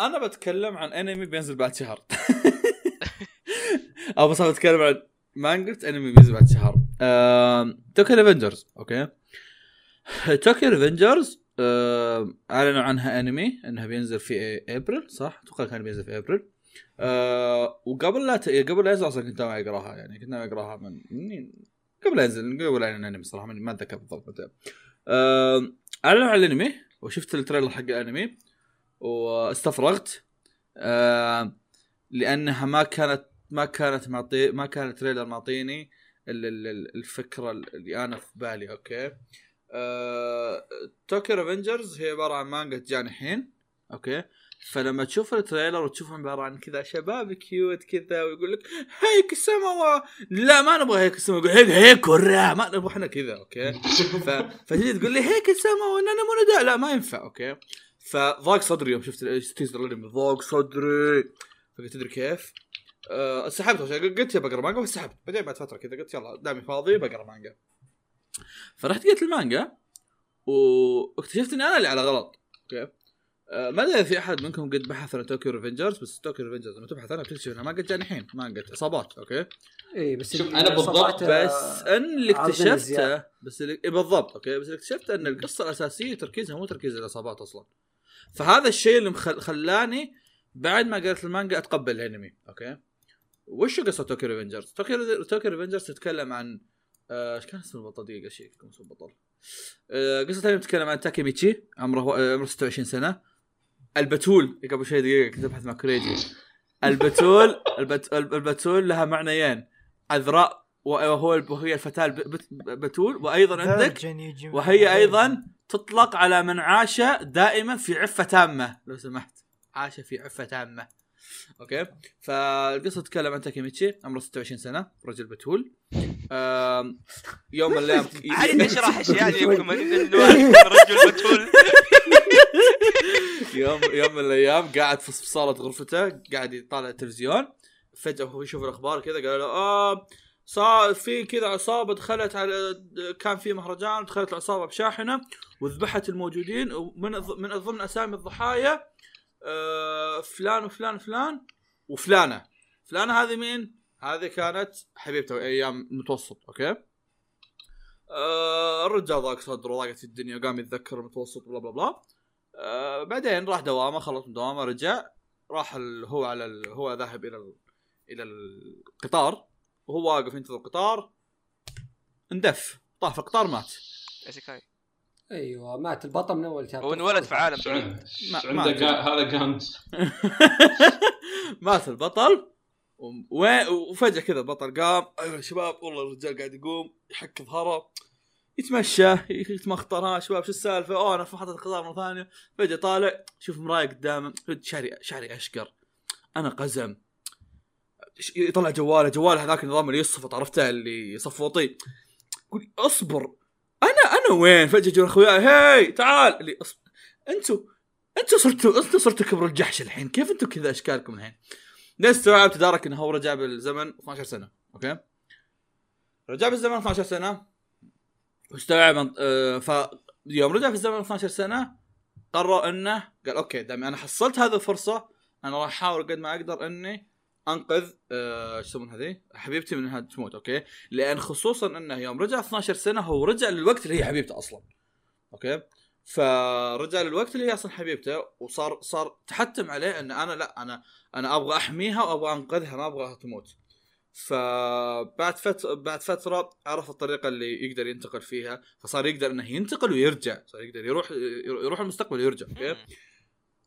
Speaker 1: أنا بتكلم عن انمي بينزل بعد شهر. أو بس بتكلم عن مانجا انمي بينزل بعد شهر. Tokyo Revengers okay؟ Tokyo Revengers أعلنوا عنها انمي إنها بينزل في ابريل صح؟ أتوقع كان بينزل في ابريل آه وقبل لا ت... قبل لا ينزل أصلا كنت ناوي أقراها يعني كنت ناوي أقراها من قبل لا ينزل قبل لا الانمي صراحة ما أتذكر بالضبط متى. آه أعلنوا عن الأنمي وشفت ال trailer حق الأنمي واستفرغت. آه لأنها ما كانت ما كانت معطي ما كان ال trailer معطيني ال- ال- ال- الفكرة اللي أنا في بالي أوكي؟ آه توكيو ريفنجرز هي عبارة عن مانجا جانحين أوكي. فلما تشوف التريلر وتشوفهم عبارة عن كذا شباب كيوت كذا ويقول لك هيك السما لا ما نبغى هيك السما يقول هيك هيك ورا ما نبغى إحنا كذا أوكي. ف... فتجي تقول لي هيك وأنا مو نداء لا ما ينفع أوكي. فضاق صدري يوم شفت التيزر ضاق صدري. فقلت تدري كيف؟ أه سحبت قلت يا بقرأ مانجا. بس سحبت بعدين بعد فترة كذا قلت يلا دامي فاضي بقرأ مانجا. فرحت قريت المانجا واكتشفت إني أنا اللي على غلط. okay؟ أه ما أدري في أحد منكم قد بحث عن Tokyo Revengers بس Tokyo Revengers لما تبحث عنها بتكتشف إنها مانجا جانحين مانجا عصابات okay؟
Speaker 5: اي بس
Speaker 3: شوف، أنا بالضبط
Speaker 5: صبعت-
Speaker 1: بس أن اللي اكتشفته. بس اللي إيه بالضبط okay؟ بس اللي اكتشفته أن القصة الأساسية تركيزها مو تركيز العصابات أصلا. فهذا الشيء اللي مخل... خلاني بعد ما قريت المانجا أتقبل الأنمي okay؟ وش قصة Tokyo Revengers؟ Tokyo Tokyo Revengers تتكلم عن آه، إيش كان اسم البطل؟ دقيقة شيء كم اسم البطل. آه، قصة الانمي تتكلم عن تاكيميتشي عمره آه، عمره 26 سنة. البتول قبل شوي دقيقة كنت أبحث مع كوريجي البتول البت... البتول لها معنيين عذراء وهو وهي الفتاة البت- بتول وأيضا عندك وهي. أيضا تطلق على من عاش دائما في عفة تامة لو سمحت. عاش في عفة تامة. okay؟ فالقصة تتكلم عن تاكيميتشي عمره 26 سنة رجل بتول يوم من الأيام
Speaker 2: عادي يمكن من انه رجل بتول
Speaker 1: يوم يوم من الأيام قاعد في صالة غرفته قاعد يطالع التلفزيون. فجأة هو يشوف الأخبار كذا قال له آه صار في كذا عصابة دخلت على كان في مهرجان دخلت العصابة بشاحنة وذبحت الموجودين ومن من ضمن أسامي الضحايا آه فلان وفلان وفلان وفلانة فلانة هذه مين؟ هذه كانت حبيبته أيام المتوسط أوكي؟ آه الرجال ضاق صدره ضاقت الدنيا وقام يتذكر المتوسط بلا بلا بلا آه بعدين راح دوامه خلص من دوامه رجع راح. هو على. هو ذاهب إلى ال... إلى القطار وهو واقف ينتظر القطار اندف طاح في القطار مات
Speaker 2: isekai
Speaker 5: أيوه مات البطل من أول chapter.
Speaker 2: هو انولد في عالم
Speaker 3: شو
Speaker 2: بعيد.
Speaker 3: قا- هذا Gantz
Speaker 1: مات البطل وفجأة كذا البطل قام أيوه يا شباب والله الرجال قاعد يقوم يحك ظهره يتمشى يتمخطر ها شباب شو السالفة؟ أوه أنا في محطه القطار مرة ثانية. فجأة طالع شوف مراية قدامه. شعري شعري أشقر. أنا قزم. ش- يطلع جواله جواله هذاك النظام اللي يصفط عرفته؟ اللي يصفطي. يقول اصبر. أنا وين فجأة يجون اخوياي هي تعال اللي اصبر أنتوا أنتوا صرتوا أنتوا صرتوا كبر الجحش الحين كيف أنتوا كذا أشكالكم الحين؟ لين استوعب تدارك انه هو رجع بالزمن 12 سنة أوكي؟ رجع بالزمن 12 سنة واستوعب آه، ف يوم رجع في الزمن 12 سنة قرر إنه قال okay دام أنا حصلت هذه الفرصة أنا راح أحاول قد ما أقدر إني أنقذ آه، إيش يسمون هذه حبيبتي من انها تموت okay؟ لأن خصوصا إنه يوم رجع 12 سنة هو رجع للوقت اللي هي حبيبته أصلا okay؟ فرجع للوقت اللي هي أصلا حبيبته وصار صار تحتم عليه إن أنا لا أنا أنا أبغى أحميها وأبغى أنقذها ما أبغاها تموت. فبعد فتره بعد فترة عرف الطريقة اللي يقدر ينتقل فيها فصار يقدر إنه ينتقل ويرجع صار يقدر يروح يروح المستقبل ويرجع
Speaker 2: okay.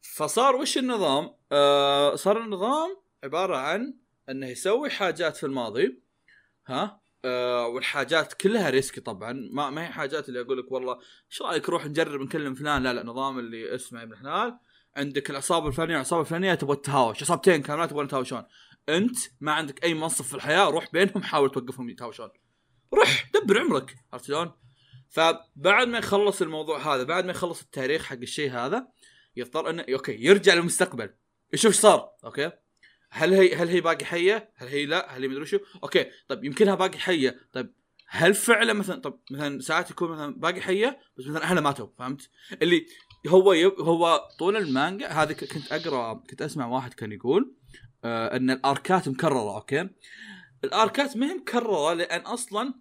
Speaker 1: فصار وش النظام؟ آه صار النظام عبارة عن إنه يسوي حاجات في الماضي ها؟ آه والحاجات كلها risky طبعا. ما ما هي حاجات اللي أقول لك والله إيش رأيك نروح نجرب نكلم فلان؟ لا لا نظام اللي اسمه ابن الحلال عندك العصابة الفلانية والعصابه الفلانية تبغى تتهاوش عصابتين كاملات تبغى يتهاوشون. أنت ما عندك أي منصب في الحياة روح بينهم حاول توقفهم يتهاوشون. روح دبر عمرك. عرفت شلون؟ فبعد ما يخلص الموضوع هذا بعد ما يخلص التاريخ حق الشيء هذا يضطر إنه okay يرجع للمستقبل. يشوف إيش صار okay؟ هل هي هل هي باقي حية؟ هل هي لا؟ هل هي مدري شو؟ okay طيب يمكنها باقي حية، طيب هل فعلا مثلا طب مثلا ساعات يكون مثلا باقي حية بس مثلا اهله ماتوا فهمت؟ اللي هو يب هو طول المانجا هذه كنت اقرا كنت أسمع واحد كان يقول آه إن الأركات مكررة okay؟ الأركات ما هي مكررة لأن أصلا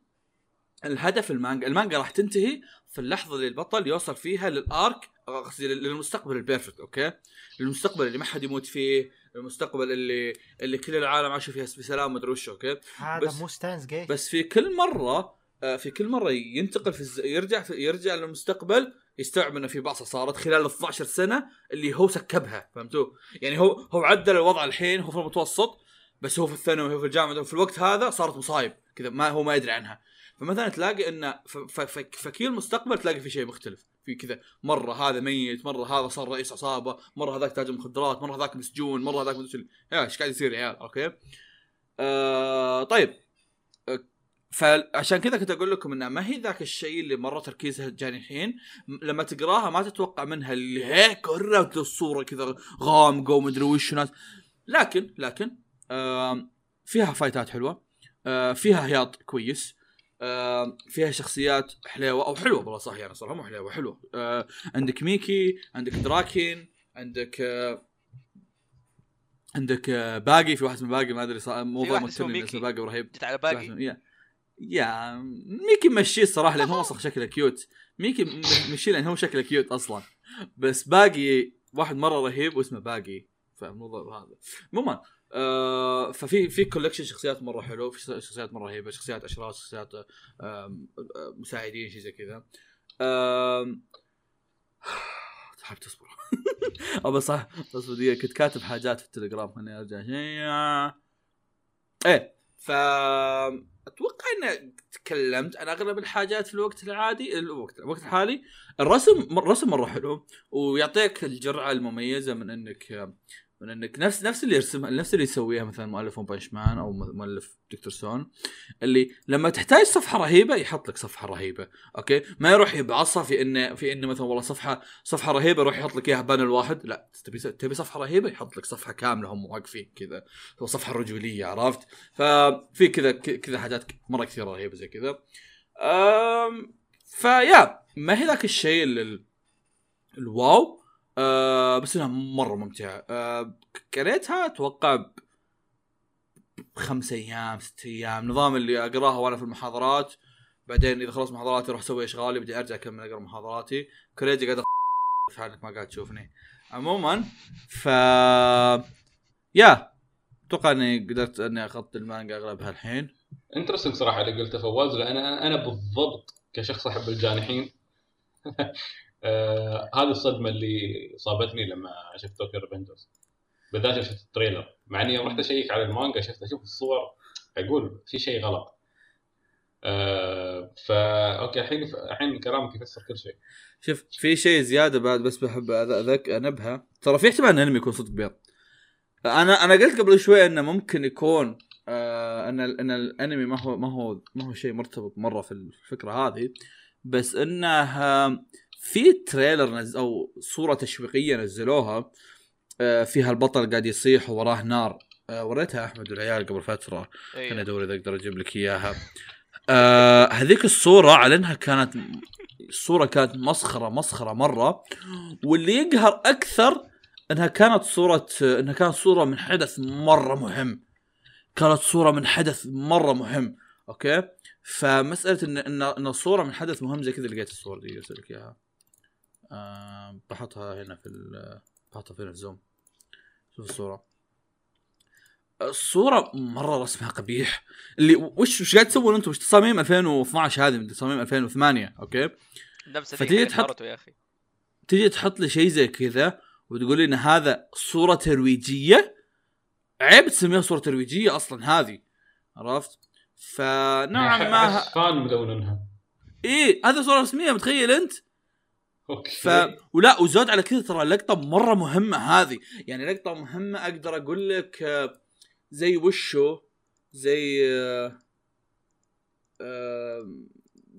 Speaker 1: الهدف المانجا المانجا راح تنتهي في اللحظة اللي البطل يوصل فيها لل arc قصدي لل- للمستقبل ال perfect okay المستقبل اللي ما حد يموت فيه المستقبل اللي اللي كل العالم عاشوا فيها بسلام مدري وش okay؟
Speaker 4: هذا
Speaker 1: بس-
Speaker 4: مو ستانز جيت
Speaker 1: بس في كل مرة آه، في كل مرة ينتقل في الز... يرجع في... يرجع للمستقبل يستوعب إنه في بعصه صارت خلال 12 سنة اللي هو سكبها فهمتوا؟ يعني هو هو عدل الوضع الحين هو في المتوسط بس هو في الثانوي هو في الجامعة في الوقت هذا صارت مصايب كذا ما هو ما يدري عنها. فمثلا تلاقي إنه ف... ف... ف... فكيل المستقبل تلاقي في شيء مختلف. في كذا مرة هذا ميت مرة هذا صار رئيس عصابة مرة هذاك تاجر مخدرات مرة هذاك مسجون مرة هذاك مدري إيش قاعد يصير يا عيال؟ okay؟ آه طيب. آه، فعشان كذا كنت أقول لكم انها ما هي ذاك الشيء اللي مرة تركيزها الجانحين م- لما تقراها ما تتوقع منها اللي هيك ورت الصورة كذا غامقه ومدري وش ناس. لكن لكن آم، فيها فايتات حلوة. آه، فيها هياط كويس. آه، فيها شخصيات حلوة أو حلوة والله صح يعني صراحة مو حلوة حلوة آه، عندك ميكي عندك دراكين عندك آه، عندك آه، باقي في واحد اسمه باقي ما أدري مو ضامن
Speaker 2: اسمه
Speaker 1: باقي ورهيب
Speaker 2: جيت على باقي.
Speaker 1: يا يا ميكي مشيه الصراحة لأن هو أصلا شكله cute ميكي مشيه لأن هو شكله cute أصلا. بس باقي واحد مرة رهيب واسمه باجي. فالموضوع هذا. عموما آه ففي في collection شخصيات مرة حلو في شخصيات مرة رهيبة شخصيات أشراس شخصيات مساعدين شيء زي كذا. حاب تصبر. أو بس صح بس دقيقه كنت كاتب حاجات في التليجرام خليني أرجع. إيه ف أتوقع ان تكلمت عن أغلب الحاجات في الوقت العادي الوقت الوقت الحالي. الرسم الرسم مرة حلو ويعطيك الجرعة المميزة من إنك من إنك نفس نفس اللي يرسمها نفس اللي يسويها مثلا مؤلف ون بانش مان أو مؤلف دكتور ستون اللي لما تحتاج صفحة رهيبة يحط لك صفحة رهيبة okay؟ ما يروح يبعصها في انه في إنه مثلا والله صفحه صفحة رهيبة يروح يحط لك إياها panel واحد لا تبي تبي صفحة رهيبة يحط لك صفحة كاملة هم واقفين كذا صفحة رجولية عرفت؟ ففي كذا كذا حاجات مرة كثيرة رهيبة زي كذا. فيا ما هي ذاك الشيء ال- الواو؟ أه بس إنها مرة ممتعة. أه قريتها أتوقع بخمس أيام ست أيام. نظام اللي أقراها وأنا في المحاضرات بعدين إذا خلصت محاضراتي أروح أسوي أشغالي بدي أرجع أكمل أقرأ محاضراتي. كريجي قاعد في حالك ما قاعد تشوفني. عموما ف yeah أتوقع إني قدرت إني اخذت المانجا اغلبها الحين
Speaker 3: interesting صراحة اللي قلته فواز لأن أنا بالضبط كشخص أحب الجانحين. آه هذه الصدمة اللي صابتني لما شفت توكيو ريفنجرز بالذات شفت التريلر. مع إني يوم رحت أشيك على المانجا شفت أشوف الصور أقول في شيء غلط. آه فا okay الحين الحين كلامك يفسر كل شيء.
Speaker 1: شوف في شيء زيادة بعد بس بحب أذك أنبهه. ترى في احتمال إن الأنمي يكون صدق بيض. أنا أنا قلت قبل شوي إنه ممكن يكون آه إن إن الأنمي ما هو ما هو ما هو شيء مرتبط مرة في الفكرة هذه بس إنه في تريلر نز أو صورة تشويقية نزلوها آه فيها البطل قاعد يصيح ووراه نار. آه وريتها أحمد والعيال قبل فترة.
Speaker 2: إيه.
Speaker 1: خليني أدور إذا أقدر أجيب لك إياها. آه هذيك الصورة على إنها كانت الصورة كانت مسخرة مسخرة مرة. واللي يقهر أكثر إنها كانت صورة إنها كانت صورة من حدث مرة مهم. كانت صورة من حدث مرة مهم. أوكي؟ فمسألة إن إن إن الصورة من حدث مهم زي كذا لقيت الصورة دي ارسل لك إياها. آه بحطها هنا في ال- بحطها في الزوم شوف الصورة. الصورة مرة رسمها قبيح. اللي وش وش قاعد تسوون أنتم؟ وش تصاميم 2012 هذه؟ من تصاميم 2008
Speaker 2: okay؟
Speaker 1: فتيجي تحط-
Speaker 2: يا أخي.
Speaker 1: تيجي تحط لي شيء زي كذا وتقول لي إن هذا صورة ترويجية. عيب تسميها صورة ترويجية أصلا هذه. عرفت؟ فنوعا ما
Speaker 3: fan ملوننها
Speaker 1: إيه هذا صورة رسمية متخيل أنت؟
Speaker 3: okay.
Speaker 1: ف ولا وزود على كذا ترى لقطه مرة مهمة هذه. يعني لقطة مهمة أقدر أقول لك آه، زي وشو؟ زي آه، آه،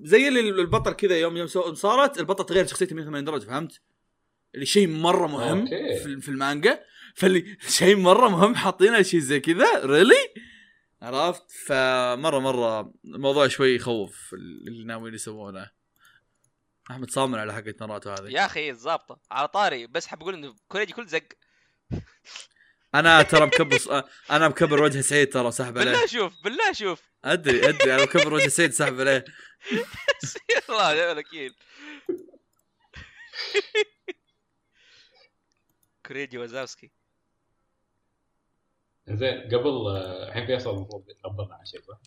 Speaker 1: زي اللي البطل كذا يوم يوم صارت البطل تغير شخصيته 180 درجة فهمت؟ اللي شيء مرة مهم
Speaker 3: okay.
Speaker 1: في في المانجا. فاللي شيء مرة مهم حاطينه شيء زي كذا really عرفت؟ فمرة مرة الموضوع شوي يخوف اللي ناويين يسوونه. أحمد صامر على حقة ناروتو هذه.
Speaker 2: يا أخي ظابطه على طاري بس حاب أقول إنه كوريجي كل زق.
Speaker 1: أنا ترى مكبر أنا مكبر وجه سعيد ترى سحب عليه.
Speaker 2: بالله شوف بالله شوف.
Speaker 1: أدري أدري أنا مكبر وجه سعيد سحب عليه.
Speaker 2: الله يا الوكيل كوريجي وزاوسكي
Speaker 3: زين قبل آه، الحين فيصل المفروض يخبرنا عن شيء صح؟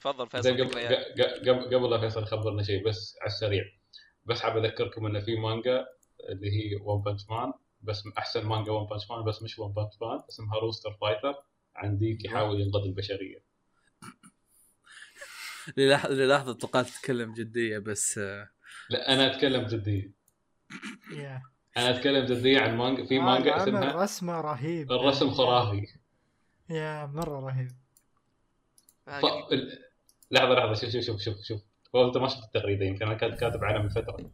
Speaker 2: تفضل فيصل
Speaker 3: قبل قبل قبل لا فيصل يخبرنا شيء بس على السريع. بس حاب أذكركم انه في مانجا اللي هي ون بنش مان بس أحسن مانجا ون بنش مان بس مش ون بنش مان اسمها روستر فايتر عن ديك يحاول ينقذ البشرية.
Speaker 1: للح- للحظة توقعت تتكلم جدية بس آه،
Speaker 3: لا أنا أتكلم جدية.
Speaker 4: yeah.
Speaker 3: أنا أتكلم جدية عن مانجا. في مانجا اسمها
Speaker 4: رسمه رهيب.
Speaker 3: الرسم خرافي.
Speaker 4: yeah مرة رهيب.
Speaker 3: لحظة لحظة شوف شوف شوف شوف شوف هو أنت ما شفت التغريدة يمكن أنا كنت كاتب عنها من فترة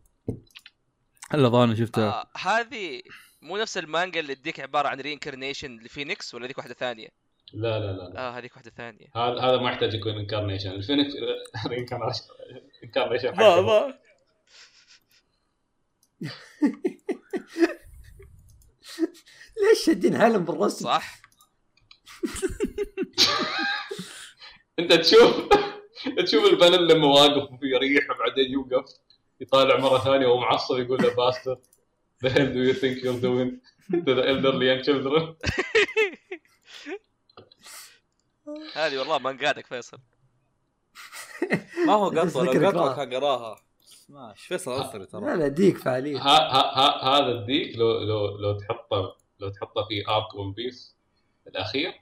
Speaker 1: هلا ظاني شفتها
Speaker 2: آه هذه مو نفس المانجا اللي الديك عبارة عن reincarnation ل phoenix ولا ذيك واحدة ثانية؟
Speaker 3: لا لا لا, لا.
Speaker 2: آه هذيك واحدة ثانية
Speaker 3: هذا هذا ما يحتاج يكون incarnation ال phoenix incarnation
Speaker 1: ما ما
Speaker 5: ليش شادين هلم بالرسم؟
Speaker 2: صح؟
Speaker 3: أنت تشوف تشوف ال panel لما واقف وفي ريح وبعدين يوقف يطالع مرة ثانية وهو معصب يقول له bastard The hell do you think you're doing to the elderly young children?
Speaker 2: هذه والله مانجاتك فيصل.
Speaker 1: ما هو
Speaker 5: قطوة لو قطوة
Speaker 1: كان قراها. ماشي فيصل أثري
Speaker 5: لا
Speaker 1: ترى؟
Speaker 5: لا ديك فعليا.
Speaker 3: ها ها ها هذا الديك لو لو لو تحطه لو تحطه في arc ون بيس الأخير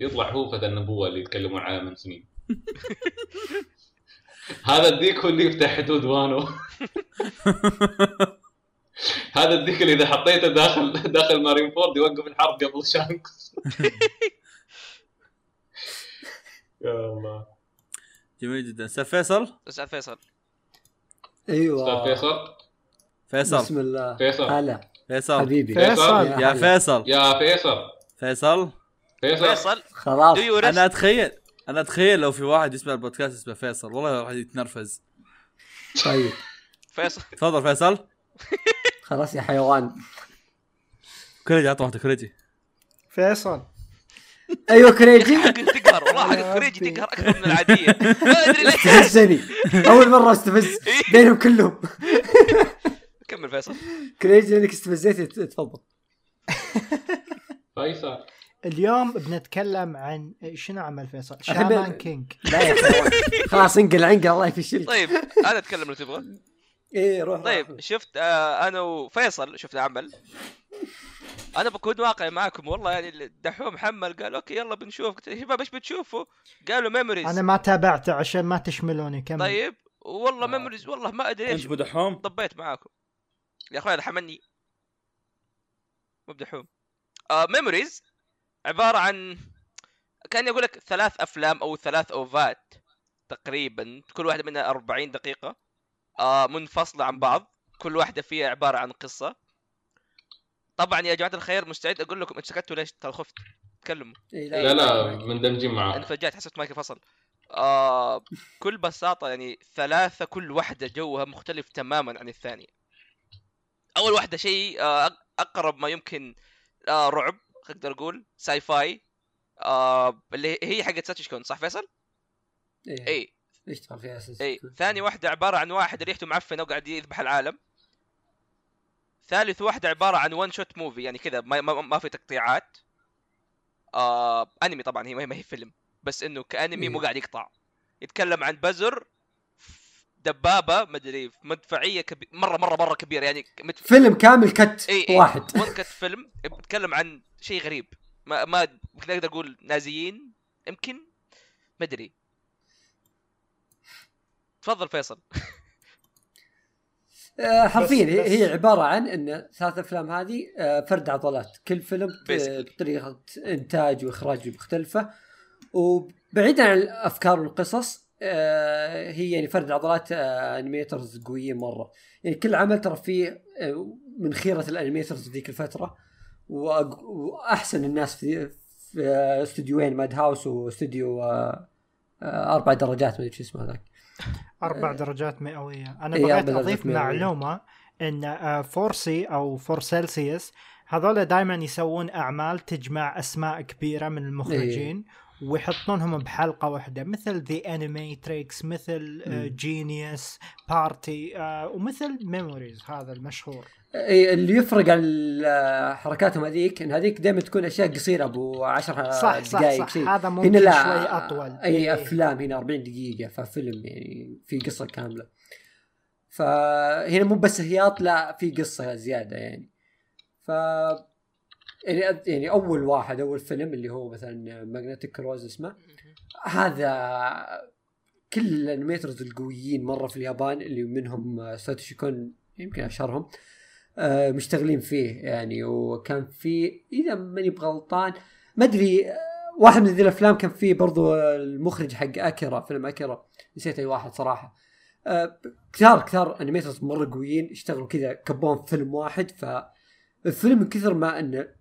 Speaker 3: يطلع هو فتى النبوة اللي يتكلمون عنه من سنين. هذا الديك هو اللي يفتح حدود وانو هذا الديك اللي إذا حطيته داخل داخل مارين فورد يوقف الحرب قبل شانكس يا الله.
Speaker 1: جميل جدا. أستاذ فيصل؟
Speaker 2: اسال فيصل.
Speaker 5: أيوه.
Speaker 3: أستاذ فيصل؟
Speaker 1: فيصل.
Speaker 5: بسم الله.
Speaker 3: فيصل.
Speaker 5: هلا.
Speaker 1: فيصل.
Speaker 5: حبيبي.
Speaker 3: فيصل.
Speaker 1: يا. فيصل.
Speaker 3: يا فيصل.
Speaker 1: فيصل؟
Speaker 3: فيصل؟
Speaker 2: فيصل.
Speaker 5: خلاص.
Speaker 1: أنا اتخيل أنا أتخيل لو في واحد يسمع البودكاست اسمه فيصل والله راح يتنرفز.
Speaker 5: طيب.
Speaker 2: فيصل.
Speaker 1: تفضل فيصل.
Speaker 5: خلاص يا حيوان.
Speaker 1: كريجي عط واحدة كريجي
Speaker 4: فيصل.
Speaker 5: أيوه كريجي
Speaker 2: تقهر والله
Speaker 4: ربي.
Speaker 2: تقهر أكثر من العادية. ما أدري ليش.
Speaker 5: استفزني. أول مرة أستفز بينهم كلهم.
Speaker 2: كمل فيصل.
Speaker 5: كريجي لأنك استفزيتي تفضل.
Speaker 3: فيصل.
Speaker 4: اليوم بنتكلم عن شنو عمل فيصل؟ شامان كينج.
Speaker 5: لا خلاص انقل عنقل الله يفشلك
Speaker 2: طيب أنا اتكلم لو تبغى
Speaker 5: إيه روح.
Speaker 2: طيب شفت آه أنا وفيصل شفنا عمل. أنا بكون واقعي معاكم والله يعني الدحوم محمل قال أوكي يلا بنشوف. قلت يا شباب إيش بتشوفوا؟ قالوا Memories
Speaker 4: أنا ما تابعته عشان ما تشملوني كمل.
Speaker 2: طيب والله Memories والله ما أدري إيش.
Speaker 1: أنت بدحوم؟
Speaker 2: طبيت معاكم. يا أخوي هذا حمني مو بدحوم. آه Memories عبارة عن كان يقول لك ثلاث أفلام أو ثلاث OVAت تقريبا كل واحدة منها 40 دقيقة آه منفصلة عن بعض كل واحدة فيها عبارة عن قصة. طبعا يا جماعة الخير مستعد أقول لكم سكتوا ليش ترى خفت؟ تكلموا.
Speaker 5: إيه،
Speaker 3: لا لا مندمجين
Speaker 2: أنا
Speaker 3: معاه
Speaker 2: فجأت حسيت المايك فصل. آه كل بساطة يعني ثلاثة كل واحدة جوها مختلف تماما عن الثانية. أول واحدة شيء آه أقرب ما يمكن آه رعب. أقدر أقول sci-fi آه اللي هي حقت ساتوشي كون صح فيصل؟
Speaker 5: إيه.
Speaker 2: اي
Speaker 5: يشتغل فيها أساس؟
Speaker 2: اي ثاني واحدة عبارة عن واحد ريحته معفنة وقاعد يذبح العالم. ثالث واحدة عبارة عن one shot movie يعني كذا ما, ما, ما في تقطيعات. آه أنمي طبعا هي ما هي فيلم بس إنه كأنمي مو
Speaker 5: إيه.
Speaker 2: قاعد يقطع. يتكلم عن بزر دبابة مدري مدفعية كبير مرة مرة مرة كبيرة يعني مدف...
Speaker 5: فيلم كامل cut
Speaker 2: إي إي
Speaker 5: واحد.
Speaker 2: cut فيلم بيتكلم عن شيء غريب. ما ما ممكن أقدر أقول نازيين يمكن ما أدري. تفضل فيصل.
Speaker 5: آه، حرفيا هي- عبارة عن إن ثلاث أفلام هذه آه، فرد عضلات. كل فيلم
Speaker 2: basically.
Speaker 5: بطريقة إنتاج وإخراج مختلفة. وبعيدا عن الأفكار والقصص آه، هي يعني فرد عضلات آه، animators قويين مرة. يعني كل عمل ترى فيه آه، من خيرة ال animators ذيك الفترة. وأحسن الناس في آه، استوديوين ماد هاوس واستوديو آه، آه، أربع درجات ما أدري شو اسمه هذاك.
Speaker 4: أربع درجات مئوية. أنا
Speaker 5: إيه،
Speaker 4: بغيت
Speaker 5: أضيف.
Speaker 4: معلومة إن آه، 4C أو four Celsius هذول دائما يسوون أعمال تجمع أسماء كبيرة من المخرجين. ويحطونهم بحلقة واحدة مثل ذا Animatrix مثل. Genius Party ومثل Memories هذا المشهور.
Speaker 5: اللي يفرق عن ال- حركاتهم هذيك إن هذيك دائما تكون أشياء قصيرة أبو 10
Speaker 4: صح صح
Speaker 5: دقائق
Speaker 4: صح.
Speaker 5: شيء
Speaker 4: هذا ممكن
Speaker 5: هنا لا
Speaker 4: شوي أطول.
Speaker 5: إي
Speaker 4: إيه.
Speaker 5: أفلام هنا 40 دقيقة ففيلم يعني في قصة كاملة. فهنا مو بس هياط لا في قصة زيادة يعني. ف يعني يعني أول واحد أول فيلم اللي هو مثلا Magnetic Rose اسمه هذا كل ال animators القويين مرة في اليابان اللي منهم ساتوشي كون يمكن أشهرهم آه، مشتغلين فيه يعني. وكان في إذا ماني بغلطان ما أدري آه، واحد من ذي الأفلام كان فيه برضو المخرج حق اكيرا فيلم اكيرا نسيت أي واحد صراحة. آه، كثار كثار animators مرة قويين اشتغلوا كذا كبون فيلم واحد. فالفيلم من كثر ما ان ال-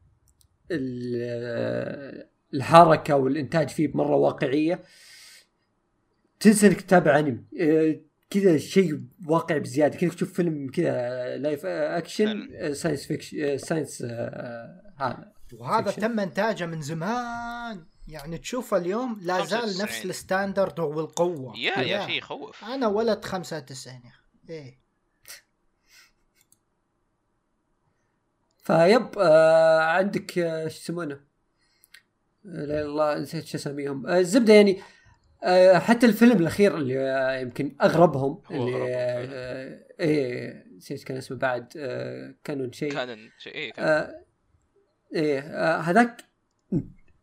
Speaker 5: الحركة والإنتاج فيه مرة واقعية. تنسى إنك تتابع أنمي. آه، كذا شيء واقع بزيادة. كذا تشوف فيلم كذا live action science fiction science هذا.
Speaker 4: وهذا
Speaker 5: fiction.
Speaker 4: تم إنتاجه من زمان. يعني تشوفه اليوم لا زال
Speaker 2: 95.
Speaker 4: نفس ال standard والقوة.
Speaker 2: يا يا شيء يخوف.
Speaker 4: أنا ولد 95 يا أخي. إيه.
Speaker 5: فيب آه عندك آه، شو يسمونه؟ آه، لا الله نسيت شو اساميهم آه الزبدة يعني آه حتى الفيلم الأخير اللي آه يمكن
Speaker 2: أغربهم
Speaker 5: اللي آه إيه نسيت كان اسمه بعد آه كانون شيء.
Speaker 2: كان شيء إيه كان
Speaker 5: آه إيه آه هذاك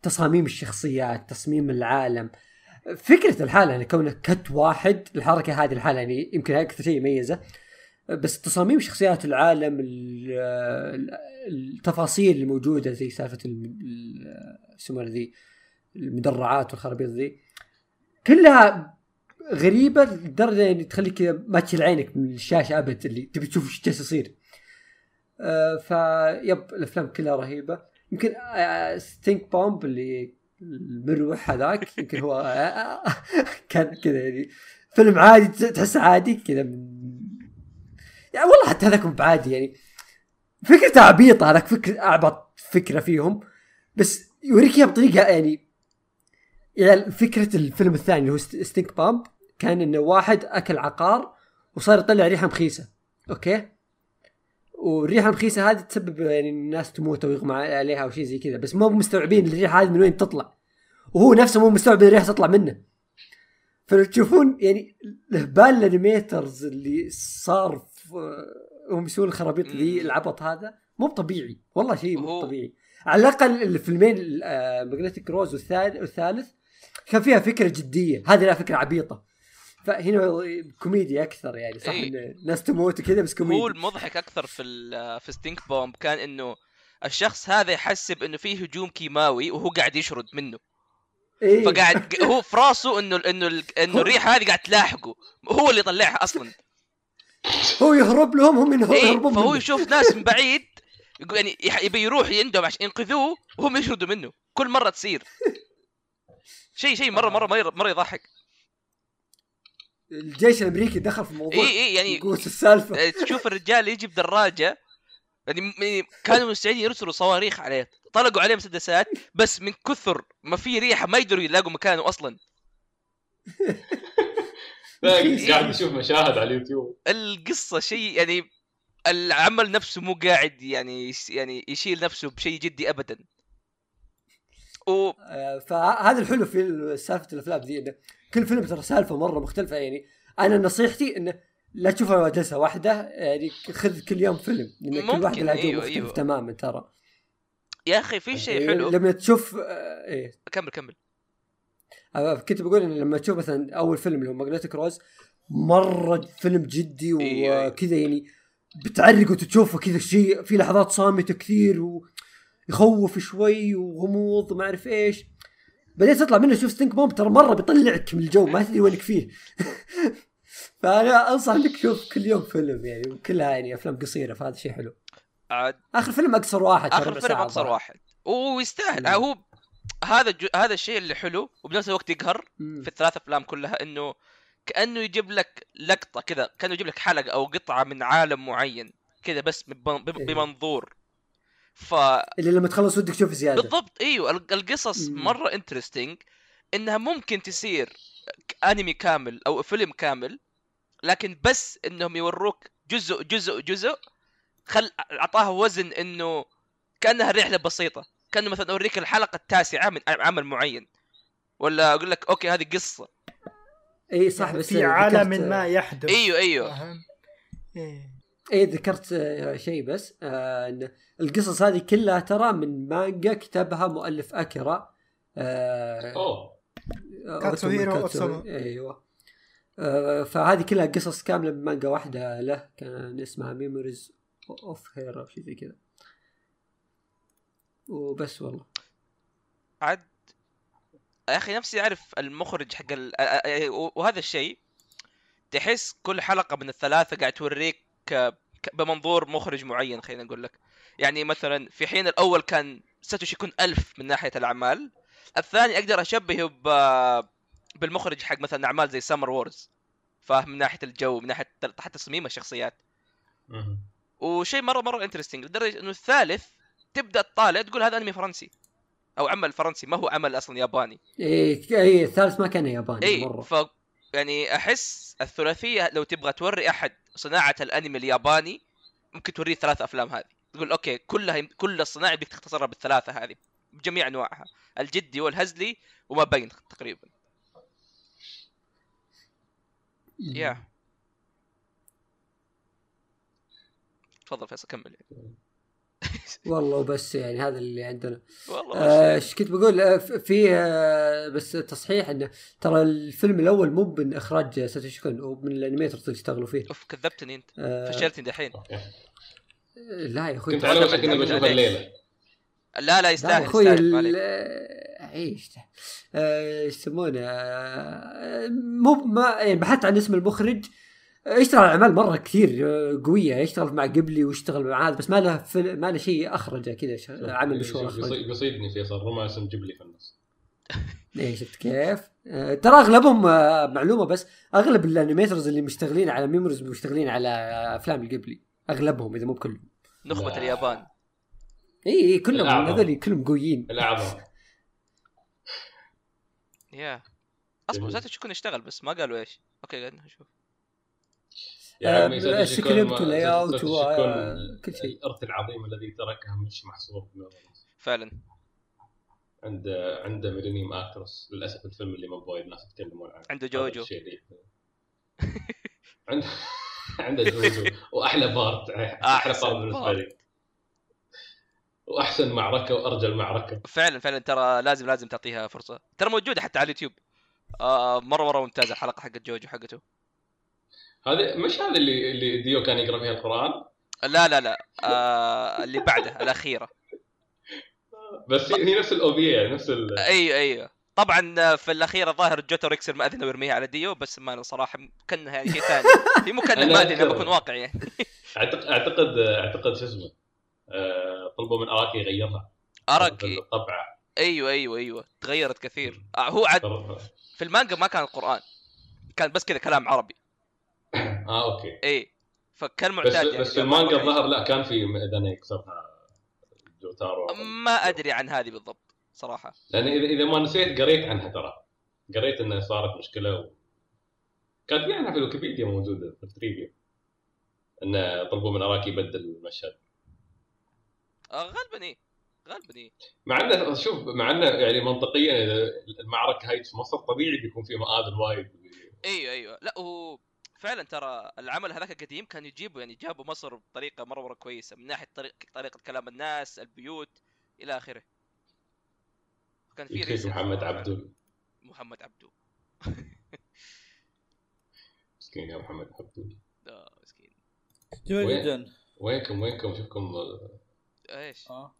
Speaker 5: تصاميم الشخصيات تصميم العالم. فكرة الحالة يعني كونه كت واحد الحركة هذه الحالة يعني يمكن أكثر شيء يميزه. بس تصاميم شخصيات العالم ال- ال- التفاصيل الموجودة زي سالفة الم- ال- يسمونها ذي المدرعات والخرابيط ذي كلها غريبة لدرجة يعني تخليك ما تشيل عينك من الشاشة أبد اللي تبي تشوف إيش جالس يصير. آه، ف الأفلام كلها رهيبة. يمكن Stink Bomb اللي المروح هذاك يمكن هو آه، كان كذا يعني فيلم عادي تحسه عادي كذا من يعني والله حتى هذاك بعادي يعني. فكرته عبيطة هذاك فكره أعبط فكرة فيهم. بس يوريك اياها بطريقة يعني يعني فكرة الفيلم الثاني اللي هو Stink Bomb كان إنه واحد أكل عقار وصار يطلع ريحة مخيسة أوكي؟ والريحة المخيسة هذه تسبب يعني الناس تموت أو يغمى عليها أو شيء زي كذا بس مو مستوعبين الريحة هذه من وين تطلع. وهو نفسه مو مستوعب الريحة تطلع منه. فلو تشوفون يعني هبال ال animators اللي صار في- هم يسوون الخرابيط ذي. العبط هذا مو طبيعي والله شيء مو طبيعي على الأقل الفيلمين Magnetic Rose والثالث كان فيها فكرة جدية. هذه لا فكرة عبيطة. فهنا كوميديا أكثر يعني. صح
Speaker 2: إيه.
Speaker 5: إن الناس تموت وكذا بس كوميديا
Speaker 2: هو المضحك أكثر في في Stink Bomb كان إنه الشخص هذا يحسب إنه فيه هجوم كيماوي وهو قاعد يشرد منه.
Speaker 5: إيه.
Speaker 2: فقاعد هو في راسه انه إنه إنه الريحة هذه قاعد تلاحقه. هو اللي يطلعها أصلا.
Speaker 5: هو يهرب لهم هم ينهربون
Speaker 2: إيه
Speaker 5: يهربون
Speaker 2: فهو. يشوف ناس من بعيد يقول يعني يبي يروح يندم عشان ينقذوه وهم يشردوا منه. كل مرة تصير. شيء شيء مرة مرة مرة, مرة يضحك.
Speaker 5: الجيش الأمريكي دخل في الموضوع.
Speaker 2: اي اي يعني
Speaker 5: يقول السالفة.
Speaker 2: تشوف الرجال يجي بدراجة يعني يعني كانوا مستعدين يرسلوا صواريخ عليه. طلقوا عليه مسدسات بس من كثر ما في ريحة ما يقدروا يلاقوا مكانه أصلا.
Speaker 3: لا، قاعد أشوف مشاهد على اليوتيوب.
Speaker 2: القصة شيء يعني العمل نفسه مو قاعد يعني يعني يشيل نفسه بشيء جدي ابدا. و
Speaker 5: آه، فهذا الحلو في سالفة الأفلام ذي انه كل فيلم ترى سالفة مرة مختلفة. يعني أنا نصيحتي انه لا تشوفها جلسة واحدة يعني خذ كل يوم فيلم لأن كل لها جو
Speaker 2: أيوة،
Speaker 5: مختلف
Speaker 2: أيوة.
Speaker 5: تماما ترى.
Speaker 2: يا أخي في شيء
Speaker 5: يعني
Speaker 2: حلو.
Speaker 5: لما تشوف آه، إيه.
Speaker 2: كمل كمل.
Speaker 5: كنت بقول إن لما تشوف مثلا أول فيلم اللي هو Magnetic Rose مرة فيلم جدي
Speaker 2: أيوة.
Speaker 5: وكذا يعني بتعرق وتشوفه كذا شيء في لحظات صامتة كثير ويخوف شوي وغموض وما أعرف إيش بعدين تطلع منه تشوف Stink Bomb ترى مرة بيطلعك من الجو ما تدري وينك فيه فأنا أنصح إنك تشوف كل يوم فيلم يعني وكلها يعني أفلام قصيرة فهذا شيء حلو
Speaker 2: عاد
Speaker 5: آخر فيلم أقصر واحد آخر
Speaker 2: فيلم
Speaker 5: أقصر.
Speaker 2: واحد ويستاهل. هو هذا جو... هذا الشيء اللي حلو وبنفس الوقت يقهر. في الثلاث أفلام كلها إنه كأنه يجيب لك لقطة كذا كأنه يجيب لك حلقة أو قطعة من عالم معين كذا بس
Speaker 5: إيه.
Speaker 2: بمنظور ف
Speaker 5: اللي لما تخلص ودك تشوف زيادة
Speaker 2: بالضبط إيوه ال- القصص. مرة interesting إنها ممكن تصير أنمي كامل أو فيلم كامل لكن بس إنهم يوروك جزء جزء جزء خل اعطاها وزن إنه كأنها رحلة بسيطة كأنه مثلا أوريك الحلقة التاسعة من عمل معين. ولا أقول لك okay هذه قصة.
Speaker 5: إي صح بس
Speaker 4: في عالم
Speaker 5: ذكرت-
Speaker 4: ما يحدث.
Speaker 2: أيوه
Speaker 4: أيوه؟ إيه.
Speaker 5: إيه ذكرت آه، شيء بس آه إن القصص هذه كلها ترى من مانجا كتبها مؤلف اكيرا آه
Speaker 3: أوه.
Speaker 4: كاتسوهيرو
Speaker 5: كاتسو-
Speaker 4: أوتومو.
Speaker 5: أيوه. آه فهذه كلها قصص كاملة من مانجا واحدة له كان اسمها Memories of Her أو شيء زي كذا. وبس والله.
Speaker 2: عاد يا أخي نفسي أعرف المخرج حق ال... وهذا الشيء تحس كل حلقة من الثلاثة قاعد توريك بمنظور مخرج معين خلينا نقول لك. يعني مثلا في حين الأول كان ساتوشي كون ألف من ناحية الأعمال الثاني أقدر أشبهه ب... بالمخرج حق مثلا أعمال زي Summer Wars فاهم؟ من ناحية الجو من ناحية حتى تصميم الشخصيات. وشيء مره مرة interesting لدرجة إنه الثالث تبدأ تطالع تقول هذا أنمي فرنسي. أو عمل فرنسي ما هو عمل أصلا ياباني.
Speaker 5: إيه إيه الثالث ما كان ياباني
Speaker 2: اي
Speaker 5: مرة.
Speaker 2: ف يعني أحس الثلاثية لو تبغى توري أحد صناعة الأنمي الياباني ممكن توريه ثلاث أفلام هذه. تقول okay كلها كل الصناعه فيك تختصرها بالثلاثة هذه بجميع أنواعها. الجدي والهزلي وما بين تقريبا. yeah. تفضل فيصل كمل
Speaker 5: والله وبس يعني هذا اللي عندنا.
Speaker 2: والله
Speaker 5: آه، إيش كنت بقول؟ آه، في آه، بس تصحيح إنه ترى الفيلم الأول مو من إخراج ساتوشي كون هو من ال animators اللي اشتغلوا فيه.
Speaker 2: أوف كذبتني أنت.
Speaker 5: آه،
Speaker 2: فشلتني دحين
Speaker 5: لا يا أخوي
Speaker 3: كنت على وشك اني بشوف الليلة
Speaker 2: لا لا يستاهل
Speaker 5: يا أخوي
Speaker 2: يستاهل ما
Speaker 5: ال-
Speaker 2: عليك.
Speaker 5: آه، إيش؟ آه، يسمونه؟ آه، مو ما يعني بحثت عن اسم المخرج آه، يشتغل على أعمال مرة كثير آه، قوية يشتغل مع قبلي ويشتغل مع هذا بس ما له فيلم- ما له شيء أخرجه كذا ش- عمل مشهور
Speaker 3: شوف،
Speaker 5: اخرج
Speaker 3: يصيد- يصيدني فيصل رمى اسم جبلي في النص
Speaker 5: إيه شفت كيف؟ آه، ترى أغلبهم آه، معلومة بس أغلب ال animators اللي مشتغلين على Memories مشتغلين على أفلام القبلي أغلبهم إذا مو بكلهم.
Speaker 2: نخبة
Speaker 3: لا.
Speaker 2: اليابان.
Speaker 5: اي اي كلهم. هذول كلهم قويين.
Speaker 3: الأعظم.
Speaker 2: يا أصبر شكون اشتغل بس ما قالوا إيش. okay قاعد نشوف.
Speaker 5: آه،
Speaker 3: ساتوشي
Speaker 5: ال
Speaker 3: script
Speaker 5: وال
Speaker 3: layout
Speaker 5: آه، كل شيء.
Speaker 3: الإرث العظيم الذي تركه مش محصور.
Speaker 2: فعلا
Speaker 3: عنده عنده Millennium Actress للأسف الفيلم اللي ما بوايد ناس يتكلمون عنه
Speaker 2: عنده
Speaker 3: JoJo. عنده عنده JoJo وأحلى
Speaker 2: part
Speaker 3: أحلى part
Speaker 2: بالنسبة.
Speaker 3: لي وأحسن معركة وأرجل معركة
Speaker 2: فعلا فعلا ترى لازم لازم تعطيها فرصة ترى موجودة حتى على اليوتيوب آه مرة مرة ممتازة الحلقة حقت JoJo حقته
Speaker 3: هذه مش هذا اللي اللي ديو كان يقرأ فيها القرآن؟
Speaker 2: لا لا لا. آه اللي بعده الأخيرة.
Speaker 3: بس هي نفس ال OVA يعني نفس ال...
Speaker 2: أيوه أيوه. طبعا في الأخيرة ظاهر جوتارو يكسر ماذنه ويرميها على ديو بس ما صراحة كانها يعني شيء ثاني. هي مو
Speaker 3: كأنها
Speaker 2: ماذنه. بكون واقعي يعني.
Speaker 3: أعتقد أعتقد أعتقد شو اسمه آه، طلبوا من أراكي يغيرها.
Speaker 2: أراكي.
Speaker 3: الطبعة.
Speaker 2: أيوه أيوه أيوه. تغيرت كثير. آه هو عاد في المانجا ما كان القرآن. كان بس كذا كلام عربي.
Speaker 3: آه okay.
Speaker 2: اي فكان
Speaker 3: بس
Speaker 2: معتاد يعني
Speaker 3: بس في
Speaker 2: جاب
Speaker 3: المانجا الظاهر لا كان في إذا يكسرها جوتارو.
Speaker 2: ما أدري عن هذه بالضبط
Speaker 3: صراحة. لأن إذا ما نسيت قريت عنها ترى. قريت انه صارت مشكلة و... كان في عنها في الويكيبيديا موجودة في ال trivia انه طلبوا من اراكي يبدل المشهد.
Speaker 2: آه غالبا إيه. غالبا إيه.
Speaker 3: مع إنه شوف مع إنه يعني منطقيا المعركة هاي في مصر طبيعي بيكون في مآذن وايد.
Speaker 2: إيوه إيوه. لا هو فعلا ترى العمل هذاك القديم كانوا يجيبوا يعني جابوا مصر بطريقة مرة مرة كويسة من ناحية طريق طريقة كلام الناس البيوت إلى آخره. كان في
Speaker 3: محمد. عبدو
Speaker 2: محمد عبدو
Speaker 3: مسكين يا محمد عبدو
Speaker 2: آه مسكين؟
Speaker 1: جدا.
Speaker 3: وينكم؟ وينكم؟ شوفكم.
Speaker 2: إيش؟
Speaker 1: آه.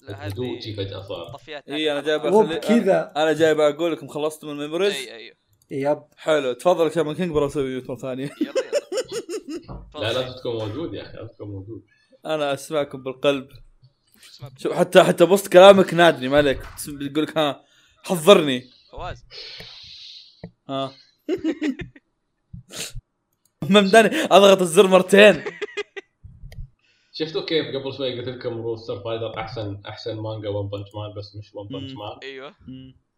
Speaker 2: لا هذه
Speaker 3: فجأة صار.
Speaker 2: طفيات.
Speaker 1: إي أنا جايب
Speaker 5: وبكذا
Speaker 1: أنا جاي أقول لكم خلصت من ال
Speaker 2: Memories؟ إي
Speaker 5: أيوه yep.
Speaker 1: حلو تفضل Shaman King برا أسوي mute مره ثانية
Speaker 2: يلا يلا.
Speaker 3: لا لازم تكون موجود يا أخي لازم تكون موجود.
Speaker 1: أنا أسمعكم بالقلب. شوف حتى حتى بوسط كلامك نادني ما عليك. بيقول لك ها حضرني.
Speaker 2: فواز.
Speaker 1: ها. ممداني أضغط الزر مرتين.
Speaker 3: شفتوا كيف قبل شوي قلت لكم Rooster Fighter أحسن أحسن مانجا One Punch Man بس مش
Speaker 1: One
Speaker 3: Punch.
Speaker 2: Man
Speaker 1: أيوه.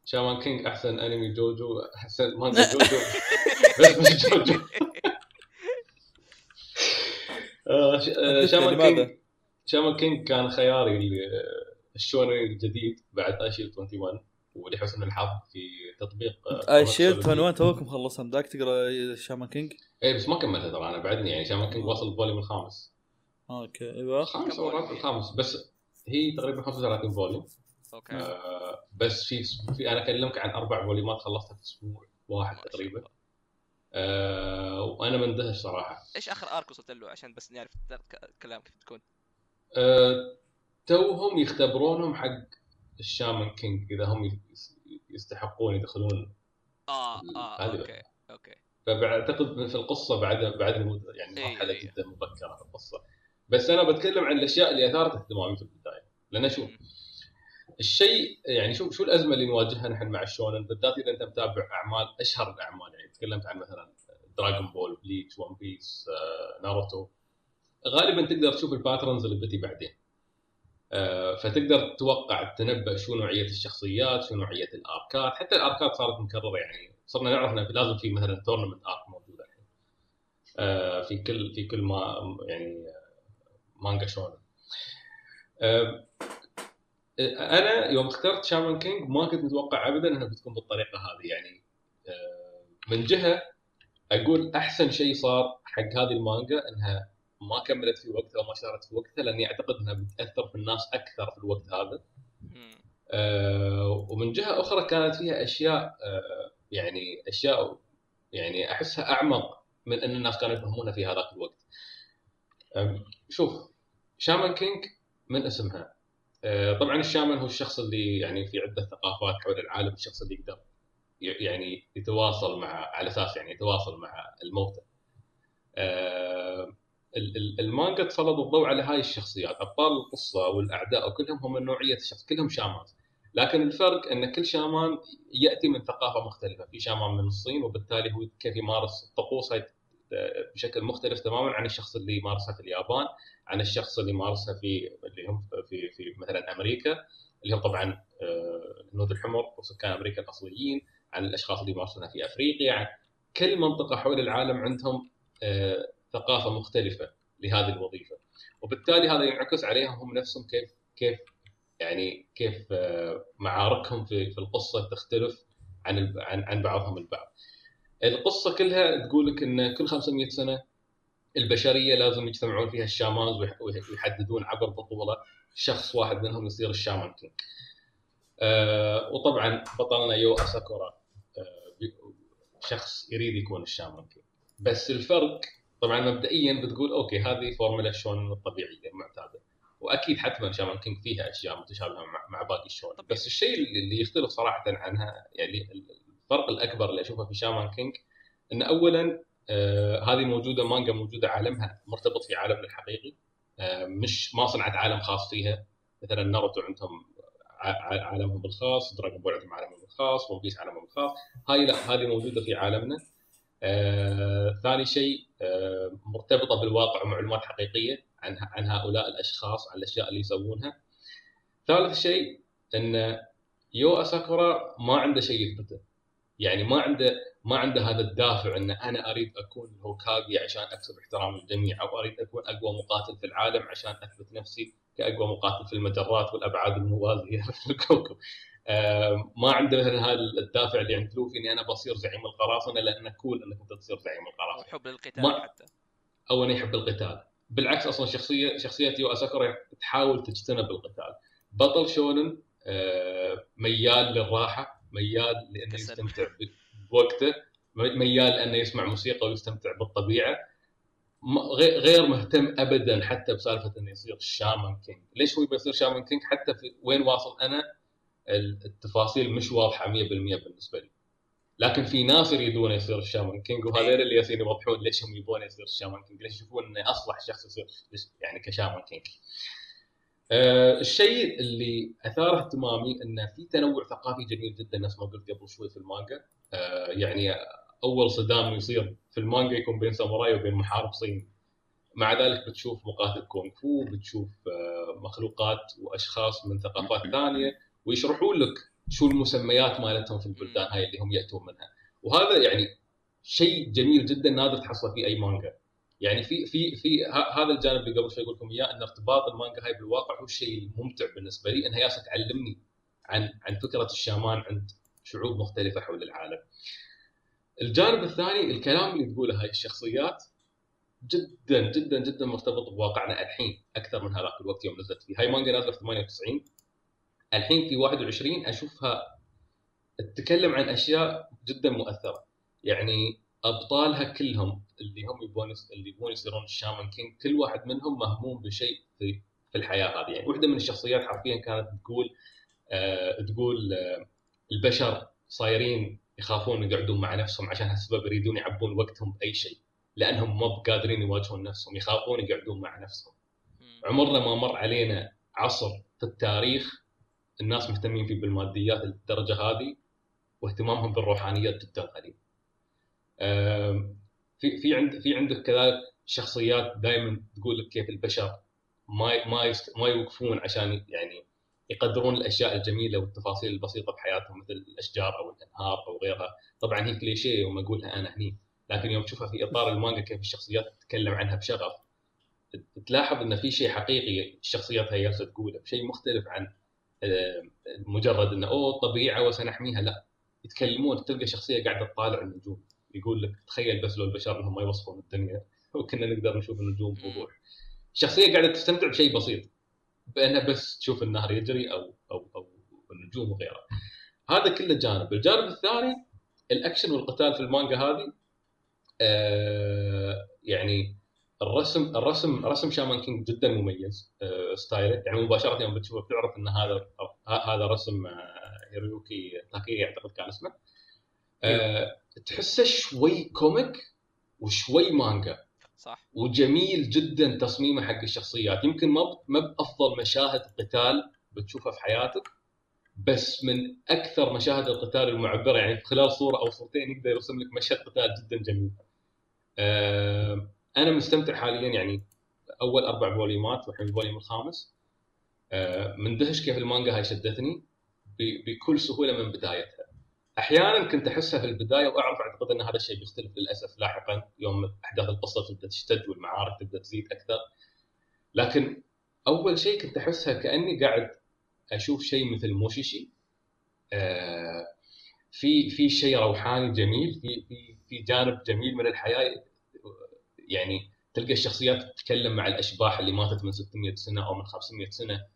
Speaker 3: Shaman King احسن انمي JoJo احسن مانجا JoJo بس مش JoJo
Speaker 1: Shaman؟
Speaker 3: King Shaman King كان خياري ال- الشونن الجديد بعد Eyeshield 21 ولحسن الحظ في تطبيق Comixology.
Speaker 1: 21 توكم خلصها بدك تقرأ Shaman King
Speaker 3: اي بس ما كملتها ترى أنا بعدني يعني Shaman King واصل
Speaker 1: ال volume
Speaker 3: الخامس. okay
Speaker 2: إيوه.
Speaker 3: الخامس
Speaker 2: أو؟
Speaker 3: الخامس بس هي تقريبا 35 volume.
Speaker 2: okay.
Speaker 3: آه بس في في أنا أكلمك عن أربع فوليومات خلصتها في أسبوع واحد تقريبا. آه وأنا مندهش صراحة
Speaker 2: إيش آخر arc وصلت له؟ عشان بس نعرف طريقة الكلام كيف تكون.
Speaker 3: آه توهم يختبرونهم حق الشامان كينج إذا هم يس- يستحقون يدخلون
Speaker 2: آه
Speaker 3: آه
Speaker 2: okay okay.
Speaker 3: فاعتقد في القصة بعد بعد يعني
Speaker 2: إيه،
Speaker 3: مرحلة
Speaker 2: إيه.
Speaker 3: جدا مبكرة في القصة. بس أنا بتكلم عن الأشياء اللي أثارت اهتمامي في البداية. لأن شوف
Speaker 2: مم.
Speaker 3: الشيء يعني شوف شو الأزمة اللي نواجهها نحن مع الشونن؟ بالذات إذا أنت متابع أعمال أشهر الأعمال يعني تكلمت عن مثلا دراغون بول بليتش ون بيس ناروتو غالبا تقدر تشوف ال patterns اللي بتي بعدين. آه، فتقدر تتوقع تتنبأ شو نوعية الشخصيات شو نوعية ال arcات. حتى ال arcات صارت مكررة يعني صرنا نعرف انه لازم في مثلا tournament arc موجود الحين. آه، في كل في كل ما يعني مانجا شونن. آه، أنا يوم اخترت شامان كينج ما كنت متوقع ابدا إنها بتكون بالطريقة هذه يعني آه، من جهة أقول أحسن شيء صار حق هذه المانجا إنها ما كملت في وقتها وما اشتهرت في وقتها لأني أعتقد إنها بتأثر في الناس أكثر في الوقت هذا. آه، ومن جهة أخرى كانت فيها أشياء آه، يعني أشياء يعني أحسها أعمق من أن الناس كانوا يفهمونها في هذاك الوقت. آم، شوف شامان كينج من اسمها طبعا الشامان هو الشخص اللي يعني في عدة ثقافات حول العالم الشخص اللي يقدر يعني يتواصل مع على أساس يعني يتواصل مع الموتى. آه، ال- ال- المانجا تسلط الضوء على هاي الشخصيات أبطال القصة والأعداء وكلهم هم من نوعية الشخص كلهم شامان لكن الفرق إن كل شامان يأتي من ثقافة مختلفة في شامان من الصين وبالتالي هو كيف يمارس الطقوس هاي بشكل مختلف تماما عن الشخص اللي يمارسها في اليابان عن الشخص اللي يمارسها في اللي هم في في مثلا أمريكا اللي هم طبعا آه، الهنود الحمر وسكان أمريكا الأصليين عن الأشخاص اللي يمارسونها في أفريقيا عن كل منطقة حول العالم عندهم آه، ثقافة مختلفة لهذه الوظيفة وبالتالي هذا ينعكس عليهم هم نفسهم كيف كيف يعني كيف آه، معاركهم في القصة تختلف عن عن بعضهم البعض. القصة كلها تقول لك إن كل 500 سنة البشرية لازم يجتمعون فيها الشامانز ويح- ويح- ويحددون عبر بطولة شخص واحد منهم يصير الشامان كينج. آه وطبعا بطلنا يو أساكورا بي- شخص يريد يكون الشامان كينج. بس الفرق طبعا مبدئيا بتقول okay هذه فورمولا شلون الطبيعيه المعتاده. وأكيد حتما شامان كينج فيها أشياء متشابهة مع, باقي الشونن
Speaker 2: طبيعي.
Speaker 3: بس الشيء اللي يختلف صراحة عنها يعني الفرق الأكبر اللي أشوفه في شامان كينج إن اولا آه هذه موجودة مانجا موجودة عالمها مرتبط في عالمنا الحقيقي آه مش ما صنعت عالم خاص فيها مثلا ناروتو عندهم عالمهم الخاص دراجون بول عندهم عالمهم الخاص ون بيس عالمهم الخاص هاي لا هذه موجودة في عالمنا آه، ثاني شيء آه، مرتبطة بالواقع ومعلومات حقيقية عن عن هؤلاء الأشخاص عن الأشياء اللي يسوونها. ثالث شيء إن يو أساكورا ما عنده شيء يثبته. يعني ما عنده ما عنده هذا الدافع إن أنا أريد أكون هوكاجي عشان أكسب احترام الجميع أو أريد أكون أقوى مقاتل في العالم عشان أثبت نفسي كأقوى مقاتل في المجرات والأبعاد الموازية في الكوكب. آه، ما عنده هذا الدافع اللي عند لوفي إني أنا بصير زعيم القراصنة لأنه cool إنك أنت تصير زعيم القراصنة.
Speaker 2: حب للقتال
Speaker 3: ما-
Speaker 2: حتى
Speaker 3: أو انه يحب القتال بالعكس أصلا شخصيه شخصية يو اساكورا تحاول تجتنب القتال بطل شونن آه، ميال للراحة ميال
Speaker 2: لأنه.
Speaker 3: يستمتع بوقته ميال لأنه يسمع موسيقى ويستمتع بالطبيعة. غير مهتم ابدا حتى بسالفة أنه يصير شامان كينج ليش هو بيصير شامان كينج حتى في وين واصل أنا التفاصيل مش واضحة 100% بالنسبة لي. لكن في ناس يريدون يصير الشامان كينج وهذول اللي يالسين يوضحون ليش هم يبون يصير الشامان كينج ليش يشوفون إنه أصلح شخص يصير يعني كشامان كينج آه الشيء اللي اثار اهتمامي انه في تنوع ثقافي جميل جدا نفس ما قلت قبل شوي في المانجا. آه يعني أول صدام يصير في المانجا يكون بين ساموراي وبين محارب صيني مع ذلك بتشوف مقاتل كونغ فو بتشوف آه مخلوقات وأشخاص من ثقافات ثانية ويشرحون لك شو المسميات مالتهم في البلدان هاي اللي هم يأتون منها. وهذا يعني شيء جميل جدا نادر تحصله في أي مانجا. يعني في في في هذا الجانب اللي قبل شوي أقول لكم إياه إن ارتباط المانجا هاي بالواقع هو الشيء الممتع بالنسبة لي إنها جالسه تعلمني عن عن فكرة الشامان عند شعوب مختلفة حول العالم. الجانب الثاني الكلام اللي تقوله هاي الشخصيات جدا جدا جدا مرتبط بواقعنا الحين أكثر من هذاك الوقت يوم نزلت فيه، هاي مانجا نازلة في 98 الحين في 21 أشوفها تتكلم عن أشياء جدا مؤثرة. يعني أبطالها كلهم اللي هم يبون اللي يبون يصيرون الشامان كينج كل واحد منهم مهموم بشيء في في الحياة هذه يعني واحدة من الشخصيات حرفيا كانت تقول آه تقول آه البشر صايرين يخافون يقعدون مع نفسهم عشان هالسبب يريدون يعبون وقتهم بأي شيء لأنهم ما قادرين يواجهون نفسهم يخافون يقعدون مع نفسهم. عمرنا ما مر علينا عصر في التاريخ الناس مهتمين فيه بالماديات للدرجه هذه واهتمامهم بالروحانيات جدا قليل. في في عند في عندك كذلك شخصيات دائما تقول لك كيف البشر ما ما ما يوقفون عشان يعني يقدرون الأشياء الجميلة والتفاصيل البسيطة بحياتهم مثل الأشجار أو الأنهار أو غيرها، طبعا هي كليشيه يوم أقولها أنا هني، لكن يوم تشوفها في إطار المانجا كيف الشخصيات تتكلم عنها بشغف تلاحظ إن في شيء حقيقي الشخصيات هي جالسه تقوله، شيء مختلف عن مجرد إنه أوه الطبيعه وسنحميها لا. يتكلمون تلقى شخصية قاعدة تطالع النجوم. يقول لك تخيل بس لو البشر إنهم ما يوصفون الدنيا وكنا نقدر نشوف النجوم بوضوح شخصية قاعدة تستمتع بشيء بسيط بانها بس تشوف النهر يجري أو أو أو النجوم وغيرها هذا كله جانب. الجانب الثاني الأكشن والقتال في المانجا هذه آه يعني الرسم الرسم رسم شامان كينج جدا مميز آه styleه. يعني مباشرة يوم بتشوفه بتعرف إن هذا هذا رسم آه هيرويوكي تاكيه أعتقد كان اسمه. آه تحسه شوي comic وشوي مانجا.
Speaker 2: صح.
Speaker 3: وجميل جدا تصميمه حق الشخصيات. يمكن ما ب- ما بأفضل مشاهد قتال بتشوفها في حياتك بس من أكثر مشاهد القتال المعبرة يعني في خلال صورة أو صورتين يقدر يرسم لك مشهد قتال جدا جميل. آه، أنا مستمتع حاليا يعني أول أربع volumeات والحين ال volume الخامس. آه، مندهش كيف المانجا هاي شدتني ب- بكل سهولة من بدايتها. أحيانا كنت أحسها في البداية وأعرف اعتقد إن هذا الشيء بيختلف للأسف لاحقا. يوم أحداث القصة تبدا تشتد والمعارك تبدأ تزيد أكثر. لكن أول شيء كنت أحسها كأني قاعد أشوف شيء مثل موشيشي. آه، في في شيء روحاني جميل في في في جانب جميل من الحياة. يعني تلقى الشخصيات تتكلم مع الأشباح اللي ماتت من 600 سنة أو من 500 سنة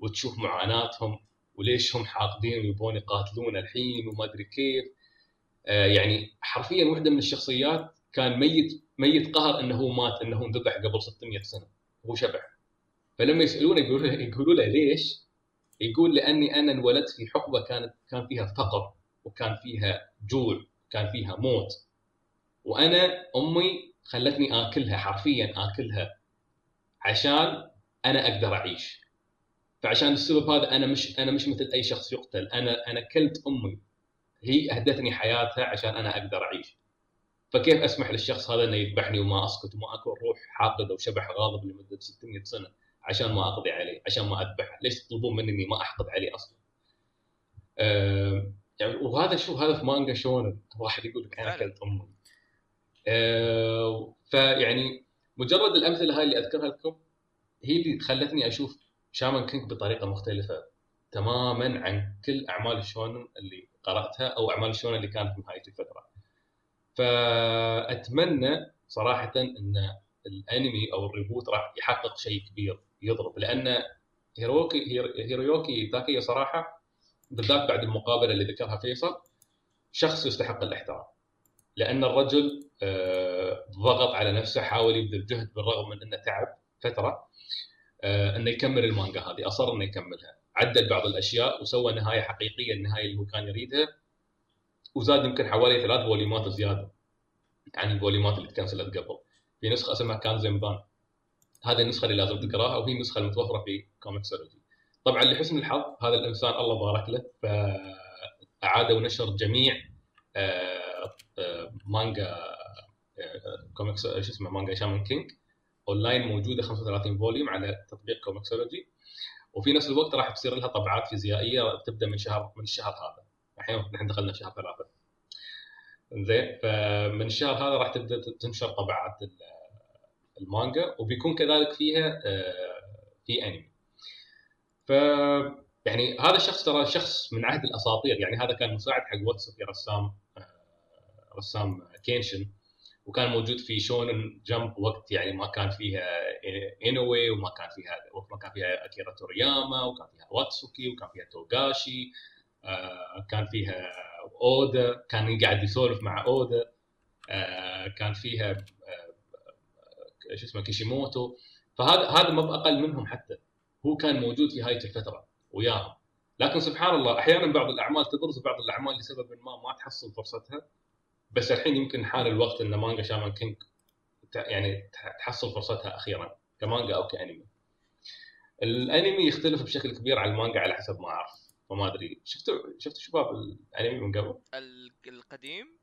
Speaker 3: وتشوف معاناتهم. وليش هم حاقدين ويبون يقاتلون الحين وما أدري كيف. آه، يعني حرفيا واحدة من الشخصيات كان ميت ميت قهر إنه هو مات إنه انذبح قبل 600 سنة. هو شبح. فلما يسألونه يقولوا يقولوا له ليش؟ يقول لأني أنا انولدت في حقبة كانت كان فيها فقر وكان فيها جوع كان فيها موت. وأنا أمي خلتني آكلها حرفيا آكلها عشان أنا أقدر أعيش. فعشان السبب هذا أنا مش أنا مش مثل أي شخص يقتل. أنا أنا كلت أمي. هي أهدتني حياتها عشان أنا أقدر أعيش. فكيف أسمح للشخص هذا إنه يذبحني وما أسكت وما اكون روح حاقد أو شبح غاضب لمدة 600 سنة عشان ما أقضي عليه عشان ما أذبحه؟ ليش تطلبون مني إني ما أحقد عليه أصلا؟ أه يعني وهذا شو هذا في مانجا شونن. واحد يقول لك
Speaker 2: أنا.
Speaker 3: اكلت أمي. أه فيعني مجرد الأمثلة هاي اللي أذكرها لكم هي اللي خلتني أشوف شامان كينج بطريقة مختلفة تماما عن كل أعمال الشونن اللي قرأتها أو أعمال الشونن اللي كانت نهاية الفترة. فأتمنى صراحة إن الأنمي أو ال reboot راح يحقق شيء كبير يضرب لأن هيروكي هير- هيرويوكي تاكيا صراحة بالذات بعد المقابلة اللي ذكرها فيصل شخص يستحق الاحترام لأن الرجل آه، ضغط على نفسه حاول يبذل جهد بالرغم من إنه تعب فترة إنه يكمل المانجا هذه. أصر إنه يكملها. عدل بعض الأشياء وسوى نهاية حقيقية النهاية اللي هو كان يريدها وزاد يمكن حوالي ثلاث volumeات زيادة عن ال volumeات اللي تكنسلت قبل. في نسخة اسمها كان زنبان هذه النسخة اللي لازم تقراها وهي النسخة المتوفرة في كوميكسولوجي طبعا لحسن الحظ هذا الإنسان الله بارك له فأعاد ونشر جميع آه، آه، مانجا آه، كوميكس شو اسمه مانجا شامان كينج. اونلاين موجودة 35 volume على تطبيق كوميكسولوجي وفي نفس الوقت راح تصير لها طبعات فيزيائية تبدأ من شهر من الشهر هذا. الحين نحن دخلنا شهر ثلاثة. زين فمن الشهر هذا راح تبدأ تنشر طبعات ال- المانجا وبيكون كذلك فيها آه، في انمي ف يعني هذا الشخص ترى شخص من عهد الأساطير. يعني هذا كان مساعد حق واتسوكي رسام آه، رسام كينشين. وكان موجود في شونن جمب وقت يعني ما كان فيها إنوي وما كان فيها وقت ما كان فيها أكيرا تورياما وكان فيها واتسوكي وكان فيها توغاشي آه، كان فيها أودا كان قاعد يسولف مع أودا آه، كان فيها آه، شو اسمه كيشيموتو. فهذا هذا ما بأقل منهم حتى. هو كان موجود في هاي الفترة وياهم. لكن سبحان الله أحيانا بعض الأعمال تبرز وبعض الأعمال لسبب ما ما تحصل فرصتها. بس الحين يمكن حان الوقت إن مانجا شامان كينج يعني تحصل فرصتها أخيرا كمانجا أو كأنمي. الأنمي يختلف بشكل كبير عن المانجا على حسب ما أعرف فما أدري. شفتوا شفتوا شباب الأنمي من قبل؟
Speaker 2: ال- القديم؟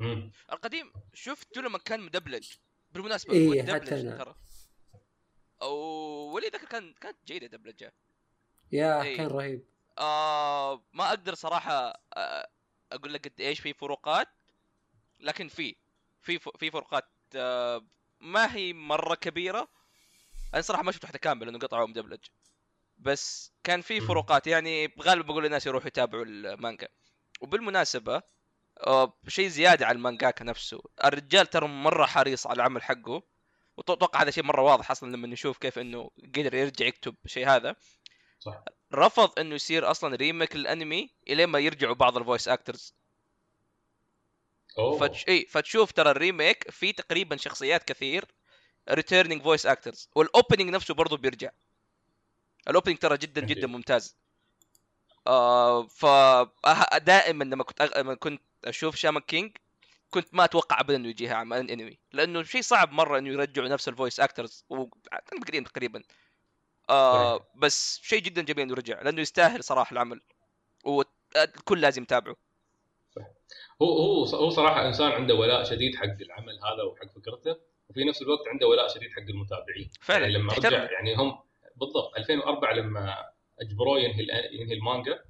Speaker 3: امم
Speaker 2: القديم. شفته لما كان مدبلج. بالمناسبة
Speaker 5: إيه، أنا.
Speaker 2: ترى. أو ولي ذكر كان كانت جيدة دبلجة.
Speaker 5: يا
Speaker 2: إيه.
Speaker 5: كان رهيب.
Speaker 2: آه ما أقدر صراحة آه أقول لك قد إيش في فروقات. لكن في في في فروقات آه ما هي مرة كبيرة. أنا صراحة ما شفت واحدة كامله لأنه قطعوا مدبلج. بس كان في. فروقات يعني غالبا بقول للناس يروحوا يتابعوا المانجا. وبالمناسبة آه شيء زيادة على المانجاكا نفسه. الرجال ترى مرة حريص على العمل حقه. واتوقع هذا شيء مرة واضح أصلا لما نشوف كيف إنه قدر يرجع يكتب شيء هذا.
Speaker 3: صح.
Speaker 2: رفض إنه يصير أصلا remake للانمي إلين ما يرجعوا بعض ال voice
Speaker 3: actors
Speaker 2: فتش... اي فتشوف ترى ال remake في تقريبا شخصيات كثير returning voice actors وال opening نفسه برضه بيرجع. ال opening ترى جدا جدا. ممتاز. آه ف دائما لما كنت أغ... لما كنت أشوف شامان كينج كنت ما أتوقع ابدا إنه يجيها عمل انمي لأنه شيء صعب مرة إنه يرجعوا نفس ال voice actors وقديم تقريبا آه. بس شيء جدا جميل إنه رجع لأنه يستاهل صراحة العمل. والكل لازم يتابعه.
Speaker 3: هو هو هو صراحة إنسان عنده ولاء شديد حق العمل هذا وحق فكرته وفي نفس الوقت عنده ولاء شديد حق المتابعين
Speaker 2: فعلا
Speaker 3: يعني لما
Speaker 2: تحترمه.
Speaker 3: رجع يعني هم بالضبط 2004 لما أجبروه ينهي ينهي المانجا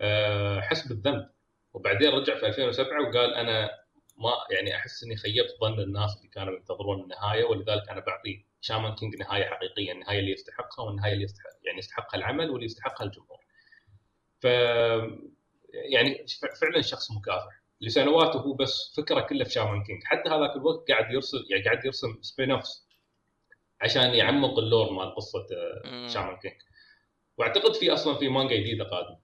Speaker 3: آه، حس بالذنب وبعدين رجع في 2007 وقال أنا ما يعني أحس إني خيبت ظن الناس اللي كانوا ينتظرون النهاية ولذلك أنا بعطيه شامان كينج نهاية حقيقية النهاية اللي يستحقها والنهاية اللي يستحق يعني يستحقها العمل واللي يستحقها الجمهور. ف يعني فعلا شخص مكافح. لسنوات وهو بس فكره كلها في شامان كينج. حتى هذاك الوقت قاعد يرسل يعني قاعد يرسم spin offs عشان يعمق ال lore مال قصة آه،. شامان كينج. واعتقد في أصلا في مانجا جديدة قادمة.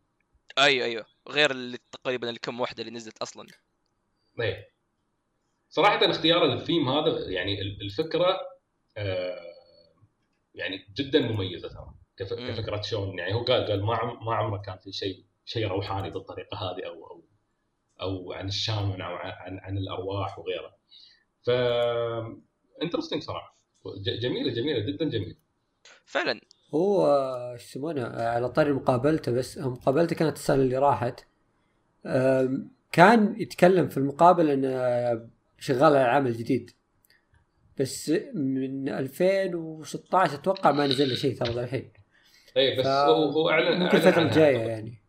Speaker 2: أيوه أيوه. غير اللي تقريبا الكم واحدة اللي نزلت أصلا.
Speaker 3: إيه. صراحة اختيار الثيم هذا يعني ال- الفكرة آه، يعني جدا مميزة ترى. كفكرة شون يعني هو قال قال ما عم ما عمره كان في شيء شيء روحاني بالطريقة هذه أو أو أو عن الشامن أو عن عن, عن الأرواح وغيره. ف انترستنج صراحة. جميلة جميلة جدا جميلة.
Speaker 2: فعلا.
Speaker 5: هو إيش يسمونه على طاري مقابلته بس مقابلته كانت السنة اللي راحت. كان يتكلم في المقابلة ان آه، شغال على عمل جديد. بس من 2016 أتوقع ما نزل له شيء ترى للحين
Speaker 3: اي بس
Speaker 5: ف-
Speaker 3: هو هو اعلن
Speaker 5: ممكن الفترة
Speaker 3: الجاية.
Speaker 5: يعني.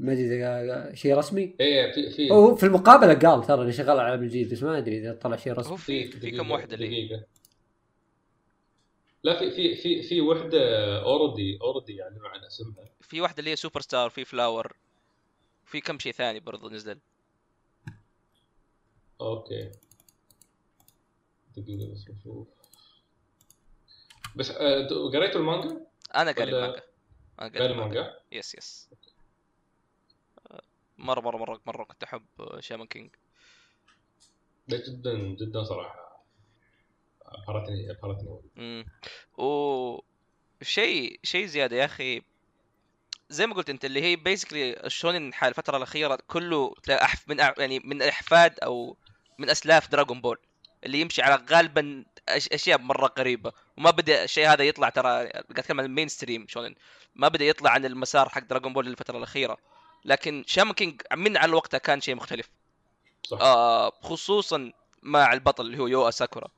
Speaker 5: ما أدري إذا شيء رسمي؟
Speaker 3: إيه في في
Speaker 5: هو في المقابلة قال ترى انه شغال على عمل جديد بس ما أدري إذا طلع شيء
Speaker 2: هو
Speaker 5: رسمي
Speaker 2: في في كم واحدة لي
Speaker 3: دقيقة. لا في في في في وحدة already already يعني عن اسمها
Speaker 2: في واحدة اللي هي Super Star في Flower في كم شيء ثاني برضو نزل.
Speaker 3: okay. دقيقة بس نشوف بس آه، قريتوا المانجا؟
Speaker 2: أنا قاري
Speaker 3: ولا-
Speaker 2: المانجا. أنا
Speaker 3: قاري
Speaker 2: المانجا.
Speaker 3: المانجا؟
Speaker 2: yes yes مره مره مره مرة كنت أحب شامان كينج
Speaker 3: لا جدا جدا صراحة. ابهرتني أبهرتني.
Speaker 2: امم و شيء شيء زيادة يا أخي زي ما قلت أنت اللي هي basically الشونن حال الفترة الأخيرة كله أحف من يعني من إحفاد أو من أسلاف دراغون بول اللي يمشي على غالبا أشياء مرة قريبة. وما بدا الشيء هذا يطلع ترى قاعد أتكلم عن ال mainstream شونن. ما بدأ يطلع عن المسار حق دراغون بول الفترة الأخيرة. لكن شامان كينج من على وقتها كان شيء مختلف.
Speaker 3: صح.
Speaker 2: آه خصوصا مع البطل اللي هو يو أساكورا.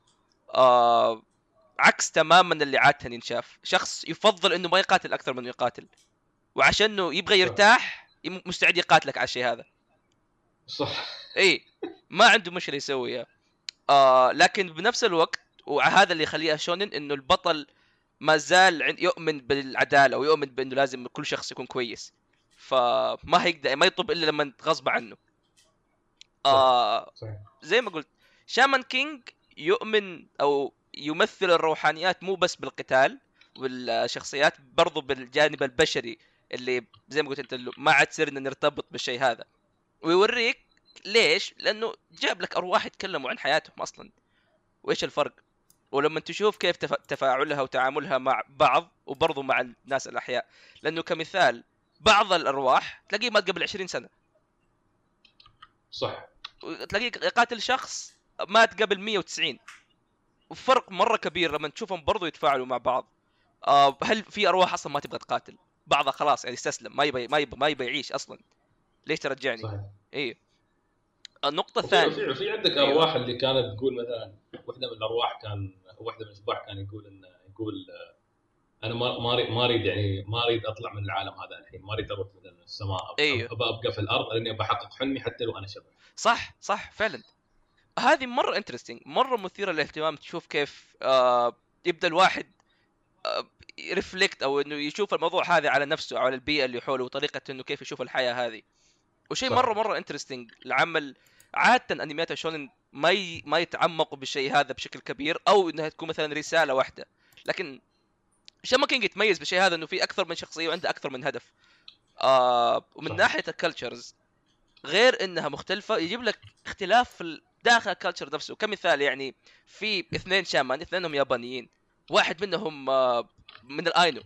Speaker 2: آه عكس تماما اللي عاده ينشاف شخص يفضل إنه ما يقاتل أكثر من يقاتل. وعشانه يبغى يرتاح مستعد يقاتلك على الشيء هذا.
Speaker 3: صح.
Speaker 2: إي ما عنده مشكله يسويها آه لكن بنفس الوقت وهذا اللي يخليها شونن إنه البطل ما زال يؤمن بالعدالة ويؤمن بإنه لازم كل شخص يكون كويس. فما هيقدر ما يطلب إلا لما غصب عنه. آه
Speaker 3: صحيح
Speaker 2: زي ما قلت شامان كينج يؤمن أو يمثل الروحانيات مو بس بالقتال والشخصيات برضو بالجانب البشري اللي زي ما قلت أنت ما عاد صرنا نرتبط بالشيء هذا. ويوريك ليش؟ لأنه جاب لك أرواح يتكلموا عن حياتهم أصلا. وإيش الفرق؟ ولما تشوف كيف تف... تفاعلها وتعاملها مع بعض وبرضو مع الناس الأحياء. لأنه كمثال بعض الأرواح تلاقيه مات قبل 20 سنة.
Speaker 3: صح.
Speaker 2: تلاقيه يقاتل شخص مات قبل 190 وفرق مرة كبير لما تشوفهم برضو يتفاعلوا مع بعض. آه هل في أرواح أصلا ما تبغى تقاتل؟ بعضها خلاص يعني استسلم ما يبغى ما يبغى ما يبغى يعيش أصلا. ليش ترجعني؟
Speaker 3: صحيح. إيه.
Speaker 2: النقطة
Speaker 3: الثانية. في عندك
Speaker 2: أيوة.
Speaker 3: أرواح اللي كانت تقول مثلا واحدة من الأرواح كان واحدة من الاشباح كان يقول انه يقول آه، أنا ما ما اريد ما أريد يعني ما أريد أطلع من العالم هذا الحين ما أريد أروح مثلا السماء. ابى أبقى في الأرض لأني بحقق حلمي حتى لو أنا شبح
Speaker 2: صح صح فعلا هذه مرة interesting مرة مثيرة للاهتمام تشوف كيف آه يبدأ الواحد آه reflect أو إنه يشوف الموضوع هذا على نفسه أو على البيئة اللي حوله وطريقة إنه كيف يشوف الحياة هذه وشيء. مره مرة interesting العمل عادة انميات الشونن ما ي... ما يتعمقوا بالشيء هذا بشكل كبير أو إنها تكون مثلا رسالة واحدة لكن شامان كينج يتميز بالشيء هذا إنه في أكثر من شخصية وعنده أكثر من هدف. آه ومن
Speaker 3: صح.
Speaker 2: ناحية ال cultures غير إنها مختلفة يجيب لك اختلاف في داخل ال culture نفسه. كمثال يعني في اثنين شامان اثنينهم يابانيين واحد منهم آه، من الآينو.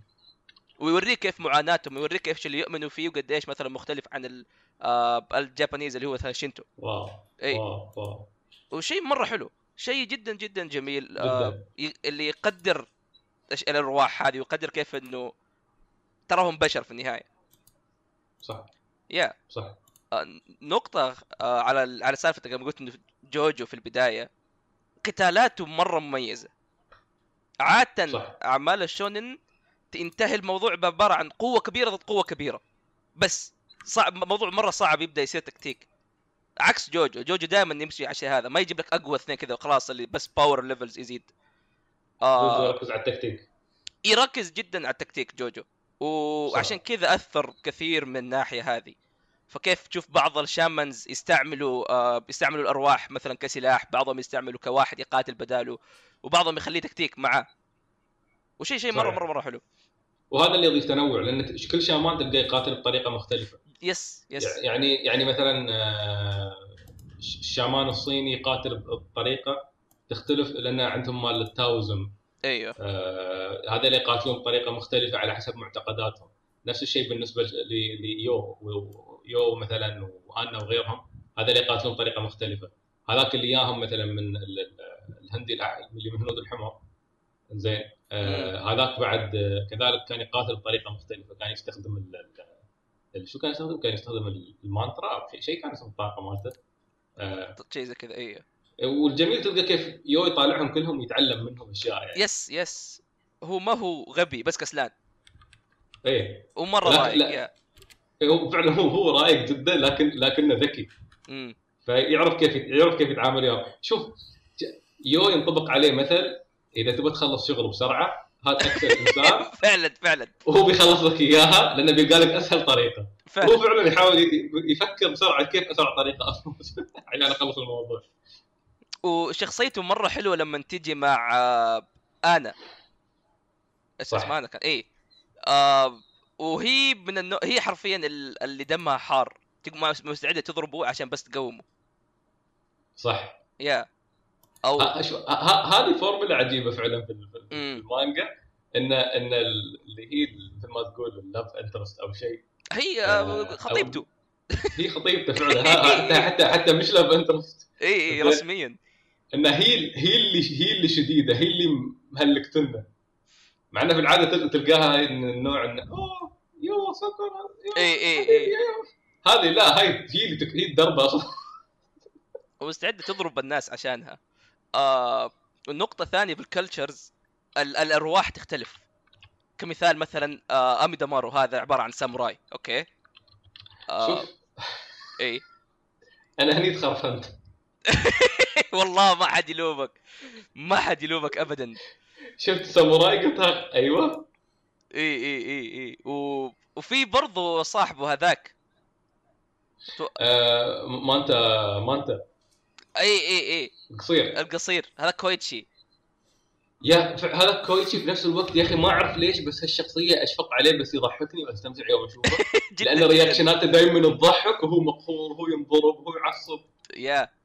Speaker 2: ويوريك كيف معاناتهم ويوريك كيف اللي يؤمنوا فيه وقد إيش مثلا مختلف عن ال- آه، ال Japanese اللي هو مثلا شينتو.
Speaker 3: واو
Speaker 2: إي.
Speaker 3: واو واو.
Speaker 2: وشيء مرة حلو. شيء جدا جدا جميل آه، اللي يقدر الارواح هذه ويقدر كيف إنه تراهم بشر في النهاية.
Speaker 3: صح.
Speaker 2: يا
Speaker 3: صح.
Speaker 2: آه، نقطة آه، على على سالفتك لما قلت إنه جوجو في البداية قتالاته مرة مميزة. عادة
Speaker 3: صح.
Speaker 2: أعمال الشونن تنتهي الموضوع بعبارة عن قوة كبيرة ضد قوة كبيرة. بس صعب موضوع مرة صعب يبدأ يصير تكتيك. عكس جوجو جوجو دائما يمشي على الشيء هذا ما يجيب لك أقوى اثنين كذا وخلاص اللي بس power levels يزيد. آه
Speaker 3: ركز على التكتيك.
Speaker 2: يركز جدا على التكتيك جوجو. وعشان. كذا أثر كثير من الناحيه هذه. فكيف تشوف بعض ال shamans يستعملوا آه يستعملوا الأرواح مثلا كسلاح بعضهم يستعملوا كواحد يقاتل بداله وبعضهم يخليه تكتيك معاه وشيء شيء مره. مره مرة حلو.
Speaker 3: وهذا اللي يضيف تنوع لأن كل شامان تلقاه يقاتل بطريقة مختلفة.
Speaker 2: yes yes.
Speaker 3: يعني يعني مثلا آه، الشامان الصيني يقاتل بطريقة تختلف لأن عندهم مال التاوزم.
Speaker 2: أيوه.
Speaker 3: آه، هذا اللي يقاتلون بطريقة مختلفة على حسب معتقداتهم. نفس الشيء بالنسبة ليو يو مثلا وأنا وغيرهم هذا اللي يقاتلون بطريقة مختلفة. هذاك اللي ياهم مثلا من ال- ال- الهندي اللي من هنود الحمر. زين. آه هذاك بعد كذلك كان يقاتل بطريقة مختلفة. كان يستخدم ال- ال- ال- شو كان يستخدم؟ كان يستخدم المانترا. شيء كان اسمه الطاقة مالته. آه.
Speaker 2: شيء زي كذا أيوه.
Speaker 3: والجميل تلقى كيف يو يطالعهم كلهم يتعلم منهم أشياء يعني.
Speaker 2: yes yes. هو ما هو غبي بس كسلان.
Speaker 3: إيه.
Speaker 2: ومرة
Speaker 3: لا،
Speaker 2: رايق
Speaker 3: لا.
Speaker 2: yeah.
Speaker 3: هو فعلا هو هو رايق جدا لكن لكنه ذكي.
Speaker 2: مم.
Speaker 3: فيعرف كيف يعرف كيف يتعامل وياهم شوف يو ينطبق عليه مثل إذا تبغى تخلص شغل بسرعة هات أكسل إنسان.
Speaker 2: فعلا فعلا.
Speaker 3: وهو بيخلص لك إياها لأنه بيلقى لك أسهل طريقة. هو
Speaker 2: فعلا
Speaker 3: فعلا يحاول يفكر بسرعة كيف أسرع طريقة. افوز عشان أخلص الموضوع.
Speaker 2: وشخصيته مرة حلوة لما تجي مع آه،
Speaker 3: آنا.
Speaker 2: اسمها آنا كان إيه. آه وهي من النوع هي حرفيا ال- اللي دمها حار. مستعدة تضربه عشان بس تقومه.
Speaker 3: صح.
Speaker 2: يا. أو
Speaker 3: ه- شو- ه- ه- هذه فورمولا عجيبة فعلا في. المانجا. إن إن ال- اللي هي مثل ما تقول ال love interest أو شيء.
Speaker 2: هي
Speaker 3: آه،
Speaker 2: آه، خطيبته.
Speaker 3: هي خطيبته فعلا. حتى حتى حتى مش love interest
Speaker 2: اي اي. رسميا.
Speaker 3: إن هي هي اللي هي اللي شديدة هي اللي مهلكتنا. مع انه في العادة تل- تلقاها النوع انه أوه you سكر
Speaker 2: اي اي اي.
Speaker 3: هذه لا هاي هي اللي تك- هي الدربة أصلا.
Speaker 2: ومستعده تضرب الناس عشانها. آه والنقطه الثانية بال cultures ال- الأرواح تختلف. كمثال مثلا آه امي دامارو هذا عبارة عن ساموراي okay؟ آه
Speaker 3: شوف.
Speaker 2: اي
Speaker 3: أنا هني تخرفنت.
Speaker 2: والله ما حد يلومك. ما حد يلومك ابدا.
Speaker 3: شفت ساموراي قلت أيوه.
Speaker 2: إي إي إي إي. و... وفي برضو صاحبه هذاك.
Speaker 3: آه ما انت ما انت
Speaker 2: إي إي إي.
Speaker 3: قصير
Speaker 2: القصير. هذا كويتشي.
Speaker 3: يا هذا كويتشي في نفس الوقت يا أخي ما أعرف ليش بس هالشخصية أشفق عليه بس يضحكني وأستمتع يوم
Speaker 2: أشوفه.
Speaker 3: لأن.
Speaker 2: reaction
Speaker 3: اته دائما تضحك وهو مقهور وهو ينضرب وهو يعصب.
Speaker 2: yeah.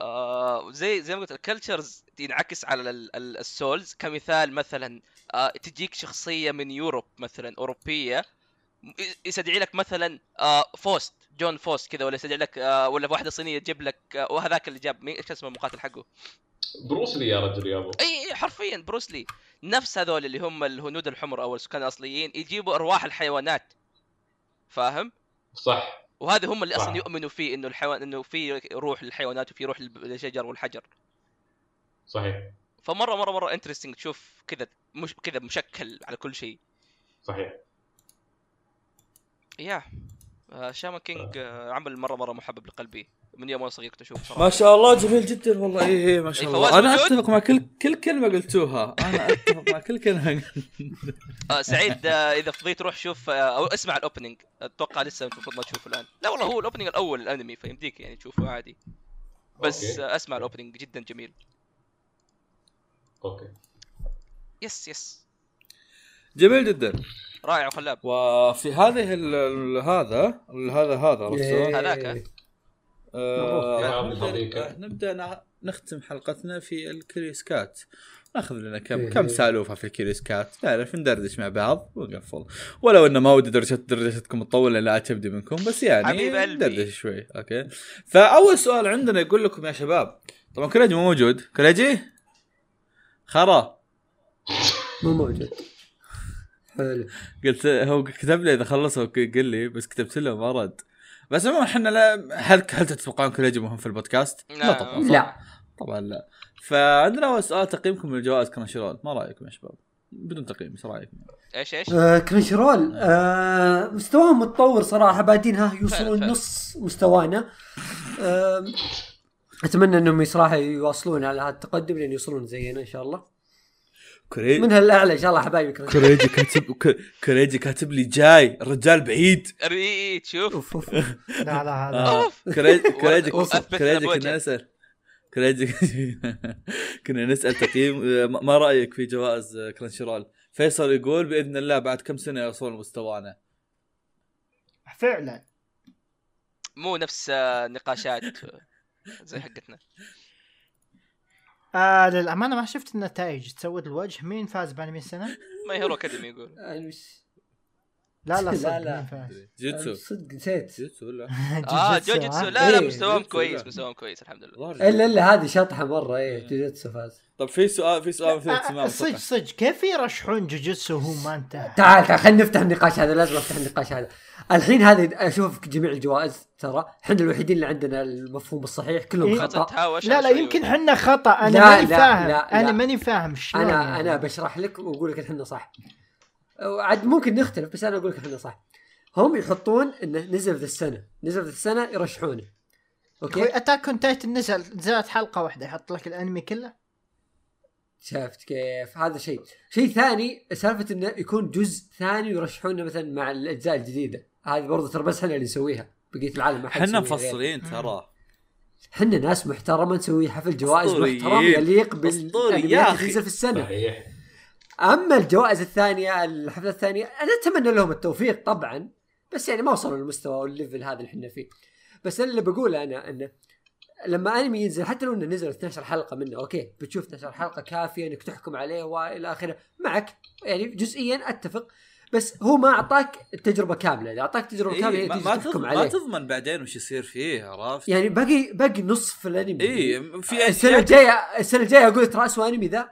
Speaker 2: آه زي زي ما قلت ال cultures ينعكس على ال- ال- ال souls كمثال مثلا آه تجيك شخصية من Europe مثلا أوروبية يستدعي لك مثلا آه فوست جون فوست كذا ولا يستدعي لك آه ولا واحدة صينية تجيب لك آه وهذاك اللي جاب إيش اسمه المقاتل حقه؟
Speaker 3: بروسلي يا رجل يا أبو.
Speaker 2: إي حرفيا بروسلي نفس هذول اللي هم الهنود الحمر أو السكان الأصليين يجيبوا أرواح الحيوانات. فاهم؟
Speaker 3: صح.
Speaker 2: وهذا هم اللي. أصلا يؤمنوا فيه إنه الحيوان إنه في روح للحيوانات وفي روح للشجر والحجر.
Speaker 3: صحيح.
Speaker 2: فمرة مرة مرة interesting تشوف كذا مش كذا مشكل على كل شيء.
Speaker 3: صحيح.
Speaker 2: yeah شامان كينج عمل مرة مرة محبب لقلبي. من يوم وأنا صغير كنت اشوفه صراحة.
Speaker 1: ما شاء الله جميل جدا والله. اي اي ما شاء
Speaker 2: إيه،
Speaker 1: الله.
Speaker 2: أنا؟
Speaker 1: أتفق مع كل كل كلمة قلتوها. أنا أتفق مع كل كلمة
Speaker 2: آه سعيد آه إذا فضيت روح شوف آه أو اسمع ال opening. أتوقع لسه المفروض ما تشوفه الآن. لا والله هو ال opening الأول الأنمي فيمديك يعني تشوفه عادي. بس
Speaker 3: okay.
Speaker 2: آه اسمع ال opening جدا جميل.
Speaker 3: أوكي.
Speaker 2: يس يس.
Speaker 1: جميل جدا.
Speaker 2: رائع وخلاب
Speaker 1: وفي هذه ال- هذا ال- هذا هذا عرفت؟
Speaker 2: هذاك.
Speaker 1: آه، نبدأ- نبدأ نختم حلقتنا في الكريس كات. ناخذ لنا كم
Speaker 5: إيه.
Speaker 1: كم سالوفة في الكريس كات؟ نعرف ندردش مع بعض ونقفل. ولو انه ما ودي درجه درجتكم الطويله لا تبدي منكم بس يعني. ندردش شوي. أوكي. فأول سؤال عندنا يقول لكم يا شباب طبعا كريجي مو موجود. كريجي؟ خرا.
Speaker 5: مو موجود. حلو.
Speaker 1: قلت هو كتب لي إذا خلص هو قال لي بس كتبت له ما رد بس عموما إحنا لا هل هل تتوقعون كريجي مهم في البودكاست؟
Speaker 2: لا.
Speaker 1: طبعا صح؟
Speaker 5: لا
Speaker 1: طبعا لا فعندنا اول سؤال تقييمكم لجوائز Crunchyroll ما رأيكم يا شباب؟ بدون تقييم إيش رأيكم؟
Speaker 2: إيش إيش؟
Speaker 5: آه Crunchyroll آه مستواهم متطور صراحة بادين يوصلون. نص مستوانا آه أتمنى إنهم صراحة يواصلون على هذا التقدم لين يوصلون زينا إن شاء الله
Speaker 1: كريجي
Speaker 5: من هالاعلى إن شاء الله حبايبي
Speaker 1: كريجي كاتب كريجي كاتب لي جاي الرجال بعيد.
Speaker 2: اي إي، تشوف
Speaker 5: أوف أوف
Speaker 4: لا لا هذا
Speaker 1: آه. كريجي كريجي. كنا نسأل. كريجي كنا نسأل تقييم آه، ما ما رأيك في جوائز آه، Crunchyroll؟ فيصل يقول بإذن الله بعد كم سنة يوصل مستوانا؟
Speaker 4: فعلا.
Speaker 2: مو نفس نقاشات زي حقتنا.
Speaker 4: آه للأمانة ما شفت النتائج. تسود الوجه. مين فاز بانمي السنة؟
Speaker 2: My Hero Academia يقول.
Speaker 5: وش-
Speaker 4: لا لا
Speaker 5: لا،
Speaker 4: صدق
Speaker 5: لا.
Speaker 4: مين فاز؟
Speaker 1: جيتسو
Speaker 5: صدق نسيت.
Speaker 1: جيتسو ولا؟
Speaker 2: آه
Speaker 4: جوجيتسو،؟
Speaker 2: لا لا
Speaker 5: إيه،
Speaker 2: مستواهم كويس
Speaker 1: لا.
Speaker 2: مستواهم كويس الحمد لله.
Speaker 5: إلا إلا هذه شطحة مرة. إيه جوجيتسو فاز.
Speaker 1: طب في سؤال في سؤال مثل
Speaker 4: آه،
Speaker 1: اهتمام
Speaker 4: صدق صدق. كيف يرشحون جوجيتسو وهو ما انتهى؟
Speaker 5: تعال تعال خلينا نفتح النقاش هذا. لازم افتح النقاش هذا. الحين هذه أشوف جميع الجوائز ترى. إحنا الوحيدين اللي عندنا المفهوم الصحيح كلهم
Speaker 4: إيه.
Speaker 2: خطأ.
Speaker 4: لا لا. يمكن حنا خطأ. أنا
Speaker 5: لا،
Speaker 4: ماني
Speaker 5: لا،
Speaker 4: فاهم.
Speaker 5: لا، لا.
Speaker 4: أنا ماني فاهم شلون
Speaker 5: أنا
Speaker 4: يعني.
Speaker 5: أنا بشرح لك وأقول لك إحنا صح. عاد ممكن نختلف بس أنا أقول لك إحنا صح. هم يحطون انه نزل في السنة. نزل في السنة يرشحونه. Okay؟
Speaker 4: Attack on Titan نزل نزلت حلقة واحدة يحط لك الأنمي كله؟
Speaker 5: شفت كيف؟ هذا شيء. شيء ثاني سالفة إنه يكون جزء ثاني يرشحونه مثلا مع الأجزاء الجديدة. هذه برضه ترى بس إحنا اللي نسويها بقية العالم ما حد إحنا غير.
Speaker 1: مفصلين ترى
Speaker 5: إحنا ناس محترمة نسوي حفل جوائز. محترم يليق بالانميات. اللي تنزل في السنة
Speaker 3: صحيح
Speaker 5: أما الجوائز الثانية الحفلة الثانية أنا أتمنى لهم التوفيق طبعا بس يعني ما وصلوا للمستوى وال level هذا اللي إحنا فيه بس اللي بقوله أنا إنه لما أنمي ينزل حتى لو إنه نزل 12 حلقة منه okay بتشوف 12 حلقة كافية إنك تحكم عليه وإلى آخره معك يعني جزئيا أتفق بس هو ما أعطاك التجربة كاملة. إذا أعطاك تجربة
Speaker 1: إيه
Speaker 5: كاملة
Speaker 1: ما, ما,
Speaker 5: تحكم
Speaker 1: تضمن ما
Speaker 5: عليه.
Speaker 1: تضمن بعدين وش يصير فيه عرفت؟
Speaker 5: يعني باقي باقي نصف الأنمي.
Speaker 1: اي في السنة
Speaker 5: الجايه السنة الجاية أقول ترى اسوء أنمي ذا.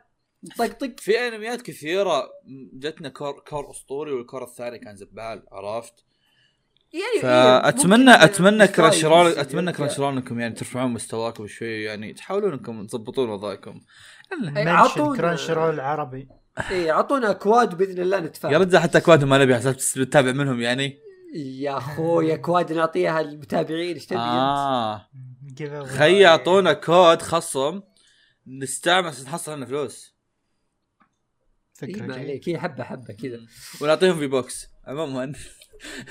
Speaker 5: طقطق
Speaker 1: في أنميات كثيرة جتنا cour cour أسطوري وال cour الثاني كان زبال عرفت؟
Speaker 5: يعني
Speaker 1: فاتمنى
Speaker 5: ممكن
Speaker 1: أتمنى
Speaker 5: Crunchyroll
Speaker 1: أتمنى. Crunchyroll انكم يعني ترفعون مستواكم شوي يعني تحاولون انكم تضبطون وضعكم.
Speaker 4: mention
Speaker 5: عطونا-
Speaker 4: Crunchyroll عربي.
Speaker 5: إيه أعطونا اكواد بإذن الله نتفاهم.
Speaker 1: يا رجال حتى اكواد ما نبي حساب تتابع منهم يعني.
Speaker 5: يا أخوي اكواد نعطيها للمتابعين إيش تبي
Speaker 1: أنت؟
Speaker 4: آه.
Speaker 1: خي يعطونا كود خصم. نستعمل عشان نحصل لنا فلوس.
Speaker 5: إيه
Speaker 4: فكره جيدة.
Speaker 5: عليك. هي حبة حبة كذا.
Speaker 1: ونعطيهم في box. عموما.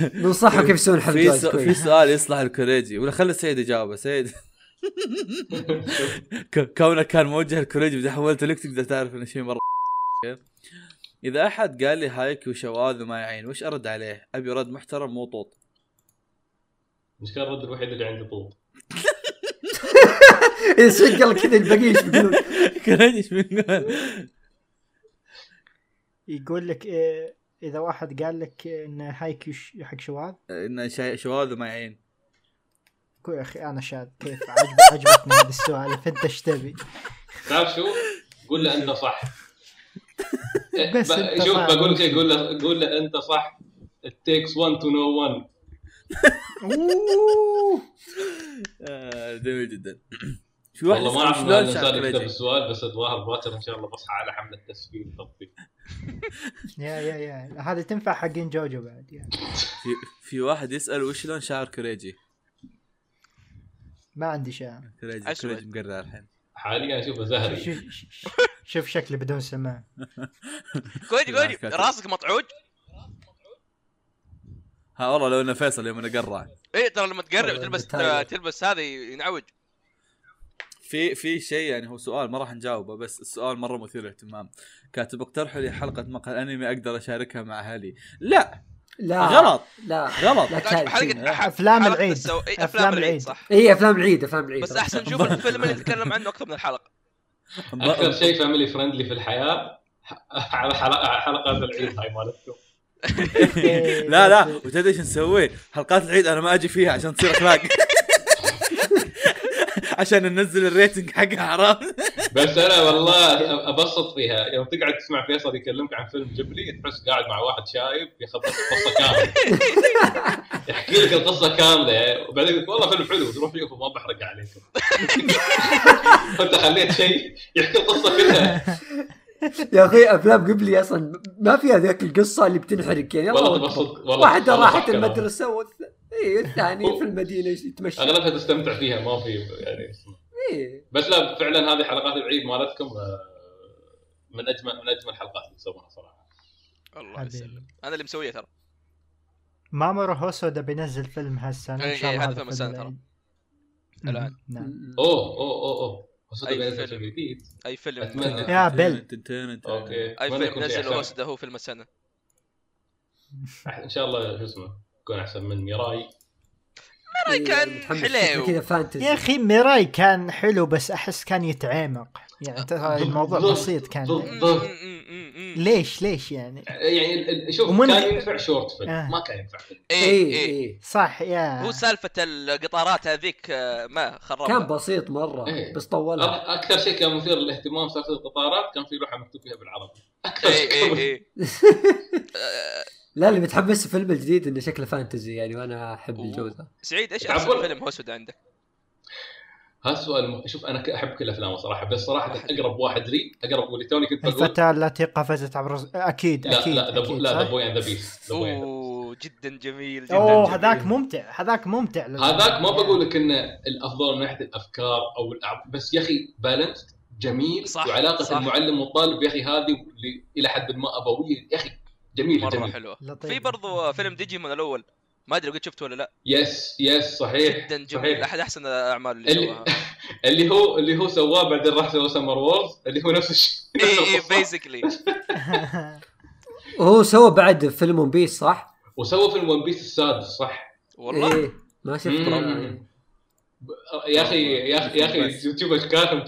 Speaker 5: ننصحهم كيف يسوون حفل
Speaker 1: في. في سؤال يصلح الكوريجي. ولا خلي السيد يجاوبه سيد. كونك كان موجه الكوريجي اذا حولته لك تقدر تعرف إنه شيء مرة إذا أحد قال لي هايك وشواذ وما يعين وش أرد عليه؟ أبي رد محترم مو طوط
Speaker 3: المشكلة الرد الوحيد اللي عندي طول
Speaker 5: اذا شقل كذا الباقيين إيش بيقولون؟
Speaker 1: إيش بيقول؟
Speaker 4: يقول لك إيه إذا واحد قال لك إن هايكيو حق شواذ
Speaker 1: انه شا- شواذ وما يعين
Speaker 4: قول يا أخي أنا شاذ كيف عجب عجبتني هذا السؤال فانت إيش تبي؟
Speaker 3: تعرف شو؟ قول له انت صح
Speaker 4: بس
Speaker 3: ب-
Speaker 4: أنت
Speaker 3: شوف. بقول لك شيء قول له قول له أنت صح. It takes one to know one.
Speaker 1: آه، جميل جدا. في واحد
Speaker 3: والله ما أعرف
Speaker 1: شلون شعر
Speaker 3: الانسان يكتب السؤال بس الظاهر باكر إن شاء الله بصحى على حمله تسفيل طبي.
Speaker 4: يا يا يا. هذه تنفع حقين جوجو بعد يعني.
Speaker 1: في, في واحد يسأل وش لون شعر كوريجي؟
Speaker 4: ما عندي شيء
Speaker 1: كوريجي
Speaker 2: أسود.
Speaker 1: كوريجي مقرر الحين.
Speaker 3: حاليا اشوفه زهري.
Speaker 4: شوف شوف شكلي بدون سماع.
Speaker 2: كويدي كويدي
Speaker 1: كاتب.
Speaker 2: راسك مطعوج؟
Speaker 1: ها والله لو إنه فيصل يوم إنه قرع.
Speaker 2: إيه ترى لما تقرب
Speaker 5: والله
Speaker 2: تلبس
Speaker 5: بتايلر.
Speaker 2: تلبس هذا ينعوج.
Speaker 1: في في شيء يعني هو سؤال ما راح نجاوبه بس السؤال مرة مثير للاهتمام. كاتب اقترحوا لي حلقة مقهى انمي أقدر أشاركها مع أهلي. لا!
Speaker 5: لا
Speaker 1: غلط.
Speaker 5: لا
Speaker 1: غلط.
Speaker 5: لا
Speaker 2: حلقة
Speaker 4: أفلام
Speaker 2: حلقة
Speaker 4: العيد.
Speaker 2: السو... إيه،
Speaker 4: أفلام
Speaker 2: أفلام العيد. صح
Speaker 5: اي أفلام العيد أفلام العيد.
Speaker 2: بس أحسن نشوف الفيلم اللي نتكلم عنه أكثر من الحلقة.
Speaker 3: أكثر شيء family friendly في الحياة. على حلقه حلقات العيد هاي مالتكم
Speaker 1: لا لا وتدري إيش نسوي؟ حلقات العيد أنا ما أجي فيها عشان تصير أخلاق. عشان ننزل الريتنج حقها عرفت؟
Speaker 3: بس أنا والله أبسط فيها. يوم تقعد تسمع فيصل يكلمك عن فيلم جبلي تحس قاعد مع واحد شايب يخبط القصة كاملة. يحكي لك القصة كاملة. يعني وبعدين يقول والله فيلم حلو تروح تشوفه ما بحرق عليكم أنت خليت شيء يحكي القصة كلها.
Speaker 5: يا أخي أفلام قبلي أصلا ما فيها ذاك القصة اللي بتنحرق. يعني
Speaker 3: والله. والله واحدة
Speaker 5: راحت. المدرسة والث... اي الثاني
Speaker 3: هو-
Speaker 5: في المدينة يتمشى.
Speaker 3: أغلبها تستمتع فيها ما في يعني.
Speaker 5: إيه.
Speaker 3: بس لا فعلا هذه حلقات العيد مالتكم آه، من اجمل من أجمل الحلقات اللي تسوونها صراحة.
Speaker 2: الله. يسلم أنا اللي مسوية ترى.
Speaker 4: مامورو هوسودا بينزل فيلم
Speaker 2: هالسنة
Speaker 4: إن شاء
Speaker 2: إيه،
Speaker 4: الله
Speaker 2: هذا فيلم السنة ترى. الآن.
Speaker 4: نعم.
Speaker 3: أوه أوه أوه
Speaker 2: أوه.
Speaker 3: بينزل
Speaker 2: فيلم.
Speaker 3: جديد.
Speaker 2: أي فيلم؟
Speaker 3: أتمنى.
Speaker 4: يا
Speaker 3: Belle.
Speaker 2: okay.
Speaker 3: أي
Speaker 2: فيلم نزل هو فيلم السنة.
Speaker 3: إن شاء الله شو اسمه يكون أحسن من ميراي.
Speaker 2: ترى كان
Speaker 5: متحمس.
Speaker 2: حليو
Speaker 5: كذا fantasy.
Speaker 4: يا أخي ميراي كان حلو بس أحس كان يتعمق. يعني ترى الموضوع. بسيط كان.
Speaker 3: بالضبط.
Speaker 4: ليش؟ ليش يعني؟
Speaker 3: يعني شوف
Speaker 4: ومن-
Speaker 3: كان ينفع short film
Speaker 4: آه.
Speaker 3: ما كان ينفع فيلم.
Speaker 2: اي
Speaker 5: اي
Speaker 2: اي
Speaker 5: اي
Speaker 4: صح يا.
Speaker 2: هو سالفة القطارات هذيك آه، ما خربها.
Speaker 5: كان بسيط مرة
Speaker 3: إيه.
Speaker 5: بس طولها.
Speaker 3: أك- أكثر شيء كان مثير للاهتمام سالفه القطارات كان في لوحة مكتوب فيها بالعربي. أكثر
Speaker 2: اي
Speaker 3: شيء
Speaker 2: اي
Speaker 3: كان-
Speaker 2: اي آه،
Speaker 5: لا اللي متحمس الفيلم الجديد إنه شكله fantasy يعني وأنا
Speaker 2: أحب.
Speaker 5: الجو ذا
Speaker 2: سعيد
Speaker 3: إيش.
Speaker 2: احسن فيلم هوسود عندك؟
Speaker 3: هذا السؤال. شوف أنا أحب كل أفلامه صراحة بس صراحة أقرب واحد لي أقرب واللي توني كنت بقول
Speaker 4: الفتاة التي قفزت عبر أكيد
Speaker 3: لا
Speaker 4: أكيد
Speaker 3: لا ذا
Speaker 4: أكيد،
Speaker 3: لا ذا؟ Boy and the Beast the Boy
Speaker 2: أوه جدا جميل جدا أوه.
Speaker 4: هذاك ممتع هذاك ممتع
Speaker 3: هذاك ما بقول لك إنه الأفضل من ناحية الأفكار أو الأع... بس يا أخي balance جميل
Speaker 2: صح،
Speaker 3: وعلاقة
Speaker 2: صح.
Speaker 3: المعلم والطالب يا أخي هذه اللي إلى حد ما أبوية يا أخي جميل
Speaker 2: مرة
Speaker 3: جميل.
Speaker 2: حلوة.
Speaker 4: لطيف.
Speaker 2: في برضو فيلم ديجيمون الأول ما أدري قد شفته ولا لا.
Speaker 3: yes yes صحيح
Speaker 2: جدا جميل.
Speaker 3: صحيح.
Speaker 2: أحد أحسن الأعمال اللي
Speaker 3: اللي اللي هو اللي هو سواه بعدين راح سوى Summer Wars اللي هو نفس الشيء.
Speaker 2: اي اي
Speaker 3: القصة.
Speaker 2: basically
Speaker 5: وهو سوى بعد فيلم One Piece صح؟
Speaker 3: وسوى فيلم One Piece السادس صح؟
Speaker 2: والله؟
Speaker 5: إيه ما شفته.
Speaker 3: يا أخي يا أخي يا أخي تشوف أشكالهم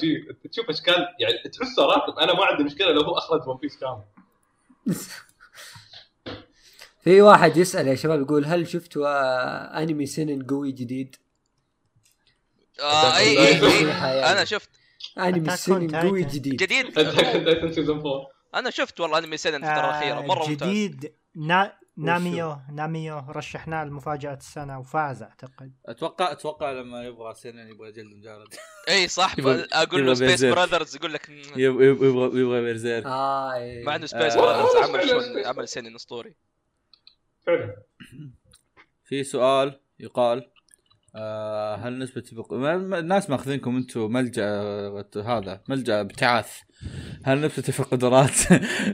Speaker 3: تشوف أشكال يعني تحسه راكب أنا ما عندي مشكلة لو هو أخرج One Piece كامل.
Speaker 5: في واحد يسأل يا شباب يقول هل شفتوا آه، أنمي seinen قوي جديد؟
Speaker 2: آه إي إي
Speaker 5: إي.
Speaker 2: أنا شفت
Speaker 4: أنمي
Speaker 5: seinen قوي. جديد
Speaker 2: جديد
Speaker 3: Attack Titan season 4
Speaker 2: أنا شفت والله أنمي seinen الفترة الأخيرة مرة
Speaker 4: آه،
Speaker 2: ممتاز
Speaker 4: جديد نا... Namiyo Namiyo رشحناه لمفاجأة السنة وفاز أعتقد
Speaker 1: أتوقع أتوقع لما يبغى سنن يبغى جلد مجرد
Speaker 2: إي صح أقول له سبيس. براذرز يقول لك.
Speaker 1: يبغى يبغى يبغى بيرزيرك
Speaker 5: آه.
Speaker 2: مع إنه سبيس
Speaker 1: آه.
Speaker 2: براذرز
Speaker 3: والله
Speaker 2: عمل عمل سنن أسطوري
Speaker 3: فعلا
Speaker 1: في سؤال يقال آه هل نسبة بق... ما- ما- الناس ماخذينكم أنتم ملجأ آه، هذا ملجأ ابتعاث هل نسبة في القدرات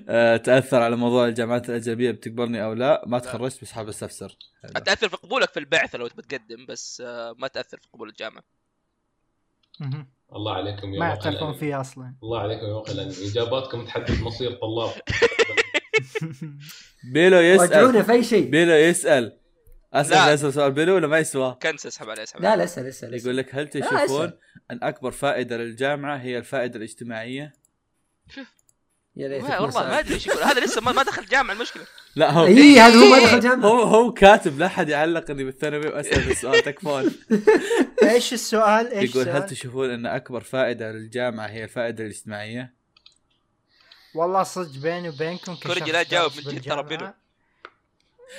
Speaker 1: آه تأثر على موضوع الجامعات الأجنبية بتقبلني أو لا؟ ما تخرجت بس حاب أستفسر
Speaker 2: تاثر في قبولك في البعثة لو تبي تقدم بس ما تأثر في قبول
Speaker 4: الجامعة.
Speaker 3: الله عليكم يا
Speaker 4: ما يعترفون. فيه أصلا
Speaker 3: الله عليكم يا الانمي إجاباتكم تحدد مصير طلاب
Speaker 1: بيلو يسأل.
Speaker 5: رجعونا في أي شيء.
Speaker 1: بيلو يسأل.
Speaker 2: أسأل.
Speaker 1: اسال سؤال. بيلو ولا ما يسوى؟
Speaker 2: كنس اسحب عليه اسحب
Speaker 5: لا
Speaker 2: عليه.
Speaker 5: لا اسأل اسأل
Speaker 1: يقول لك هل تشوفون. أن أكبر فائدة للجامعة هي الفائدة الاجتماعية؟
Speaker 5: يا ليت
Speaker 2: والله ما أدري إيش يقول. هذا لسه ما ما دخل جامعة المشكلة.
Speaker 1: لا هو
Speaker 5: اي هذا هو ما دخل جامعة.
Speaker 1: هو هو كاتب لا أحد يعلق إني بالثانوي وأسأل السؤال. تكفون.
Speaker 4: إيش السؤال؟ إيش
Speaker 1: يقول هل؟ تشوفون أن أكبر فائدة للجامعة هي الفائدة الاجتماعية؟
Speaker 4: والله صدق بيني وبينكم
Speaker 2: كوريجي لا
Speaker 4: دارس
Speaker 2: من جد ترى.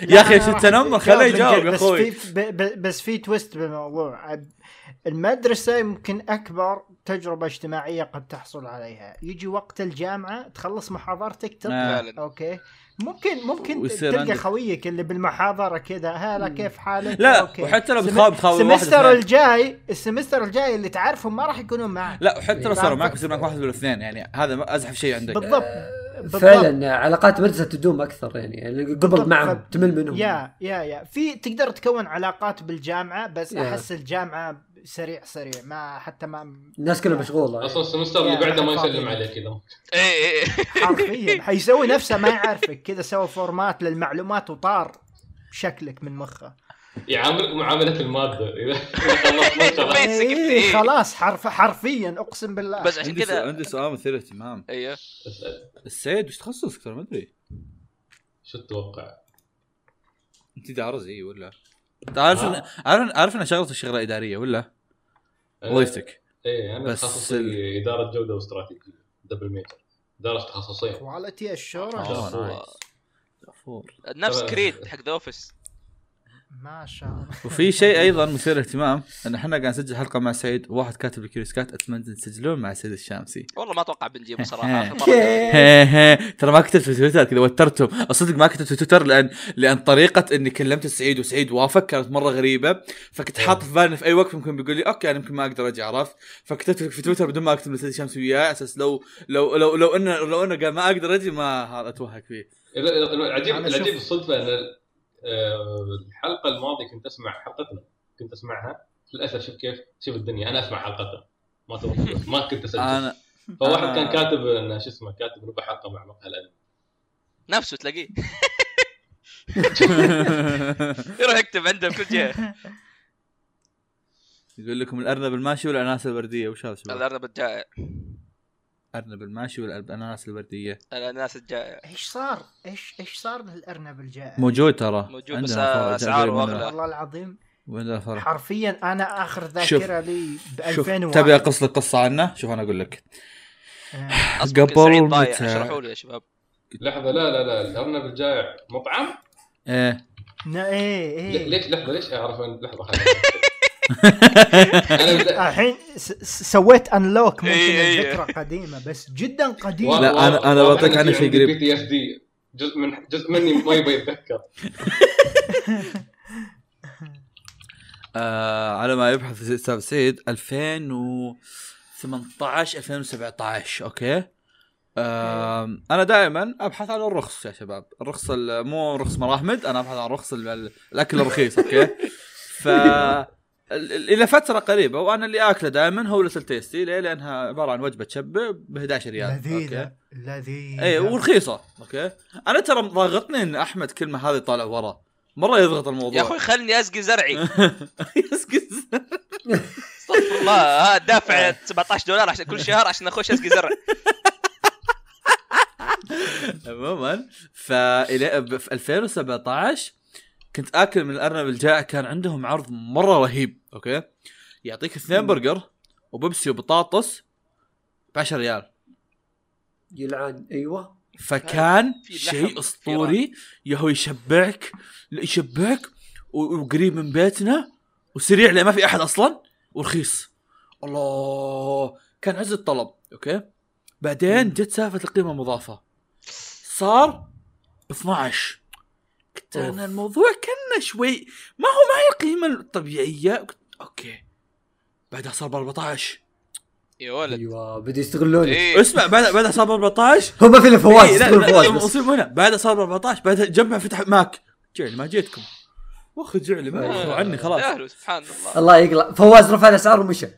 Speaker 1: يا
Speaker 4: أخي
Speaker 1: شو التنمر؟ خليه يجاوب يا
Speaker 4: بس
Speaker 1: أخوي.
Speaker 4: في ب- ب- بس في تويست بالموضوع. المدرسة يمكن أكبر تجربة اجتماعية قد تحصل عليها. يجي وقت الجامعة تخلص محاضرتك تطلع.
Speaker 1: آه.
Speaker 4: ممكن ممكن تلقى
Speaker 1: عندك-
Speaker 4: خويك اللي بالمحاضرة كذا هلا كيف حالك
Speaker 1: لا
Speaker 4: okay.
Speaker 1: وحتى لو تخاف واحد
Speaker 4: ال
Speaker 1: semester.
Speaker 4: الجاي ال semester الجاي اللي تعرفهم ما راح يكونون معك
Speaker 1: لا وحتى لو صاروا؟ معك بيصير معك واحد ولا اثنين يعني هذا أزحف شيء عندك
Speaker 4: بالضبط بالضبط.
Speaker 5: فعلا علاقات المدرسة تدوم أكثر يعني يعني قبل. معهم
Speaker 4: ف-
Speaker 5: تمل منهم
Speaker 4: يا يا يا في تقدر تكون علاقات بالجامعة بس
Speaker 5: يا.
Speaker 4: أحس الجامعة سريع سريع. ما حتى ما
Speaker 5: الناس كلها مشغولة.
Speaker 3: أصلا ال semester اللي
Speaker 4: يا
Speaker 3: بعده ما يسلم. عليك اذا
Speaker 2: اي اي إي.
Speaker 4: حرفيا. حيسوي نفسه ما يعرفك. كذا سوى format للمعلومات وطار شكلك من مخه.
Speaker 3: يعاملك معاملة المادة. اذا خلاص.
Speaker 4: إيه
Speaker 2: إيه.
Speaker 4: خلاص. حرف حرفيا. أقسم بالله.
Speaker 2: بس عشان كذا
Speaker 1: عندي سؤال مثير اهتمام
Speaker 2: أيوه.
Speaker 3: اسال
Speaker 1: السيد وش تخصصك ترى؟ ما أدري.
Speaker 3: شو تتوقع؟
Speaker 1: أنت دارس اي ولا؟ انت عارف
Speaker 3: آه.
Speaker 1: عارف عارف ان شغلتك شغله اداريه ولا
Speaker 3: أنا-
Speaker 1: وظيفتك
Speaker 3: إيه أنا
Speaker 1: بس
Speaker 3: تخصصي
Speaker 1: ال-
Speaker 3: إدارة جودة واستراتيجية double major دارس تخصصين
Speaker 4: quality assurance
Speaker 1: آه
Speaker 3: جافور.
Speaker 1: nice جافور
Speaker 2: نفس. Creed حق The Office
Speaker 4: ما شاء الله.
Speaker 1: وفي شيء أيضا مثير اهتمام إن إحنا قاعد نسجل حلقة مع سعيد وواحد كاتب بال Curious أتمنى تسجلون مع سعيد الشامسي.
Speaker 2: والله ما أتوقع بنجيبه
Speaker 1: صراحة ترى ما كتبت في تويتر كذا وترتهم. الصدق ما كتبت في تويتر لأن لأن طريقة إني كلمت سعيد وسعيد وافق كانت مرة غريبة. فكنت حاط في بالي في أي وقت ممكن بيقول لي okay أنا يمكن ما أقدر أجي عرفت؟ فكتبت في تويتر بدون ما أكتب لسعيد الشامسي وياه على أساس لو لو لو لو انه لو إنه قال ما أقدر أجي ما هذا اتوهق فيه.
Speaker 3: العجيب العجيب الصدفة إن الحلقة الماضية كنت أسمع حلقتنا كنت أسمعها. للأسف شوف كيف شوف الدنيا أنا أسمع حلقتها ما ما كنت أسجل.
Speaker 1: أنا
Speaker 3: فواحد
Speaker 1: آه.
Speaker 3: كان كاتب انه شو اسمه كاتب ربع حلقة مع مقهى الانمي
Speaker 2: نفسه تلاقيه. يروح يكتب عنده في كل جهة.
Speaker 1: يقول لكم الأرنب الماشي ولا الاناناس الوردية؟ وش هذا؟
Speaker 2: الأرنب الجائع.
Speaker 1: الارنب الماشي ولا الأناناس الورديه؟
Speaker 2: الناس الجائع
Speaker 4: إيش صار؟ إيش إيش صار للارنب الجائع؟
Speaker 1: موجود ترى
Speaker 2: موجود بس
Speaker 1: مننا.
Speaker 2: أغلى.
Speaker 4: والله العظيم حرفيا أنا آخر
Speaker 1: شوف.
Speaker 4: ذاكرة لي ب
Speaker 1: شوف
Speaker 4: 2001
Speaker 1: تبي أقص لك قصة عنه؟ شوف أنا أقول لك
Speaker 4: آه.
Speaker 1: قبل
Speaker 2: سعيد ضايع
Speaker 1: متى؟
Speaker 2: اشرحوا لي يا شباب
Speaker 3: لحظة لا لا لا الارنب الجائع مطعم
Speaker 4: إيه
Speaker 3: إيه
Speaker 4: إيه
Speaker 3: ليش لحظة ليش اعرف لحظة خليني بدا-
Speaker 4: الحين سويت unlock ممكن
Speaker 2: إيه، إيه.
Speaker 4: الذكرى قديمة بس جدا قديمه
Speaker 1: لا، أنا
Speaker 3: واضح
Speaker 1: بعطيك
Speaker 3: في
Speaker 1: شيء قريب.
Speaker 3: P TSD جزء من جزء مني ما يبي يتذكر.
Speaker 1: آه على ما يبحث أستاذ سيد 2018 2017 أوكي؟ آه أنا دائما أبحث عن الرخص يا شباب. الرخص ال- مو رخص مراحمد أنا أبحث عن رخص ال- ال- الأكل الرخيص أوكي؟ ف إلى فترة قريبة وأنا اللي آكله دائما هو Little Tasty ليه؟ لأنها عبارة عن وجبة تشبع ب 11 ريال؟
Speaker 4: لذيذة لذيذة.
Speaker 1: اي ورخيصة. أوكي. أنا ترى ضاغطني إن أحمد كلمه هذه طالع ورا. مرة يضغط الموضوع.
Speaker 2: يا أخوي خلني أسقي زرعي.
Speaker 1: يسكت
Speaker 2: استغفر الله ها دافع 17 دولار عشان كل شهر عشان أخش أسقي زرع
Speaker 1: عموما فإلى في 2017 كنت آكل من الأرنب الجائع كان عندهم عرض مرة رهيب أوكي؟ يعطيك اثنين برجر وبيبسي وبطاطس ب 10 ريال.
Speaker 5: يلعن أيوه.
Speaker 1: فكان شيء أسطوري يشبعك لا يشبعك و- وقريب من بيتنا وسريع لأن ما في أحد أصلا ورخيص. الله كان عز الطلب أوكي؟ بعدين جت سالفة القيمة المضافة. صار ب 12 قلت
Speaker 5: أوف.
Speaker 1: أنا الموضوع كان شوي ما هو معي القيمة الطبيعية قلت أوكي. بعدها صار ب 14
Speaker 2: يا ولد.
Speaker 5: أيوه بدوا يستغلوني.
Speaker 2: إيه.
Speaker 1: اسمع بعد بعدها صار ب 14
Speaker 5: هو ما في إلا فواز
Speaker 1: إيه، لا لا
Speaker 5: فواز
Speaker 1: لا
Speaker 5: بس.
Speaker 1: مصيبه هنا. بعد صار ب 14 بعد جنبها فتح ماك. جعلي ما جيتكم. واخذ جعلي ما. اخذوا عني خلاص.
Speaker 2: سبحان الله.
Speaker 5: الله يقلع. فواز رفع الاسعار ومشى.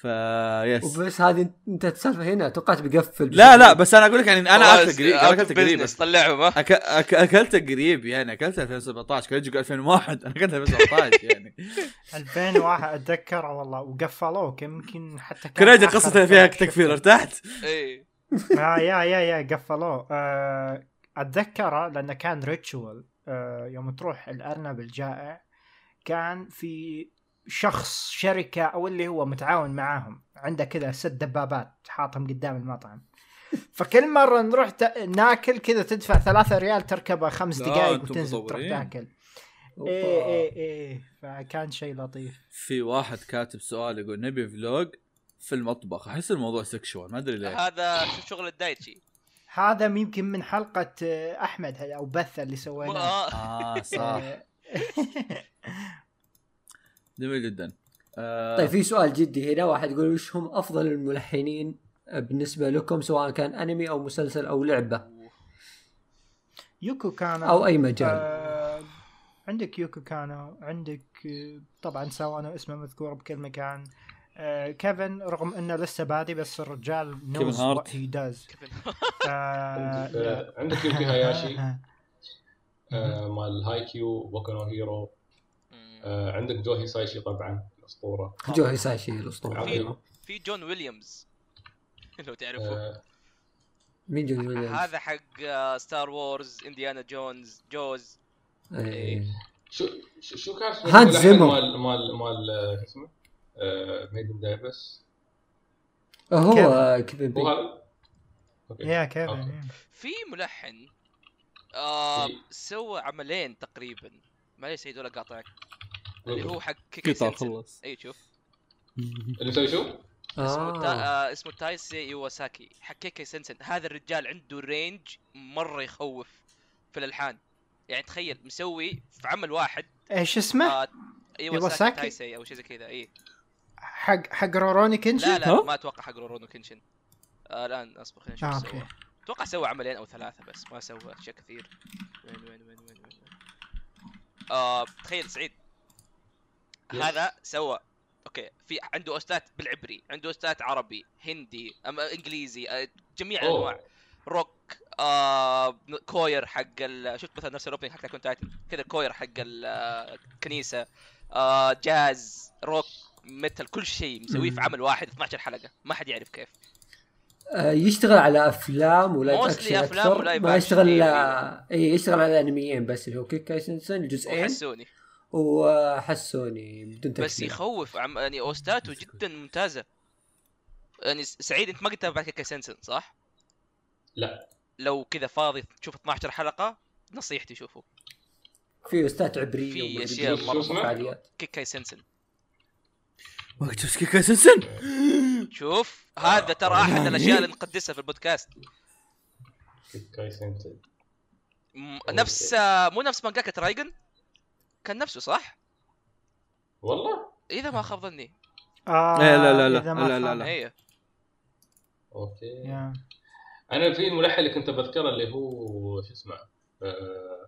Speaker 2: شوف
Speaker 1: ف يس
Speaker 5: وبس هذه انتهت السالفه هنا توقعت بيقفل
Speaker 1: لا لا بس أنا أقول لك يعني
Speaker 2: أنا
Speaker 1: أكلت قريب
Speaker 2: أنا
Speaker 1: أكلت قريب
Speaker 2: طلعهم
Speaker 1: أك... أك... أكلت قريب يعني أكلت 2017 كان يجي 2001 أنا أكلت 2017 يعني.
Speaker 4: 2001 أتذكر والله وقفلوك يمكن حتى
Speaker 1: كريدي قصته فيها. تكفير ارتحت.
Speaker 2: إيه.
Speaker 4: آه يا يا يا قفلوه. آه، اتذكره لأنه كان ritual يوم تروح الأرنب الجائع كان في شخص شركة أو اللي هو متعاون معاهم. عنده كذا ست دبابات حاطهم قدام المطعم. فكل مرة نروح ت... ناكل كذا تدفع ثلاثة ريال تركبها خمس دقائق وتنزل تروح. تاكل. إيه إيه إيه. فكان شيء لطيف.
Speaker 1: في واحد كاتب سؤال يقول نبي vlog في المطبخ. أحس الموضوع سكشوال ما أدري ليه
Speaker 2: هذا شغل الدايتشي.
Speaker 4: هذا يمكن من حلقة آه، أحمد أو بث اللي سويناه.
Speaker 2: آه،
Speaker 1: آه. صح. جميل جدا. آه
Speaker 5: طيب في سؤال جدي هنا واحد يقول وش هم أفضل الملحنين بالنسبة لكم سواء كان أنمي أو مسلسل أو لعبة؟
Speaker 4: يوكو كان
Speaker 5: أو أي مجال.
Speaker 4: آه عندك يوكو كانو عندك آه، طبعا ساوانو اسمه مذكور بكل مكان. آه كيفن رغم إنه لسه بادي بس الرجال
Speaker 1: كيفن
Speaker 4: knows
Speaker 1: heart.
Speaker 4: what he does
Speaker 3: عندك آه، عندك يوكي هاياشي.
Speaker 4: آه
Speaker 3: مال هايكيو بوكو هيرو. آه، عندك جو هيساشي طبعا الأسطورة
Speaker 5: جو هيساشي
Speaker 3: الأسطورة.
Speaker 5: أيوه.
Speaker 2: في جون ويليامز لو تعرفوا
Speaker 3: آه،
Speaker 5: مين جو ويليامز؟
Speaker 2: هذا حق Star Wars انديانا جونز جوز
Speaker 5: إيه.
Speaker 3: شو شو شو كان اسمه
Speaker 5: هانز زيمر.
Speaker 3: مال مال مال آه، شو اسمه ميدن دايفس
Speaker 5: هو
Speaker 4: كيفن.
Speaker 5: آه، كيفن
Speaker 3: هو
Speaker 5: بي
Speaker 3: هذا أوكي
Speaker 4: يا كيفن.
Speaker 2: في ملحن آه
Speaker 3: إيه.
Speaker 2: سوى عملين تقريبا معليش سيد ولا قاطعك اللي
Speaker 3: اللي
Speaker 2: هو حق كيكي
Speaker 1: قطع خلص
Speaker 2: اي شوف
Speaker 3: مسوي شو؟
Speaker 2: اسمه تا...
Speaker 5: آه.
Speaker 2: آه اسمه تايسي يواساكي حق كيكي سنسن هذا الرجال عنده رينج مرة يخوف في الألحان يعني تخيل مسوي في عمل واحد
Speaker 4: إيش اسمه؟
Speaker 2: آه
Speaker 4: يواساكي؟
Speaker 2: تايسي أو شيء زي كذا اي
Speaker 4: حق حق روروني كنشي؟
Speaker 2: لا لا؟ ما أتوقع حق رورونو كنشن آه الآن أصبر خلينا نشوف
Speaker 4: آه،
Speaker 2: سوى أتوقع سوى عملين أو ثلاثة بس ما سوى أشياء كثير وين وين وين وين وين آه تخيل سعيد. هذا سوى أوكي في عنده اوستات بالعبري عنده اوستات عربي هندي أما إنجليزي جميع. الانواع روك آه choir حق شفت مثلا نفس ال opening حق Attack on Titan كذا choir حق ال- آه، الكنيسه آه jazz rock metal كل شيء مسويه في. عمل واحد 12 حلقة. ما حد يعرف كيف.
Speaker 5: آه، يشتغل على أفلام ولا أكشن
Speaker 2: أفلام
Speaker 5: أكثر؟
Speaker 2: و
Speaker 5: live
Speaker 2: ما
Speaker 5: يشتغل اي يشتغل على أنميين بس اللي هو كيكاي سنسن الجزئين
Speaker 2: وحسوني
Speaker 5: وحسوني بدون تكفير
Speaker 2: بس يخوف. عم يعني OST اته جدا ممتازة. يعني سعيد أنت ما قد تابعت كيكا سنسن صح؟
Speaker 3: لا.
Speaker 2: لو كذا فاضي تشوف 12 حلقة نصيحتي شوفوا.
Speaker 5: في أستاذ عبريه
Speaker 2: في مرة
Speaker 3: اسمه؟
Speaker 5: فعاليات.
Speaker 2: كيكاي سنسن.
Speaker 1: وقت كيكا سنسن؟
Speaker 2: شوف هذا ترى أحد الأشياء اللي نقدسها في البودكاست.
Speaker 3: كاي سنتي
Speaker 2: م- نفس آه، مو نفس مانجاكا رايجن كان نفسه صح؟
Speaker 3: والله؟
Speaker 2: إذا ما خاب ظني.
Speaker 4: آه
Speaker 1: لا لا لا لا.
Speaker 4: إذا ما
Speaker 1: لا لا. لا.
Speaker 2: إيه
Speaker 3: أوكي.
Speaker 4: يا.
Speaker 3: أنا في الملحن اللي كنت بذكره اللي هو شو اسمه؟ آه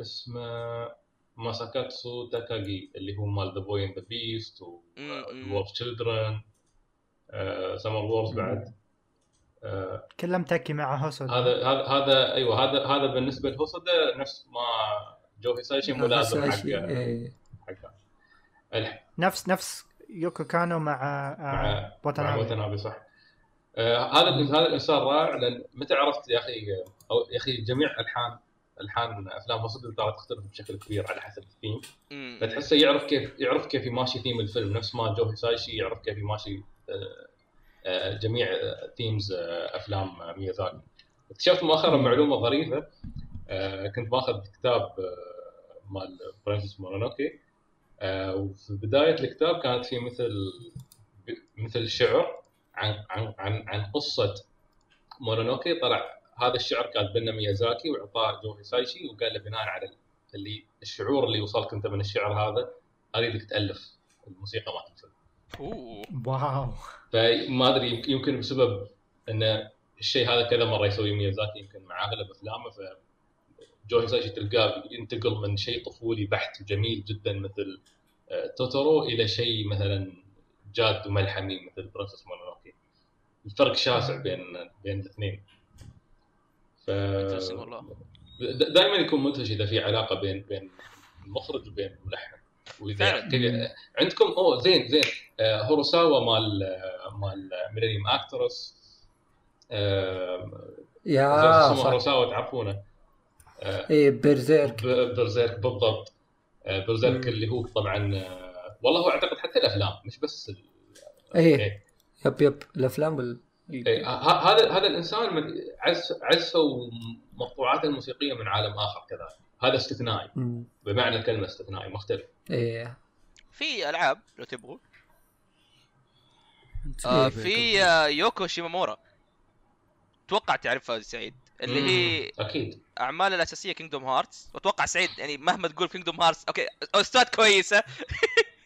Speaker 3: اسمه ماساكاتسو تاكاجي اللي هو مال The Boy and the Beast
Speaker 2: م-
Speaker 3: Wolf Children Summer Wars بعد. آه
Speaker 4: كلهم تكي مع هوسود.
Speaker 3: هذا هذا هذا أيوه هذا هذا بالنسبة لهوسودا نفس ما جو هيسايشي ملازم حق
Speaker 5: إيه.
Speaker 3: حق الح-
Speaker 4: نفس نفس يوكو كانو مع
Speaker 3: مع
Speaker 4: آه
Speaker 3: مع
Speaker 4: واتنابي
Speaker 3: وتنابي صح. آه هذا هذا الإنسان رائع لأن متى عرفت يا أخي أو يا أخي جميع الحان ألحان أفلام وصدق ترى تختلف بشكل كبير على حسب الثيم. فتحسه يعرف كيف يعرف كيف يماشي ثيم الفيلم. نفس ما جو هيسايشي يعرف كيف يماشي آه، آه، جميع themes أفلام آه، ميازاكي اكتشفت مؤخرا معلومة ظريفه آه، كنت باخذ كتاب آه، مال Princess Mononoke. آه، وفي بداية الكتاب كانت في مثل مثل شعر عن عن عن عن قصة Mononoke. طلع هذا الشعر كاتب لنا ميازاكي واعطاه جو هيسايشي وقال له بناء على اللي الشعور اللي وصلك انت من الشعر هذا أريدك تألف الموسيقى مالت الفيلم
Speaker 2: أوه.
Speaker 4: واو.
Speaker 3: فما أدري يمكن- بسبب إن الشيء هذا كذا مرة يسوي ميازاكي يمكن مع اغلب افلامه ف جو هيسايشي تلقاه ينتقل من شيء طفولي بحت وجميل جدا مثل آه، توتورو إلى شيء مثلا جاد وملحمي مثل Princess Mononoke الفرق شاسع بين بين الاثنين. ف. دائما يكون مدهش إذا في علاقة بين بين المخرج وبين الملحن وإذا عندكم أوه زين زين. آه هوروساوا مال مال ميلينيوم اكترس آه
Speaker 5: يا
Speaker 3: هوروساوا تعرفونه؟
Speaker 5: إيه بيرزيرك
Speaker 3: ب- برزيرك بالضبط. آه برزيرك
Speaker 5: مم.
Speaker 3: اللي هو طبعا آه والله هو أعتقد حتى الأفلام مش بس ال...
Speaker 5: إيه. يب يب الأفلام وال
Speaker 3: إيه، هذا هذا الإنسان من عزف عزفه ومقطوعاته الموسيقية من عالم آخر كذلك هذا استثنائي.
Speaker 5: مم.
Speaker 3: بمعنى الكلمة استثنائي مختلف.
Speaker 5: إيه.
Speaker 2: في ألعاب لو تبغوا. آه؟ في آه يوكو شيمومورا. توقع تعرفها سعيد. اللي هي
Speaker 3: أكيد.
Speaker 2: أعمال الأساسية Kingdom Hearts واتوقع سعيد يعني مهما تقول Kingdom Hearts okay. أستاذ كويسة.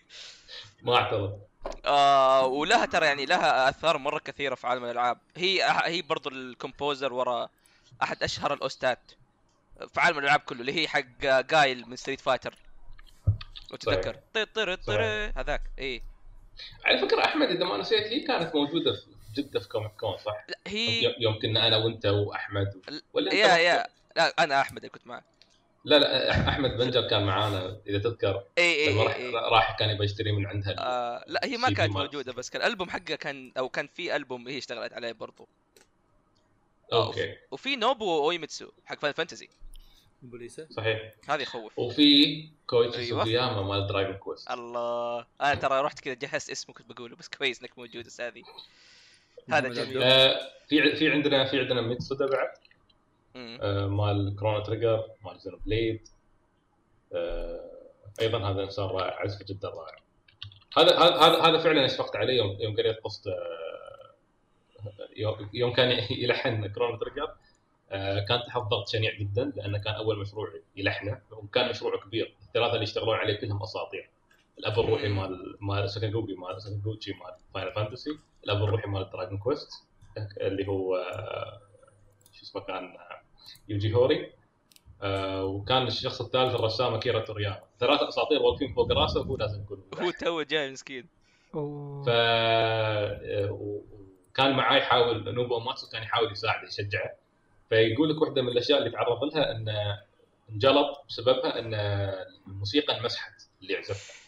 Speaker 3: ما اعترض
Speaker 2: آه ولها ترى يعني لها آثار مرة كثيرة في عالم الألعاب. هي هي برضو ال composer ورا أحد أشهر ال OST ات في عالم الألعاب كله اللي هي حق Guile من Street Fighter وتتذكر؟ طير طير طير هذاك. اي
Speaker 3: على فكرة أحمد إذا ما نسيت هي كانت موجودة في جدة في Comic Con صح؟
Speaker 2: لا هي
Speaker 3: يوم- كنا أنا وأنت وأحمد ولا
Speaker 2: يا؟ يا لا أنا أحمد اللي كنت معه
Speaker 3: لا لا أحمد بنجر كان معانا إذا تذكر.
Speaker 2: اي اي
Speaker 3: راح
Speaker 2: اي
Speaker 3: راح كان يبغى يشتري من عندها
Speaker 2: آه لا هي ما كانت. موجودة بس كان الالبوم حقها كان أو كان في ألبوم هي اشتغلت عليه برضو.
Speaker 3: okay.
Speaker 2: وفي نوبو اويماتسو حق Final Fantasy
Speaker 1: بوليسه
Speaker 3: صحيح.
Speaker 2: هذا يخوف
Speaker 3: وفي كويتشي
Speaker 2: أيوة.
Speaker 3: سوغياما مال Dragon Quest
Speaker 2: الله. أنا ترى رحت كذا جهزت اسمه كنت بقوله بس كويس إنك موجود أستاذي. هذا جميل.
Speaker 3: آه في في عندنا في عندنا ميتسودا بعد. آه مال Chrono Trigger مال Xenoblade. آه أيضا هذا إنسان رائع عزف جدا رائع. هذا هذا هذا فعلا أشفقت عليه يوم يوم قريت قصته آه، يوم- كان يلحن Chrono Trigger. كان تحت ضغط شنيع جدا لأنه كان أول مشروع يلحنه. وكان مشروع كبير. الثلاثة اللي يشتغلون عليه كلهم أساطير. الأب الروحي مال مال ساكاغوجي مال ساكاغوتشي مال Final Fantasy الأب الروحي مال Dragon Quest اللي هو آه، شو اسمه كان آه، يوجي هوري آه، وكان الشخص الثالث الرسام اكيرا تورياما ثلاثة أساطير واقفين فوق راسه وهو لازم يكون
Speaker 2: هو. تو جاي مسكين.
Speaker 3: ف آه، وكان معاه يحاول نوبو ماتسو كان يحاول يساعده يشجعه. فيقول لك واحدة من الأشياء اللي تعرض لها انه انجلط بسببها إن الموسيقى انمسحت اللي يعزفها.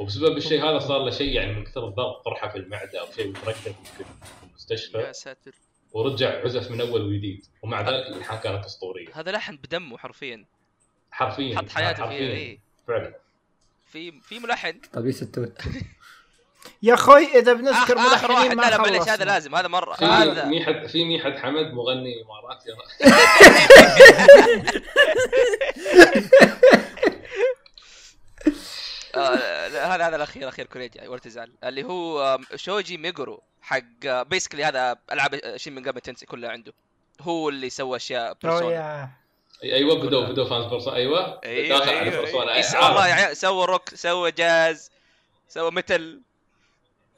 Speaker 3: وبسبب الشيء هذا صار له شيء يعني من كثر الضغط قرحه في المعدة أو شيء وتركب يمكن في المستشفى.
Speaker 2: يا ساتر.
Speaker 3: ورجع عزف من أول وجديد. ومع ذلك الالحان كانت أسطورية.
Speaker 2: هذا لحن بدمه حرفيا.
Speaker 3: حرفيا.
Speaker 2: حط حياته فيه
Speaker 3: حرفيا.
Speaker 2: اي
Speaker 3: فعلا.
Speaker 2: في في ملحن.
Speaker 5: طبيس التوت؟
Speaker 4: يا أخوي إذا بنذكر
Speaker 2: آخر, اخر واحد. لا لا هذا. لازم هذا مرة.
Speaker 3: في
Speaker 2: هذا.
Speaker 3: ميحد في ميحد حمد مغني اماراتي
Speaker 2: هذا هذا الأخير الاخير كوريجي ولا تزعل. اللي هو شوجي ميجورو حق بيسكلي هذا ألعاب شيء من قبل تنسي كلها عنده. هو اللي سوى
Speaker 4: أشياء
Speaker 2: بيرسونا
Speaker 3: أيوه بدو بدو فانز بيرسونا أيوه
Speaker 2: أيوه
Speaker 3: داخل على
Speaker 2: أيوه
Speaker 3: بيرسونا
Speaker 2: أيوه.
Speaker 3: عارف.
Speaker 2: والله يا عيال سوى روك سوى جاز سوى متل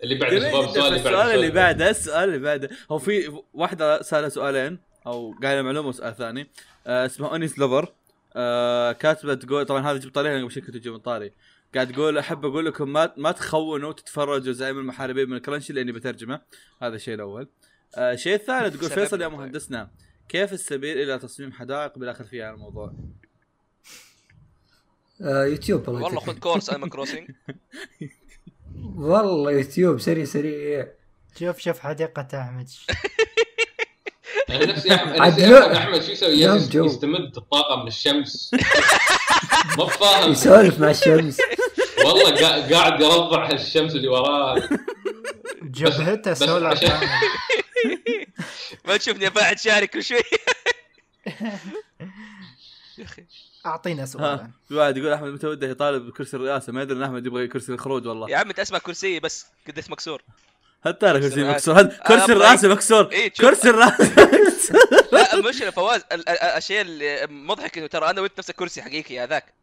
Speaker 3: اللي بعد. السؤال اللي بعد
Speaker 1: السؤال اللي بعده السؤال اللي بعده هو في واحدة سألها سؤالين أو قايله معلومة وسؤال ثاني. آه اسمها اونيس لوفر آه كاتبة تقول طبعا هذا جبت طاريها قبل شوي كنت أجيب من طاري قاعد تقول أحب أقول لكم ما ما تخونوا تتفرجوا زي من المحاربين من كرنشي لاني بترجمه. هذا الشيء الأول. آه الشيء الثاني تقول فيصل يا
Speaker 2: طيب.
Speaker 1: مهندسنا كيف السبيل إلى تصميم حدائق بلا خلفيه عن الموضوع؟
Speaker 5: آه يوتيوب الله
Speaker 2: والله
Speaker 5: يتقبل.
Speaker 2: خذ course Animal Crossing
Speaker 5: والله يوتيوب سريع سريع.
Speaker 4: شوف شوف حديقة
Speaker 3: أحمد. أنا نفسي أحمد شو يسوي. يستمد الطاقه من الشمس ما فاهم
Speaker 5: يسولف مع الشمس.
Speaker 3: والله قا- قاعد يرضع الشمس اللي وراه.
Speaker 4: جبهته
Speaker 3: بس
Speaker 4: سولار
Speaker 3: عشان-.
Speaker 2: ما تشوفني ابعد شارك كل شوي. يا
Speaker 4: أخي.
Speaker 1: أعطينا
Speaker 4: سؤال.
Speaker 1: في واحد يقول أحمد متى وده يطالب بكرسي الرئاسة. ما يدري إن أحمد يبغى كرسي الخروج والله.
Speaker 2: يا عم أنت أسمع كرسي بس قديش مكسور.
Speaker 1: حتى أنا
Speaker 2: كرسي
Speaker 1: كرسي
Speaker 2: الرئاسة.
Speaker 1: مكسور كرسي الرئاسة مكسور؟
Speaker 2: إيه،.
Speaker 1: كرسي الرئاسة
Speaker 2: لا المشكلة فواز. ال- ال- الأشياء اللي مضحك انه ترى أنا وانت نفس الكرسي حقيقي هذاك.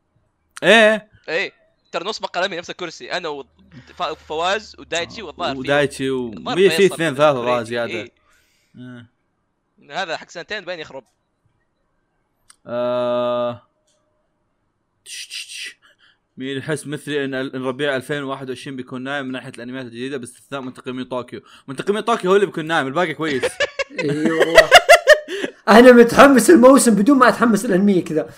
Speaker 1: إيه.
Speaker 2: إيه. ترى نص مقالمي نفس الكرسي أنا وفواز ودايتشي والظاهر
Speaker 1: ودايتشي وفي في اثنين
Speaker 2: ثلاثة.
Speaker 1: ظاهر زياده
Speaker 2: إيه.
Speaker 1: آه.
Speaker 2: هذا حق سنتين بين يخرب.
Speaker 1: آه... مين يحس مثلي إن إن ربيع 2021 بيكون نايم من ناحية الأنميات الجديدة باستثناء منتقمين طوكيو. منتقمين طوكيو هو اللي بيكون نايم الباقي كويس.
Speaker 5: إي والله. أنا متحمس الموسم بدون ما أتحمس الأنمية كذا.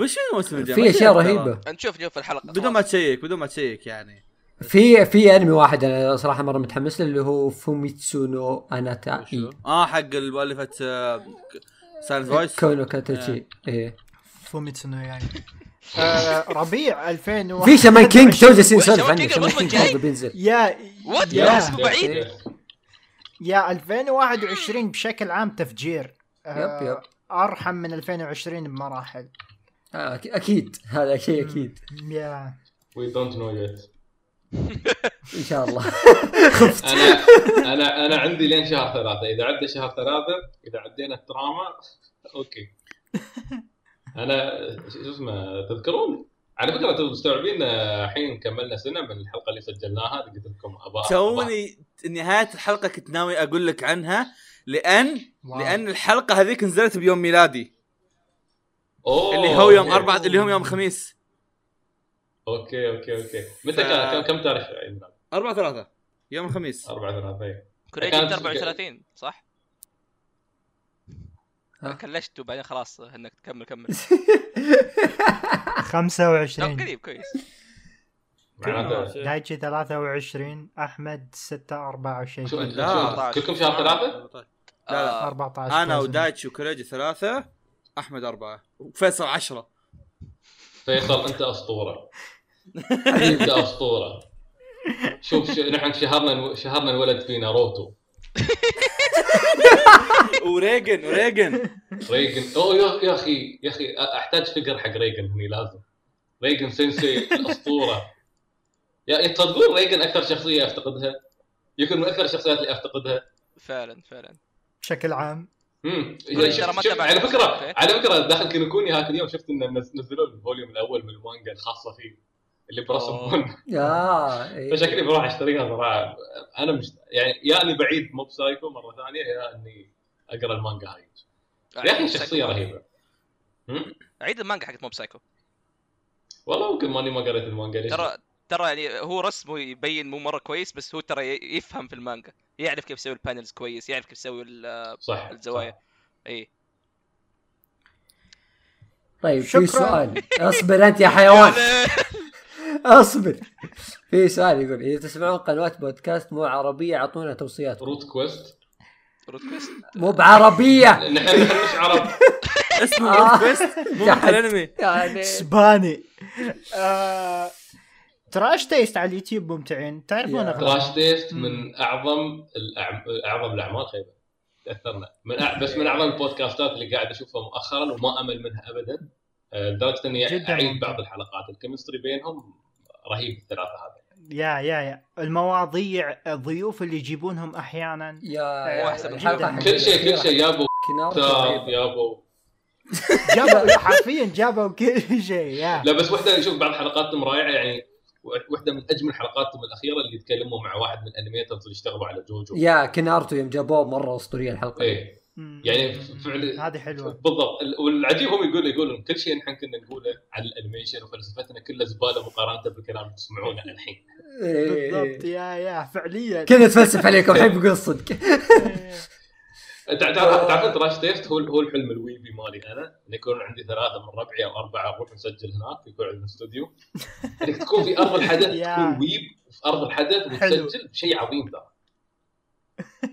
Speaker 1: وش الموسم الجاي؟
Speaker 5: في اشياء. رهيبة.
Speaker 2: نشوف نشوف الحلقة
Speaker 1: بدون. ما تشيك بدون ما تشيك يعني.
Speaker 5: في في أنمي واحد أنا صراحة مرة متحمس له اللي هو فوميتسو نو اناتا
Speaker 1: وشو؟ آه حق المؤلفة سايلنت فويس
Speaker 5: كونو كاتوشي. إيه.
Speaker 4: فوميتسو نو يعني. آه، ربيع 2000
Speaker 5: في شمان كينج تو جالسين نسولف
Speaker 2: شمان
Speaker 5: عنه
Speaker 2: كينج
Speaker 5: شمان كينج بينزل.
Speaker 4: يا
Speaker 2: وات
Speaker 4: يا.
Speaker 2: بعيد.
Speaker 4: يا 2021 بشكل عام تفجير. آه،
Speaker 5: yep. yep.
Speaker 4: أرحم من 2020 بمراحل.
Speaker 5: آه أكيد. هذا شيء أكيد.
Speaker 4: yeah.
Speaker 3: we don't know yet
Speaker 5: إن شاء الله.
Speaker 3: أنا أنا أنا عندي لين شهر ثلاثة. إذا عدى شهر ثلاثة إذا عدينا الدراما okay. أنا شو اسمه تذكرون؟ على فكرة أنتم مستوعبين آه، الحين كملنا سنة من الحلقة اللي سجلناها اللي قلت لكم أبا.
Speaker 1: توني نهاية الحلقة كنت ناوي أقول لك عنها لأن
Speaker 4: واو.
Speaker 1: لأن الحلقة هذيك نزلت بيوم ميلادي.
Speaker 3: أوه،
Speaker 1: اللي هو يوم. أربعة اللي هم يوم خميس
Speaker 3: أوكي أوكي أوكي متى
Speaker 1: ف-
Speaker 3: كان كم كم تاريخ عيد ميلاد؟
Speaker 1: أربعة ثلاثة يوم الخميس
Speaker 3: 4 3
Speaker 2: كوريجي
Speaker 3: كانت-
Speaker 2: انت 34 صح؟ كلشت وبعدين خلاص إنك تكمل كمل
Speaker 4: 25
Speaker 2: لا، قريب كويس
Speaker 4: دايتشي 23 أحمد 6 24
Speaker 3: شو
Speaker 1: لا.
Speaker 3: كلكم شهر ثلاثة؟
Speaker 1: لا لا
Speaker 2: آه،
Speaker 4: 14 أنا.
Speaker 1: ودايتشي وكوريجي ثلاثة أحمد أربعة وفيصل عشرة.
Speaker 3: فيصل أنت أسطورة. أنت أسطورة. شوف شو نحن شهرنا شهرنا الولد في ناروتو
Speaker 1: وريجن وريجن
Speaker 3: ريجن أوه يا يا أخي يا أخي أحتاج فقر حق ريجن هني لازم. ريجن سينسي الاسطوره يا تصدقون ريجن أكثر شخصية افتقدها يمكن من أكثر الشخصيات اللي افتقدها
Speaker 2: فعلا فعلا.
Speaker 4: بشكل عام.
Speaker 3: امم على فكرة
Speaker 2: okay.
Speaker 3: على فكرة داخل كينوكوني هاك اليوم شفت ان نز- نزلوا ال volume الأول من المانجا الخاصة فيه اللي برسم. بون
Speaker 5: آه إيه.
Speaker 3: فشكلي بروح أشتريها صراحة. أنا مش يعني يعني بعيد موب سايكو مرة ثانية يعني أقرأ المانجا هاي. يا أخي شخصية رهيبة؟
Speaker 2: أعيد المانجا حقت موب سايكو.
Speaker 3: والله ممكن ماني ما قريت المانجا ليش؟
Speaker 2: ترى ترى يعني هو رسمه يبين مو مرة كويس بس هو ترى يفهم في المانجا. يعرف كيف يسوي ال panels كويس يعرف كيف يسوي
Speaker 3: صح
Speaker 2: الزوايا.
Speaker 3: صح.
Speaker 2: إي.
Speaker 5: طيب في
Speaker 4: شكراً.
Speaker 5: سؤال. اصبر أنت يا حيوان. اصبر. في سؤال يقول إذا تسمعون قنوات بودكاست مو عربية أعطونا توصيات.
Speaker 3: روت كويست
Speaker 2: روت كويست
Speaker 5: مو بعربية.
Speaker 3: نحن نحن مش عرب.
Speaker 1: اسمه روت كويست مو. الأنمي.
Speaker 5: يعني
Speaker 4: اسباني. آه تراش تيست على اليوتيوب ممتعين تعرفون. أغلب
Speaker 3: تراش تيست. من أعظم الأعم... أعظم الأعمال خيبه تأثرنا من أع... بس من أعظم البودكاستات اللي قاعد أشوفها مؤخرا وما أمل منها ابدا آه، لدرجة
Speaker 4: إني
Speaker 3: أعيد
Speaker 4: ممتع.
Speaker 3: بعض الحلقات ال chemistry بينهم رهيب الثلاثة هذا
Speaker 4: يا يا يا المواضيع الضيوف اللي يجيبونهم أحيانا
Speaker 5: يا
Speaker 4: جداً.
Speaker 5: حقت
Speaker 3: كل شيء كل. شيء يابو
Speaker 5: رهيبة.
Speaker 3: يابو
Speaker 4: جابوا حرفيا جابوا كل شيء يا
Speaker 3: لا بس وحده شوف بعض حلقاتهم رائعة يعني واحدة من أجمل حلقاتهم الأخيرة اللي يتكلموا مع واحد من ال animators اللي اشتغلوا على جوجو.
Speaker 5: يا كناروتو يوم جابوه مرة أسطورية
Speaker 3: الحلقة.
Speaker 4: إيه.
Speaker 3: يعني. فعلا
Speaker 4: هذه حلوة.
Speaker 3: بالضبط. ال- والعجيب هم يقول يقولون كل شيء نحن كنا نقوله عن ال animation وفلسفتنا كلها زبالة مقارنة بالكلام اللي تسمعونه الحين.
Speaker 5: إيه.
Speaker 4: بالضبط. yeah yeah فعليا.
Speaker 5: كذا تفلسف عليكم الحين بقول الصدق
Speaker 3: تع- تعرف تعرفون تراش تيست هو هو الحلم ال weeby مالي أنا ان يكون عندي ثلاثة من ربعي أو أربعة نروح نسجل هناك يكون عندنا استوديو. إنك تكون في أرض الحدث. تكون weeb في أرض الحدث. وتسجل شيء عظيم ترى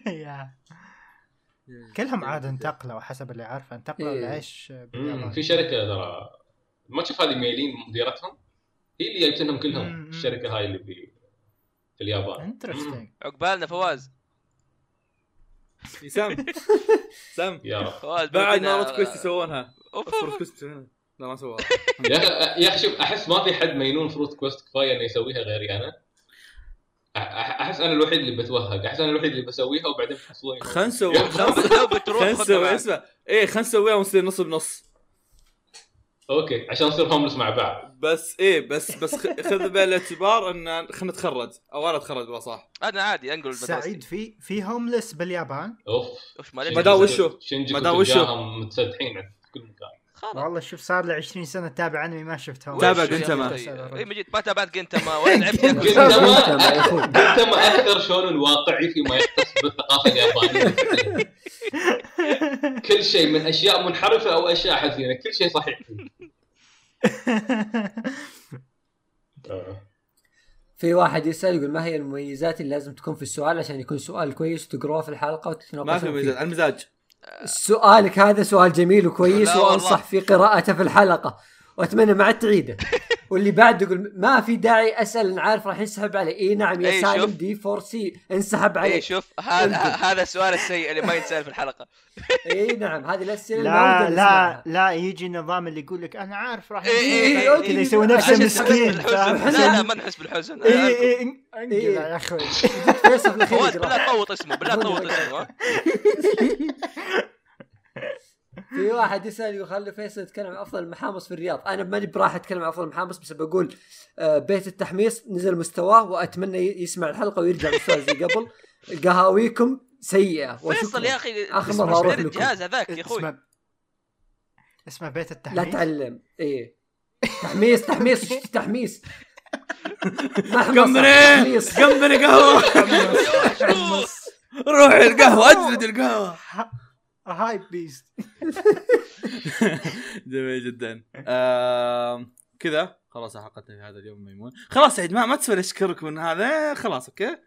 Speaker 4: yeah. كلهم عاد انتقلوا حسب اللي عارفه انتقلوا
Speaker 5: إيه.
Speaker 4: لعيش
Speaker 3: في شركة ترى ما تشوف هذه ميلين مديرتهم هي اللي جايبة لهم كلهم. الشركة هاي اللي في في اليابان.
Speaker 4: interesting
Speaker 2: عقبالنا فواز.
Speaker 1: same same
Speaker 3: يا
Speaker 1: بعد ما روت كويست يسوونها. روت كويست يسوونها. لا ما سووها.
Speaker 3: يا أخي شوف أحس ما في حد مينون فروت كويست كفاية إنه يسويها غيري أنا. أحس أنا الوحيد اللي بتوهق. أحس أنا الوحيد اللي بسويها وبعدين تحصلوني
Speaker 1: خلنا نسوي
Speaker 2: لو لو بتروح
Speaker 1: خلنا
Speaker 2: خذنا
Speaker 1: نسوي
Speaker 2: معك.
Speaker 1: اسمع. إيه خلنا نسويها ونصير نص بنص.
Speaker 3: okay عشان نصير homeless مع بعض.
Speaker 1: بس إيه بس بس خذ بعين الاعتبار إن خلينا نتخرج. أو أنا أتخرج صح.
Speaker 2: أنا عادي أنقل
Speaker 4: سعيد في في homeless باليابان؟
Speaker 2: أوف. ما
Speaker 1: وشو؟ ما دام وشو؟
Speaker 3: متسدحين في كل مكان.
Speaker 2: خلاص.
Speaker 4: والله شوف صار لي 20 سنة اتابع أنمي ما شفت homeless
Speaker 1: تابع جنتما.
Speaker 2: اي مجيد ما تابعت جنتما. ولا لعبت
Speaker 3: جنتما. أكثر شلون واقعي فيما يختص بالثقافة اليابانية. كل شيء من أشياء منحرفة أو أشياء حزينة كل شيء صحيح. فيه.
Speaker 5: في واحد يسأل يقول ما هي المميزات اللي لازم تكون في السؤال عشان يكون سؤال كويس وتقروه في الحلقة
Speaker 1: ما في على المزاج.
Speaker 5: سؤالك هذا سؤال جميل وكويس. وأنصح في قراءته في الحلقة. وأتمنى ما عاد تعيده واللي بعد يقول ما في داعي أسأل أنا عارف راح ينسحب علي اي نعم يا
Speaker 2: إي
Speaker 5: سالم
Speaker 2: شوف.
Speaker 5: دي 4 سي انسحب
Speaker 2: اي
Speaker 5: علي
Speaker 2: شوف هذا. هذا السؤال السيء اللي ما ينسال في الحلقة
Speaker 5: اي نعم هذه الأسئلة
Speaker 4: لا لا. لا يجي النظام اللي يقول لك أنا عارف راح
Speaker 2: إيه، إيه،
Speaker 5: إيه،
Speaker 4: كذا يسوي نفسه مسكين؟
Speaker 2: لا لا ما نحس بالحزن
Speaker 4: اي اي. اي انقلع يا أخوي
Speaker 5: فيصل.
Speaker 2: بالله طوط اسمه بالله طوط اسمه؟
Speaker 5: في واحد يسأل يقول خلي فيصل يتكلم عن أفضل المحامص في الرياض. أنا ماني براح أتكلم عن أفضل المحامص بس بقول آه، بيت التحميص نزل مستواه وأتمنى يسمع الحلقة ويرجع مستواه زي قبل. قهاويكم سيئة.
Speaker 2: فيصل يا
Speaker 5: أخي أروح
Speaker 2: اشتري
Speaker 5: لكم.
Speaker 2: الجهاز هذاك يا أخوي.
Speaker 4: اسمه اسمه بيت
Speaker 5: لا
Speaker 4: التحميس
Speaker 5: تعلم. إيه. تحميس محمصة،
Speaker 1: قنبري
Speaker 5: تحميس
Speaker 1: قنبري قهوة. روح القهوة أجلد القهوة.
Speaker 4: هاي بيست
Speaker 1: جميل جدا. آم، كذا. خلاص حلقتنا في هذا اليوم ميمون. خلاص يا جماعة ما تسوي أشكرك من هذا. خلاص أوكي.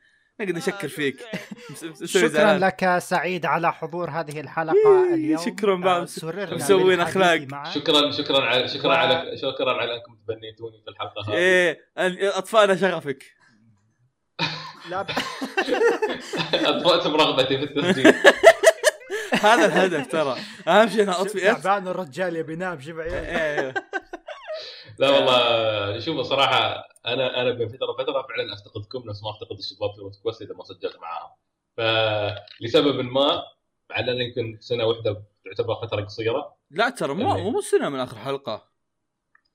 Speaker 1: نقدر نشكر فيك.
Speaker 4: شكرا
Speaker 1: زعلان.
Speaker 4: لك سعيد على حضور هذه الحلقة اليوم.
Speaker 1: شكراً بعد.
Speaker 4: آه،
Speaker 1: مسوين.
Speaker 4: معك.
Speaker 3: شكرا شكرا على شكرا على شكرا على أنكم تبنيتوني في الحلقة هذه.
Speaker 1: إيه أطفالنا شغفك.
Speaker 4: لا.
Speaker 3: اطفأتم رغبتي في التسجيل.
Speaker 1: هذا الهدف ترى. أهم شيء أنا أطفي؟
Speaker 4: تعبان الرجال يبي ينام شوف عيال
Speaker 1: إيه.
Speaker 3: لا والله شوف صراحة أنا أنا بين فترة وفتره فعلا أفتقدكم نفس ما أفتقد الشباب في روت كويست إذا ما سجلت معاهم. فلسبب ما مع اننا يمكن سنة واحدة تعتبر فترة قصيرة.
Speaker 1: لا ترى مو
Speaker 3: إيه.
Speaker 1: مو سنة من آخر حلقة.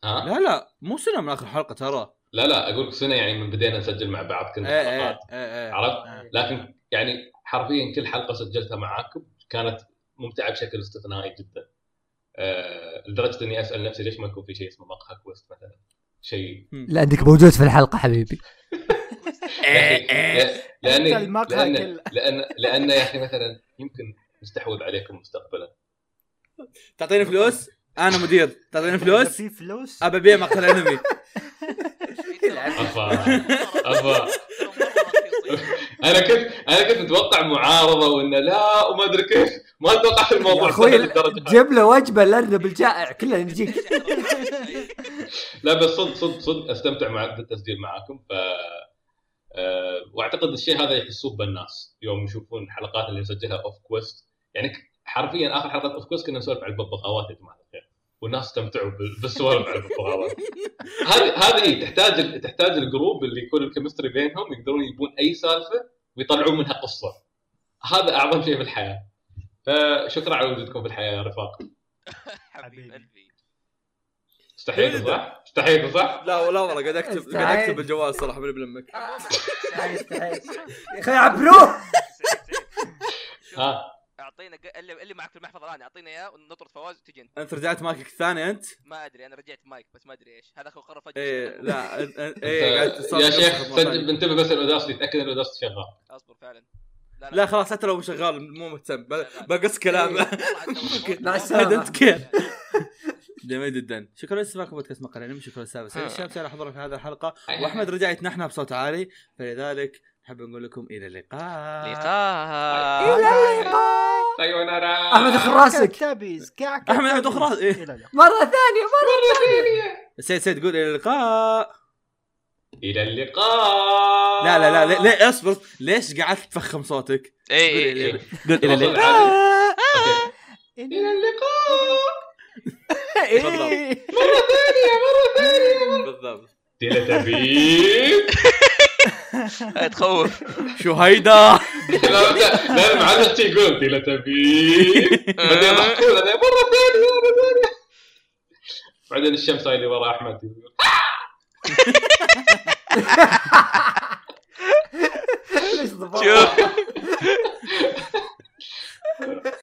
Speaker 3: ها؟
Speaker 1: لا لا مو سنة من آخر حلقة ترى.
Speaker 3: لا لا أقول لك سنة يعني من بدينا نسجل مع بعض
Speaker 1: إيه
Speaker 3: كنا
Speaker 1: إيه
Speaker 3: حلقات
Speaker 1: إيه إيه.
Speaker 3: عرفت؟
Speaker 1: إيه.
Speaker 3: لكن يعني حرفيا كل حلقة سجلتها معاكم. كانت ممتعة بشكل استثنائي جدا. أه لدرجة إني أسأل نفسي ليش ما يكون في شيء اسمه مقهى كويست مثلا. شيء
Speaker 5: لانك موجود في الحلقة حبيبي.
Speaker 3: أخي، لاني
Speaker 4: أنت المقهى لأن.
Speaker 3: لأن لأن يا أخي مثلا يمكن نستحوذ عليكم مستقبلا.
Speaker 1: تعطيني فلوس؟ أنا مدير. تعطيني فلوس؟
Speaker 4: في فلوس؟
Speaker 1: ابى أبيع مقهى انمي
Speaker 3: أفا. أفا. أنا كنت أنا كنت متوقع معارضة وإنه لا وما أدري كيف. ما توقعت الموضوع
Speaker 5: أخوي
Speaker 3: سهل.
Speaker 5: جيب له وجبة الارنب الجائع كلنا نجيك
Speaker 3: لا بس صدق صدق صدق أستمتع مع بالتسجيل معاكم ف آه، وأعتقد الشيء هذا يحسوه بالناس يوم يشوفون الحلقات اللي نسجلها روت كويست يعني حرفيا آخر حلقة روت كويست كنا نسولف عن الببغاوات يا جماعة. والناس استمتعوا بال- بالسوالف عن الببغاوات هذه هذه تحتاج تحتاج ال group اللي يكون ال chemistry بينهم يقدرون يجيبون أي سالفة ويطلعون منها قصة. هذا أعظم شيء في الحياة. فشكرا على وجودكم في الحياة يا رفاق.
Speaker 2: حبيب قلبي
Speaker 3: صح؟ استحيتوا صح؟
Speaker 1: لا لا والله قاعد اكتب قاعد. أكتب الجوال صراحة من بلمك.
Speaker 5: يا أخي عبروه!
Speaker 3: ها.
Speaker 2: أعطينا ق- اللي اللي معك في المحفظه الآن أعطينا إياه ونطرد فواز وتجي أنت.
Speaker 1: أنت رجعت مايكك الثاني أنت؟
Speaker 2: ما أدري أنا رجعت مايك بس ما أدري إيش. هذا أخو قرر
Speaker 1: فجأة
Speaker 2: إيه.
Speaker 1: لا إيه
Speaker 3: يا شيخ انتبه بس الأوداستي تأكد إن الأوداستي شغال.
Speaker 2: أصبر فعلا.
Speaker 1: لا خلاص حتى لو شغال مو مهتم. ب- بقص كلامه هذا
Speaker 5: السلامة.
Speaker 1: أنت كيف جميل جدا. شكرا لاستماعكم بودكاست مقال انمي شكرا للسابع سعيد الشباب على حضورك في هذه الحلقة. وأحمد رجع يتنحنى بصوت عالي. فلذلك نحب نقول لكم إلى اللقاء.
Speaker 2: لقاء.
Speaker 3: أيوه أنا
Speaker 5: أحمد اخر راسك.
Speaker 4: كعك
Speaker 1: أحمد أحمد أخراس، إيه.
Speaker 5: مرة ثانية مرة
Speaker 1: سيد سيد قول إلى اللقاء.
Speaker 3: إلى اللقاء.
Speaker 1: لا لا لا ليه- اصبر. ليش قعدت تفخم صوتك؟ قول
Speaker 2: اي
Speaker 1: إلى-
Speaker 2: اي
Speaker 1: قول
Speaker 3: إلى
Speaker 1: اللقاء.
Speaker 3: إلى اللقاء.
Speaker 4: إيه.
Speaker 1: بالضبط.
Speaker 3: تيلتابيب
Speaker 2: تخوف
Speaker 1: شو هيدا؟
Speaker 3: لا لا لا المعلق شي يقول تيلتابيب بعدين يضحكون هذا مرة ثانية مرة ثانية بعدين الشمس هاي اللي ورا أحمد
Speaker 5: ليش ضبط؟
Speaker 2: شوف